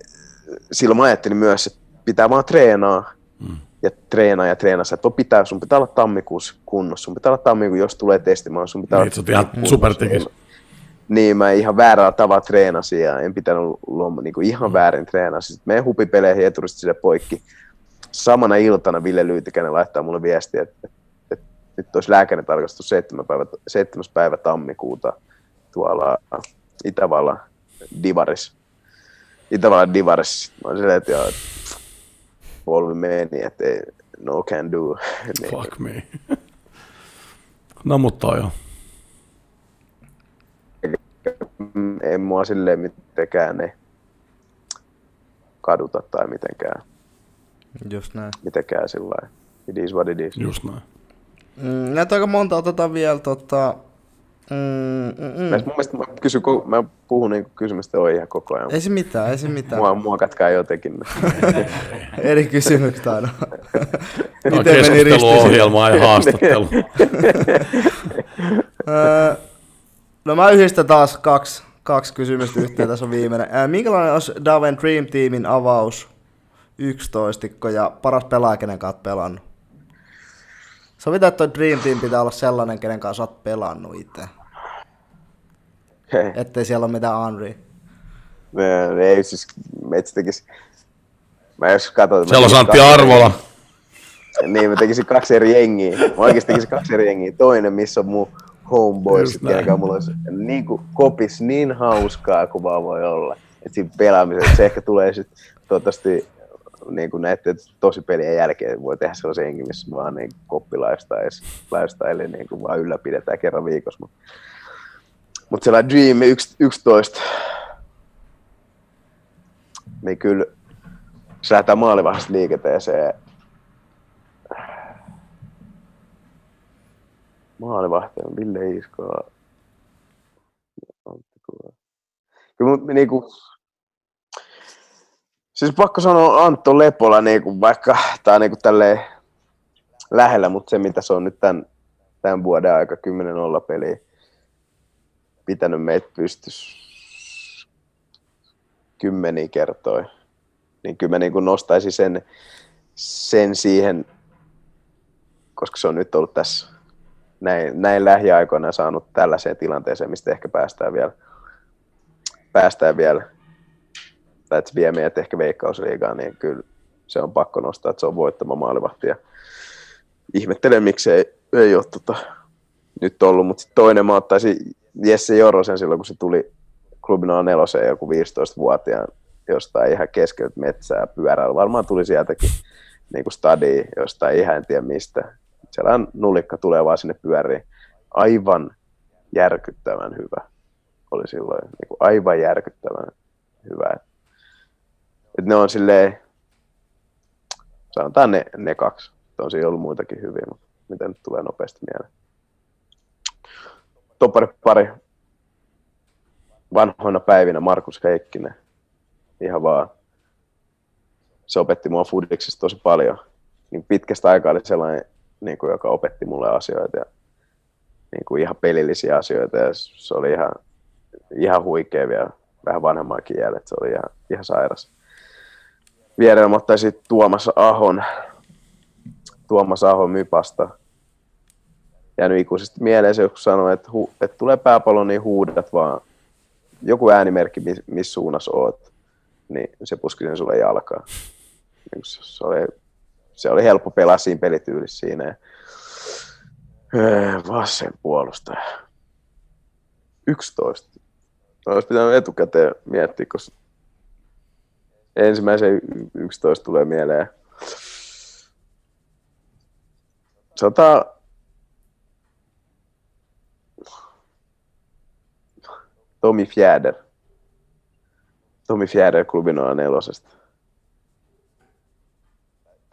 silloin mä ajattelin myös, että pitää vaan treenaa mm. ja treenaa ja treenaa. Että pitää, sun pitää olla tammikuussa kunnossa. Sun pitää olla tammikuussa, jos tulee testimaan. Sun pitää niin, olla ihan supertekis. Niin mä ihan väärällä tavalla treenasin ja en pitänyt luomaan niin kuin ihan väärin treenasin. Sitten menen hupipeleihin eturista sille poikki. Samana iltana Ville Lyytikäinen laittaa mulle viestiä, että, että, nyt olisi lääkäritarkastus 7. päivä, 7. päivä tammikuuta tuolla Itävallan Divaris. Itävallan Divaris. Mä olin silleen, että joo, polvi meni, että no can do. niin, Fuck me. no mutta joo. Mm, ei mua silleen mitenkään ne kaduta tai mitenkään, Just näin. mitenkään sillä lailla. It is what it is. Just näin. Mm, näitä aika monta otetaan vielä tota... Mm, mm, Mm. Mun mielestä mä, kysyn, mä puhun niin kysymystä on ihan koko ajan. Ei se mitään, ei se mitään. Mua, mua katkaa jotenkin. Eri kysymykset aina. No, Miten meni ristiin? keskusteluohjelmaa ja haastattelu. No mä yhdistän taas kaksi, kaksi kysymystä yhteen, tässä on viimeinen. Ää, minkälainen olisi Daven Dream Teamin avaus 11 ja paras pelaaja, kenen kanssa pelannut? Sovitaan, että toi Dream Team pitää olla sellainen, kenen kanssa oot pelannut itse. Hei, Ettei siellä ole mitään Henry. mä- ei siis, metsä tekisi, mä jos katsoin, Siellä on Santti Arvola. Niin, mä tekisin kaksi eri jengiä. Mä oikeesti tekisin kaksi eri jengiä. Toinen, missä on mun homeboys, kenen mulla olisi niin kuin, kopis niin hauskaa kuin vaan voi olla. Et siinä pelaamisessa se ehkä tulee sit toivottavasti niin kuin näette tosi pelien jälkeen voi tehdä sellaisen jengi, missä vaan niin koppilaista lifestyle niin kuin vaan ylläpidetään kerran viikossa. Mutta mut sellainen Dream 11, niin kyllä se lähdetään maalivahdista liikenteeseen Maalivahti on Ville. Kyllä mut niinku, siis pakko sanoa Antto Lepola, niinku, vaikka tää on niinku lähellä, mutta se mitä se on nyt tämän, tämän vuoden aika 10-0 peliä pitänyt meitä pystys kymmeniä kertoja, niin kyllä mä niinku nostaisin sen, sen siihen, koska se on nyt ollut tässä näin, näin lähiaikoina saanut tällaiseen tilanteeseen, mistä ehkä päästään vielä, päästään vielä tai että se vie meidät ehkä veikkausliigaan, niin kyllä se on pakko nostaa, että se on voittama maalivahti. Ja ihmettelen, miksi ei, ei ole tota, nyt ollut, mutta toinen mä ottaisin Jesse Jorosen silloin, kun se tuli klubin A4 joku 15-vuotiaan jostain ihan keskeltä metsää pyörällä. Varmaan tuli sieltäkin niin kuin stadi jostain ihan en tiedä mistä. Sellainen nulikka tulee vaan sinne pyöriin. Aivan järkyttävän hyvä oli silloin. Niin kuin aivan järkyttävän hyvä. Et ne on silleen, sanotaan ne, ne kaksi. On siinä ollut muitakin hyviä, mutta mitä nyt tulee nopeasti mieleen. Toppari pari vanhoina päivinä Markus Heikkinen. Ihan vaan. Se opetti mua fudiksesta tosi paljon. Niin pitkästä aikaa oli sellainen, niin kuin, joka opetti mulle asioita ja niin kuin ihan pelillisiä asioita. Ja se oli ihan, ihan huikea vielä vähän vanhemmankin jäljet. Se oli ihan, ihan sairas. Vierellä mä ottaisin Tuomas Ahon. Tuomas Ahon Mypasta. Jäänyt ikuisesti mieleen se, kun sanoi, että, hu, että tulee pääpallo, niin huudat vaan joku äänimerkki, missä mis suunnassa oot, niin se puski sen sulle jalkaan. Niin se, oli, se oli helppo pelaa siinä pelityylissä siinä. Öö, vasen puolustaja. 11. Olisi pitänyt etukäteen miettiä, koska ensimmäisen 11 tulee mieleen. Sanotaan Tomi Fjäder. Tomi Fjäder klubin on nelosesta.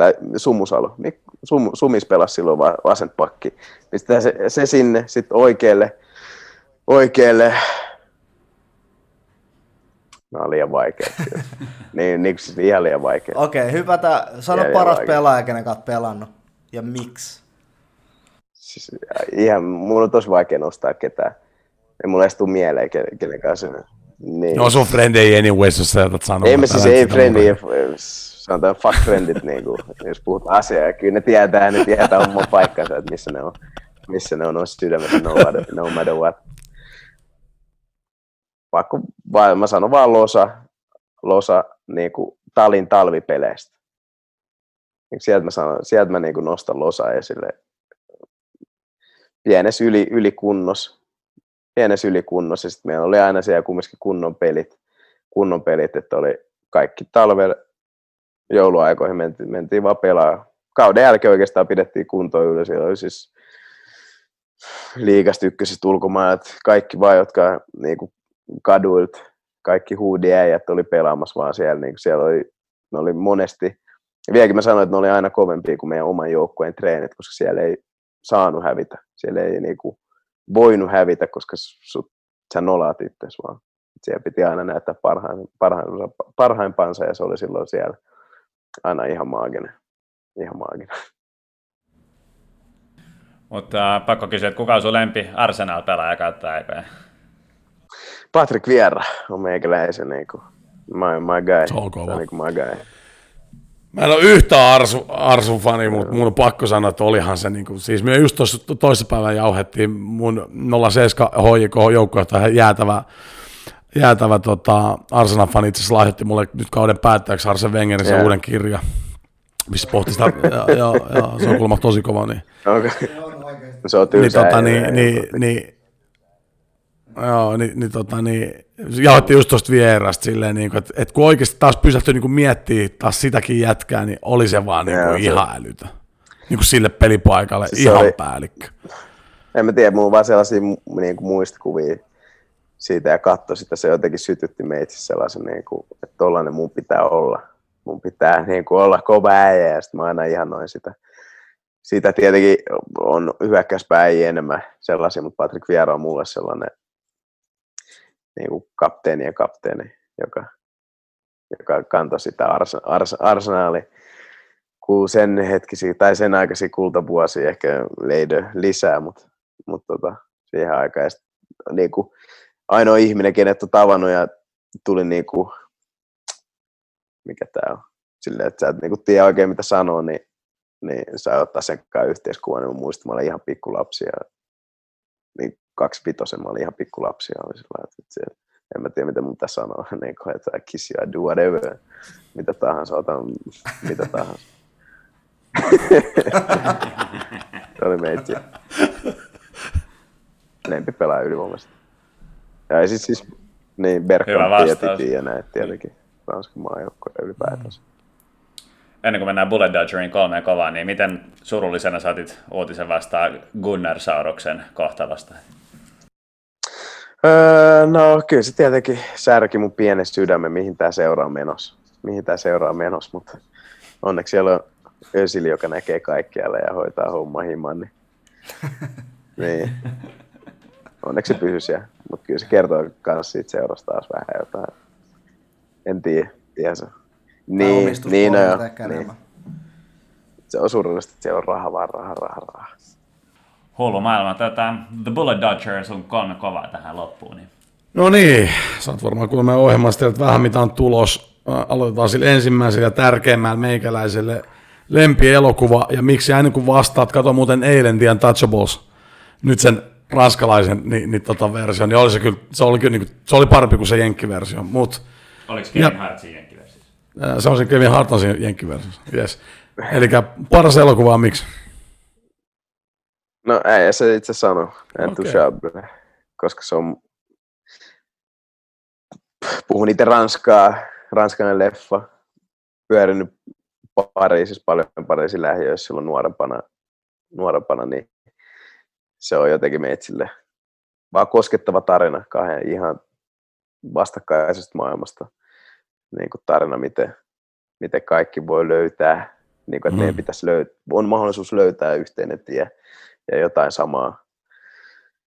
Tai Sumusalo. Mik- Sum, Sumis pelasi silloin va- vasent pakki. Pistetään se, se sinne, sitten oikealle, oikealle. Nämä on liian vaikea. niin, niin siis ihan liian vaikea. Okei, okay, hypätä. Sano Jää paras vaikea. pelaaja, kenen oot pelannut. Ja miksi? Siis, ihan, mun on tosi vaikea nostaa ketään. Ei mulle edes tuu mieleen, ke- kenen kanssa. Niin. No sun friend ei anyways, jos sä jätät sanoa. Ei me siis ei frendi, sanotaan fuck friendit, niin kuin, jos puhutaan asiaa. Kyllä ne tietää, ne tietää oman paikkansa, että missä ne on, missä ne on, on sydämessä, no matter, no matter what. pakko, vai, mä sanon vaan Losa, Losa niin kuin Talin talvipeleistä. Niin sieltä mä, sanon, sieltä mä niin kuin nostan Losa esille. Pienes yli, ylikunnos. Pienes ylikunnos. Ja sitten meillä oli aina siellä kumminkin kunnon pelit. Kunnon pelit, että oli kaikki talvel jouluaikoihin mentiin, mentiin vaan pelaa. Kauden jälkeen oikeastaan pidettiin kuntoa yllä. Siellä oli siis liigasta ykkösistä ulkomaat, kaikki vaan, jotka niin kuin kaduilta, kaikki huudiäijät oli pelaamassa vaan siellä. Niin kuin siellä oli, ne oli monesti, vieläkin mä sanoin, että ne oli aina kovempia kuin meidän oman joukkueen treenit, koska siellä ei saanut hävitä. Siellä ei niin kuin, voinut hävitä, koska sut, sä nolaat itse vaan. Siellä piti aina näyttää parhain, parhain, parhaimpansa ja se oli silloin siellä aina ihan maaginen. Ihan maaginen. Mutta äh, pakko kysyä, että kuka on sun lempi Arsenal-pelaaja kautta aikoja? Patrick Vieira on meikäläisen niin kuin, my, my guy. Se on kova. Niin kuin my guy. Mä en ole yhtään Arsu, Arsun fani, mutta mun on pakko sanoa, että olihan se, niin kuin, siis me just tuossa toisessa päivänä jauhettiin mun 07 HJK joukkuejohtaja jäätävä, jäätävä tota, Arsenal-fani itse asiassa lahjoitti mulle nyt kauden päättäjäksi Arsen Wengerin se Joo. uuden kirja, missä pohti sitä, ja, ja, ja, se on kuulemma tosi kova, niin, Okay. Se on niin, tylsä. tota, niin, niin, niin, Joo, niin, niin, tota, niin jaoitte just tuosta vierasta silleen, niin että, että kun oikeasti taas pysähtyi niin miettiä taas sitäkin jätkää, niin oli se vaan niin kuin se- ihan älytö. Niin kuin sille pelipaikalle, Siis se ihan oli- päällikkö. En mä tiedä, mulla on vaan sellaisia niin kuin muistikuvia siitä ja katso sitä, se jotenkin sytytti meitä sellaisen, niin kuin, että tollainen mun pitää olla. Mun pitää niin kuin, olla kova äijä ja sitten mä aina ihanoin sitä. Siitä tietenkin on hyökkäyspäijiä enemmän sellaisia, mutta Patrick Vieira on mulle sellainen niin kuin kapteeni ja kapteeni, joka, joka kantoi sitä ars, ars, arsenaali sen hetkisiä tai sen aikaisia kultavuosia ehkä leidö lisää, mutta mut tota, siihen aikaan. Niin kuin, ainoa ihminen, kenet on tavannut ja tuli niin kuin, mikä tämä on, silleen, että sä et niin kuin tiedä oikein mitä sanoo, niin, niin saa ottaa sen kanssa yhteiskuvan. Niin olin ihan pikkulapsi ja niin kaksi vitosen, mä olin ihan pikkulapsi ja oli sillä että, se, en mä tiedä mitä mun pitäisi sanoa, niin kuin, että kiss you, I do whatever, mitä tahansa, otan mitä tahansa. se oli meitsi. Lempipelaaja ylivoimaisesti. Ja siis, siis niin Bergkamp. Titi ja näin tietenkin. Ranskan maajoukkoja ylipäätänsä. Ennen kuin mennään Bullet Dodgerin kolmeen kovaan, niin miten surullisena saatit uutisen vastaan Gunnar Sauroksen kohtalosta? Öö, no kyllä se tietenkin särki mun pienen sydämen, mihin tää seuraa menossa. Mihin tää seuraa menossa, mutta onneksi siellä on Özil, joka näkee kaikkialle ja hoitaa homma himan, niin, niin. onneksi se pysyy siellä. Mutta kyllä se kertoo myös siitä seurasta taas vähän jotain. En tiedä, tiedä se. Niin, niin, no joo, niin. Se on surullista, että siellä on raha vaan raha, raha, raha. Hullu maailma. Tätä, The Bullet Dodger sun kolme kovaa tähän loppuun. Niin. No niin, sä oot varmaan meidän ohjelmasta että vähän mitä on tulos. Aloitetaan sillä ensimmäisellä ja tärkeimmällä meikäläiselle lempielokuva. Ja miksi aina kun vastaat, kato muuten eilen The Untouchables, nyt sen ranskalaisen niin, niin tota version, niin oli se kyllä, se oli, kyllä, niin kuin, se oli parempi kuin se jenkkiversio, mutta Oliko Kevin Hart siinä jenkkiversissä? Ää, Se on se Kevin Hart on siinä jenkkiversiossa. Yes. Eli paras elokuva on miksi? No ei se itse sano, Intouchable, koska se on... Puhun itse ranskaa, ranskalainen leffa, pyörinyt Pariisissa paljon Pariisin lähiöissä silloin nuorempana, nuorempana, niin se on jotenkin meitsille vaan koskettava tarina kahden ihan vastakkaisesta maailmasta. Niin kuin tarina, miten, miten kaikki voi löytää, niin kuin, että Mm. meidän pitäisi löytää, on mahdollisuus löytää yhteinen tie ja jotain samaa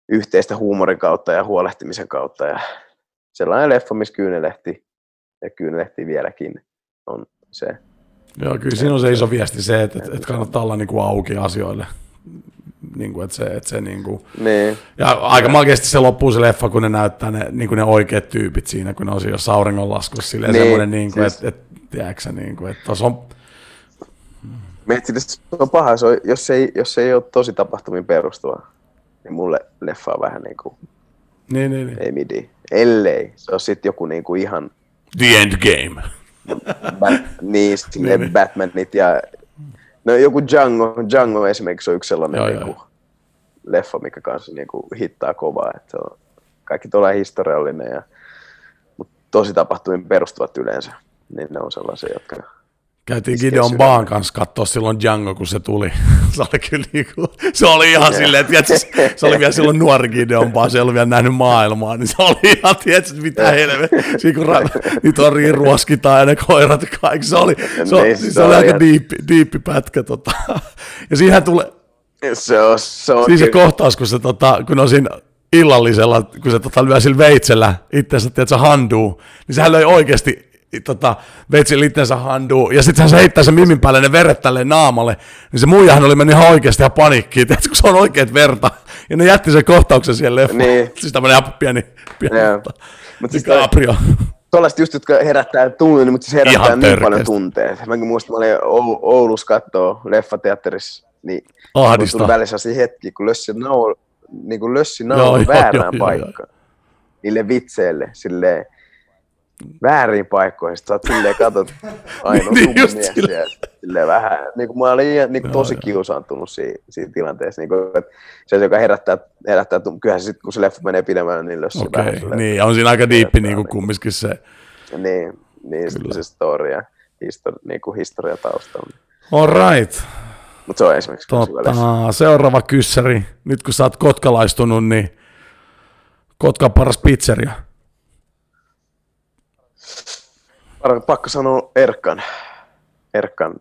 yhteistä huumorin kautta ja huolehtimisen kautta. Ja sellainen leffa, missä kyynelehti ja kyynelehti vieläkin on se. Joo, kyllä siinä on se iso viesti se, että, että, kannattaa olla niin kuin auki asioille. Niin kuin, että se, että se niin kuin... Niin, Ja aika makeasti se loppuu se leffa, kun ne näyttää ne, niin kuin ne oikeat tyypit siinä, kun ne on siinä jossain auringonlaskussa. Silleen Niin, semmoinen, niin kuin, siis- että, että, tiedätkö niin kuin, että tuossa on... Metsille se on paha, se on, jos, ei, jos se ei ole tosi tapahtumiin perustuva, niin mulle leffa on vähän niin kuin, Niin, niin, niin. ei midi, ellei se on sitten joku niinku ihan The Endgame. Bat, niin, silleen Batmanit ja no joku Django, Django esimerkiksi on yksi sellainen Joo, joo, joo, niinku, leffa, mikä kanssa niinku hittaa kovaa. Että se on kaikki tuolla historiallinen ja mutta tosi tapahtumiin perustuvat yleensä. Niin ne on sellaisia, jotka Käytiin Gideon. Baan kanssa katsoa silloin Django, kun se tuli. Se oli kyllä niinku, se oli ihan silleen, että tiedätkö, se oli vielä silloin nuori Gideon Baan, se ei ollut vielä nähnyt maailmaa, niin se oli ihan, tiedätkö, mitä helvettiä. Siinä kun ra- niitä oriin ruoskitaan ja ne koirat ja kaikki, se oli, se, Niin, se se oli aika diippi, diippi pätkä. Tota. Ja siinä tulee, se on, se on Siis se kyllä- kohtaus, kun se, tota, kun on siinä illallisella, kun se tota, lyö sillä veitsellä itsensä, tiedätkö, handuu, niin sehän löi oikeasti tota, veitsillä itsensä handuu, ja sitten se heittää sen mimin päälle ne veret tälle naamalle, niin se muijahan oli mennyt ihan oikeasti ihan paniikkiin, tiedätkö, kun se on oikeet verta, ja ne jätti sen kohtauksen siihen leffaan. Niin. Siis tämmönen ihan pieni, pieni Joo. mutta, Mut siis toi- DiCaprio. Tuollaiset just, jotka herättää tunteen, mutta siis herättää Ihan niin törkeästi. paljon tunteita. Mäkin muistan, mä olin Oul- Oulussa kattoo leffateatterissa, niin Ahdistaa. tuli välissä sellaisia hetkiä, kun lössi naul, niin kuin lössi Joo, naul joo, väärään joo, joo, paikkaan. Niille vitseille, silleen väärin paikkoihin. Sä oot silleen katot ainoa Niin, niin, mies silleen. siellä, silleen vähän. Niin kuin mä olin ihan- niin kuin tosi kiusaantunut siinä, siinä tilanteessa. Niin kuin, että se, joka herättää, herättää kyllähän se sitten, kun se leffa menee pidemmälle, niin lössi Okei, vähän okay, silleen. niin, on siinä aika diippi niin kuin Niin. kumminkin se. Niin, niin Kyllä. se story ja histori, niin kuin historia taustalla. All right. Mutta se on esimerkiksi. Tota, seuraava kyssäri. Nyt kun sä oot kotkalaistunut, niin Kotka paras pizzeria. Pakko sanoa Erkan. Erkan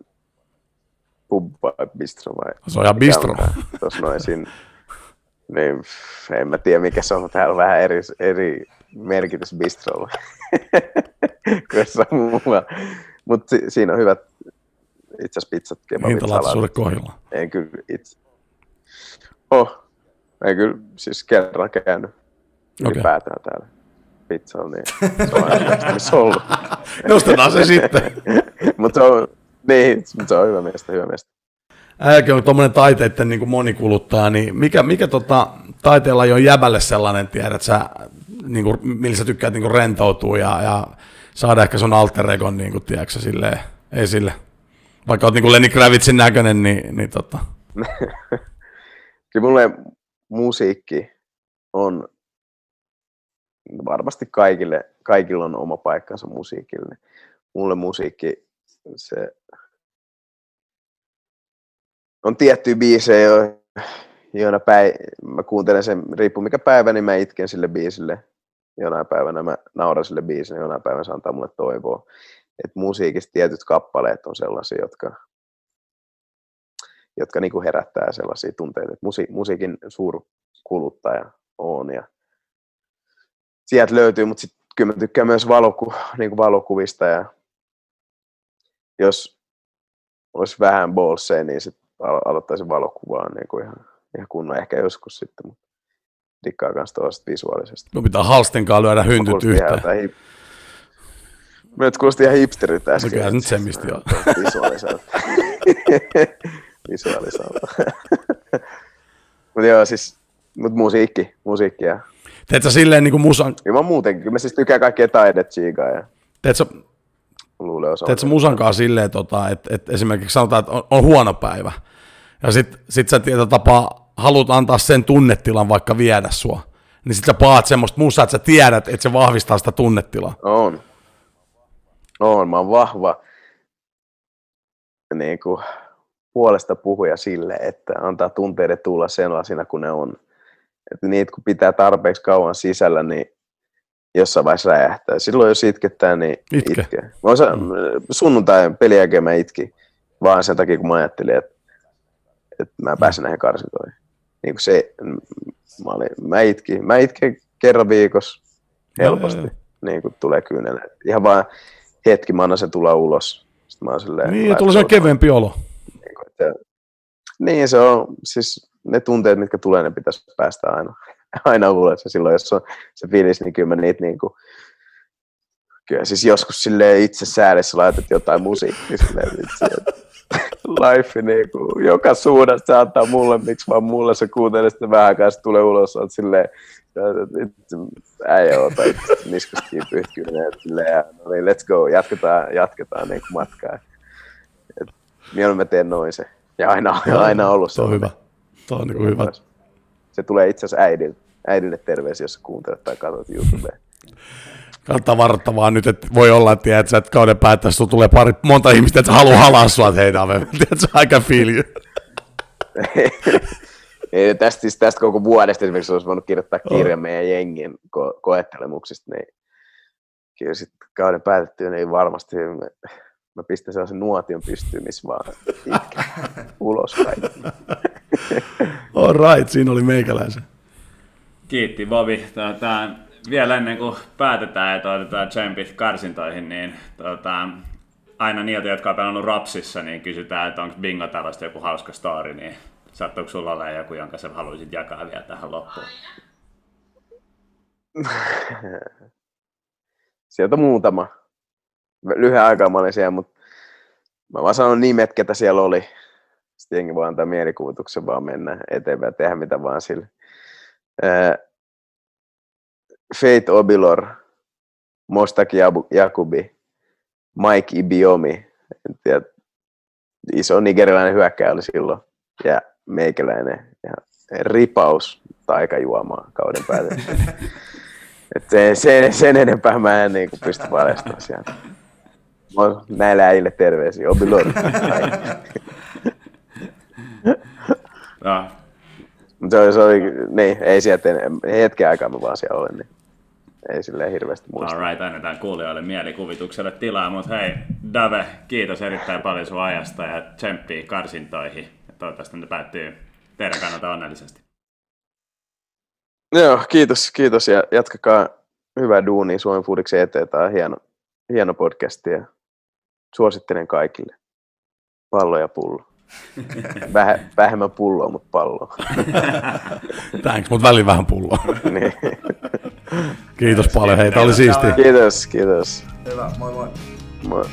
pub vai bistro vai? Se on ihan bistro. Tuossa noin siinä. Niin, en mä tiedä mikä se on, mutta täällä on vähän eri, eri merkitys bistrolla. Mutta si- siinä on hyvät itse asiassa pizzat, kebabit, Hintalaatuisuuden salatit. kohdilla. En kyllä itse. Oh, en kyllä siis kerran käynyt Okei. ylipäätään täällä pizzalla, niin se on aina ollut. Nostetaan se sitten. Mutta se on, niin, mut se on hyvä meistä, hyvä meistä. Äijäkin on tuommoinen taiteiden niin monikuluttaja, niin mikä, mikä tota, taiteella on jäbälle sellainen, tiedät sä, niin kuin, millä sä tykkäät niin kuin rentoutua ja, ja saada ehkä sun alter egon, niin kuin, tiedätkö, silleen, esille. Vaikka oot niin kuin Lenny Kravitzin näköinen, niin, niin tota, Kyllä mulle musiikki on varmasti kaikille, kaikilla on oma paikkansa musiikille. Mulle musiikki, se on tiettyjä biisejä, jo, joina päin, mä kuuntelen sen, riippuu mikä päivä, niin mä itken sille biisille. Jonain päivänä mä nauran sille biisille, jonain päivänä se antaa mulle toivoa. Et musiikista tietyt kappaleet on sellaisia, jotka, jotka niinku herättää sellaisia tunteita. Et musi, musiikin suurkuluttaja on ja sieltä löytyy, mutta sitten kyllä mä tykkään myös valoku, niinku valokuvista ja jos olisi vähän ballseja, niin sitten aloittaisin valokuvaa niin kuin ihan, ihan kunnon ehkä joskus sitten, mutta dikkaa myös tuollaisesta visuaalisesta. kun pitää halstenkaan lyödä hyntyt yhteen. hip... Mä nyt kuulosti ihan hipsteriltä äsken. kyllä se nyt semmisti on. Visuaaliselta. Visuaaliselta. mutta joo, siis, mut musiikki, musiikki ja Teet sä silleen niin kuin musan, Kyllä mä muutenkin, mä siis tykkään kaikkea taidetsiigaa ja teet sä, luulen osaa. teet sä musankaan silleen, tota, että, että esimerkiksi sanotaan, että on, on huono päivä. Ja sit, sit sä tietyllä tapaa haluat antaa sen tunnetilan vaikka viedä sua. Niin sit sä paat semmoista musaa, että sä tiedät, että se vahvistaa sitä tunnetilaa. On. On, mä oon vahva niin kuin, puolesta puhuja sille, että antaa tunteiden tulla sellaisina kuin ne on. Että niitä kun pitää tarpeeksi kauan sisällä, niin jossain vaiheessa räjähtää. Silloin jos itkettää, niin Itke. itkee. Mä osa, sunnuntai pelin jälkeen mä itkin, vaan sen takia kun mä ajattelin, että, että mä pääsen näihin karsintoihin. Niin se, mä, olin, mä, itkin, mä itken kerran viikossa helposti, joo, niin kuin tulee kyynele. Ihan vaan hetki, mä annan sen tulla ulos. Sitten mä oon silleen, Niin, tulee se sen keveempi olo. niin, kuin, että, niin se on, siis ne tunteet, mitkä tulee, ne pitäisi päästä aina, aina ulos. Ja silloin, jos on se fiilis, niin kyllä mä niitä niin kuin, kyllä siis joskus sille itse säädessä laitat jotain musiikkia silleen, vitsi, life niin kuin, joka suunnasta se antaa mulle, miksi vaan mulle se kuuntelee sitten vähän aikaa, sitten tulee ulos, oot silleen, äijä ota niskasta pyyhkyinen, silleen, no niin, let's go, jatketaan, jatketaan niin kuin matkaa. Et, mieluummin mä teen noin se. Ja aina, aina ollut se. on hyvä. Tuo on niin hyvä. Se tulee itse asiassa äidille, äidille terveisiä, jos kuuntelet tai katsot YouTubea. Kannattaa varoittaa vaan nyt, että voi olla, että, että, että kauden päättäessä tulee pari, monta ihmistä, että haluaa halaa sua, että hei Dave, tiedätkö, aika you. Ei, tästä, siis tästä koko vuodesta esimerkiksi olisi voinut kirjoittaa kirjan meidän jengin ko- koettelemuksista, niin kyllä sitten kauden päätettyä, niin varmasti mä pistän sellaisen nuotion pystyyn, missä vaan ulos kaikki. All right, siinä oli meikäläisen. Kiitti Bobi. Tota, vielä ennen kuin päätetään, että otetaan tsempit karsintoihin, niin tota, aina niiltä, jotka on pelannut Rapsissa, niin kysytään, että onko bingo tällaista joku hauska story, niin sattuuko sulla olla joku, jonka sä haluaisit jakaa vielä tähän loppuun? Sieltä muutama. Lyhyen aikaa mä olin siellä, mutta mä vaan sanon nimet, ketä siellä oli. Sitten jengi voi antaa mielikuvituksen vaan mennä eteenpäin ja tehdä mitä vaan sille. Fate Obilor, Mostaki Jakubi, Mike Ibiomi, en tiedä, iso nigerilainen hyökkäjä oli silloin, ja meikäläinen ja ripaus taikajuomaa kauden päälle. Et sen, sen, sen, enempää mä en niin kuin pysty paljastamaan sieltä. Näille äijille terveisiä, Obilor. no. Mutta se, se oli, niin, ei sieltä, hetken aikaa mä vaan siellä olen, niin ei silleen hirveästi muista. Alright, annetaan kuulijoille mielikuvitukselle tilaa, mutta hei, Dave, kiitos erittäin paljon sun ajasta ja tsemppii karsintoihin. Toivottavasti ne päättyy teidän kannalta onnellisesti. Joo, kiitos, kiitos ja jatkakaa hyvää duunia Suomen Foodiksen eteen. Tämä on hieno, hieno podcast ja suosittelen kaikille. Pallo ja pullo. Väh, vähemmän pulloa, mutta palloa. Thanks, mutta välillä vähän pulloa. niin. Kiitos paljon, hei, tämä oli siistiä. Kiitos, kiitos. Hyvä, moi moi. Moi.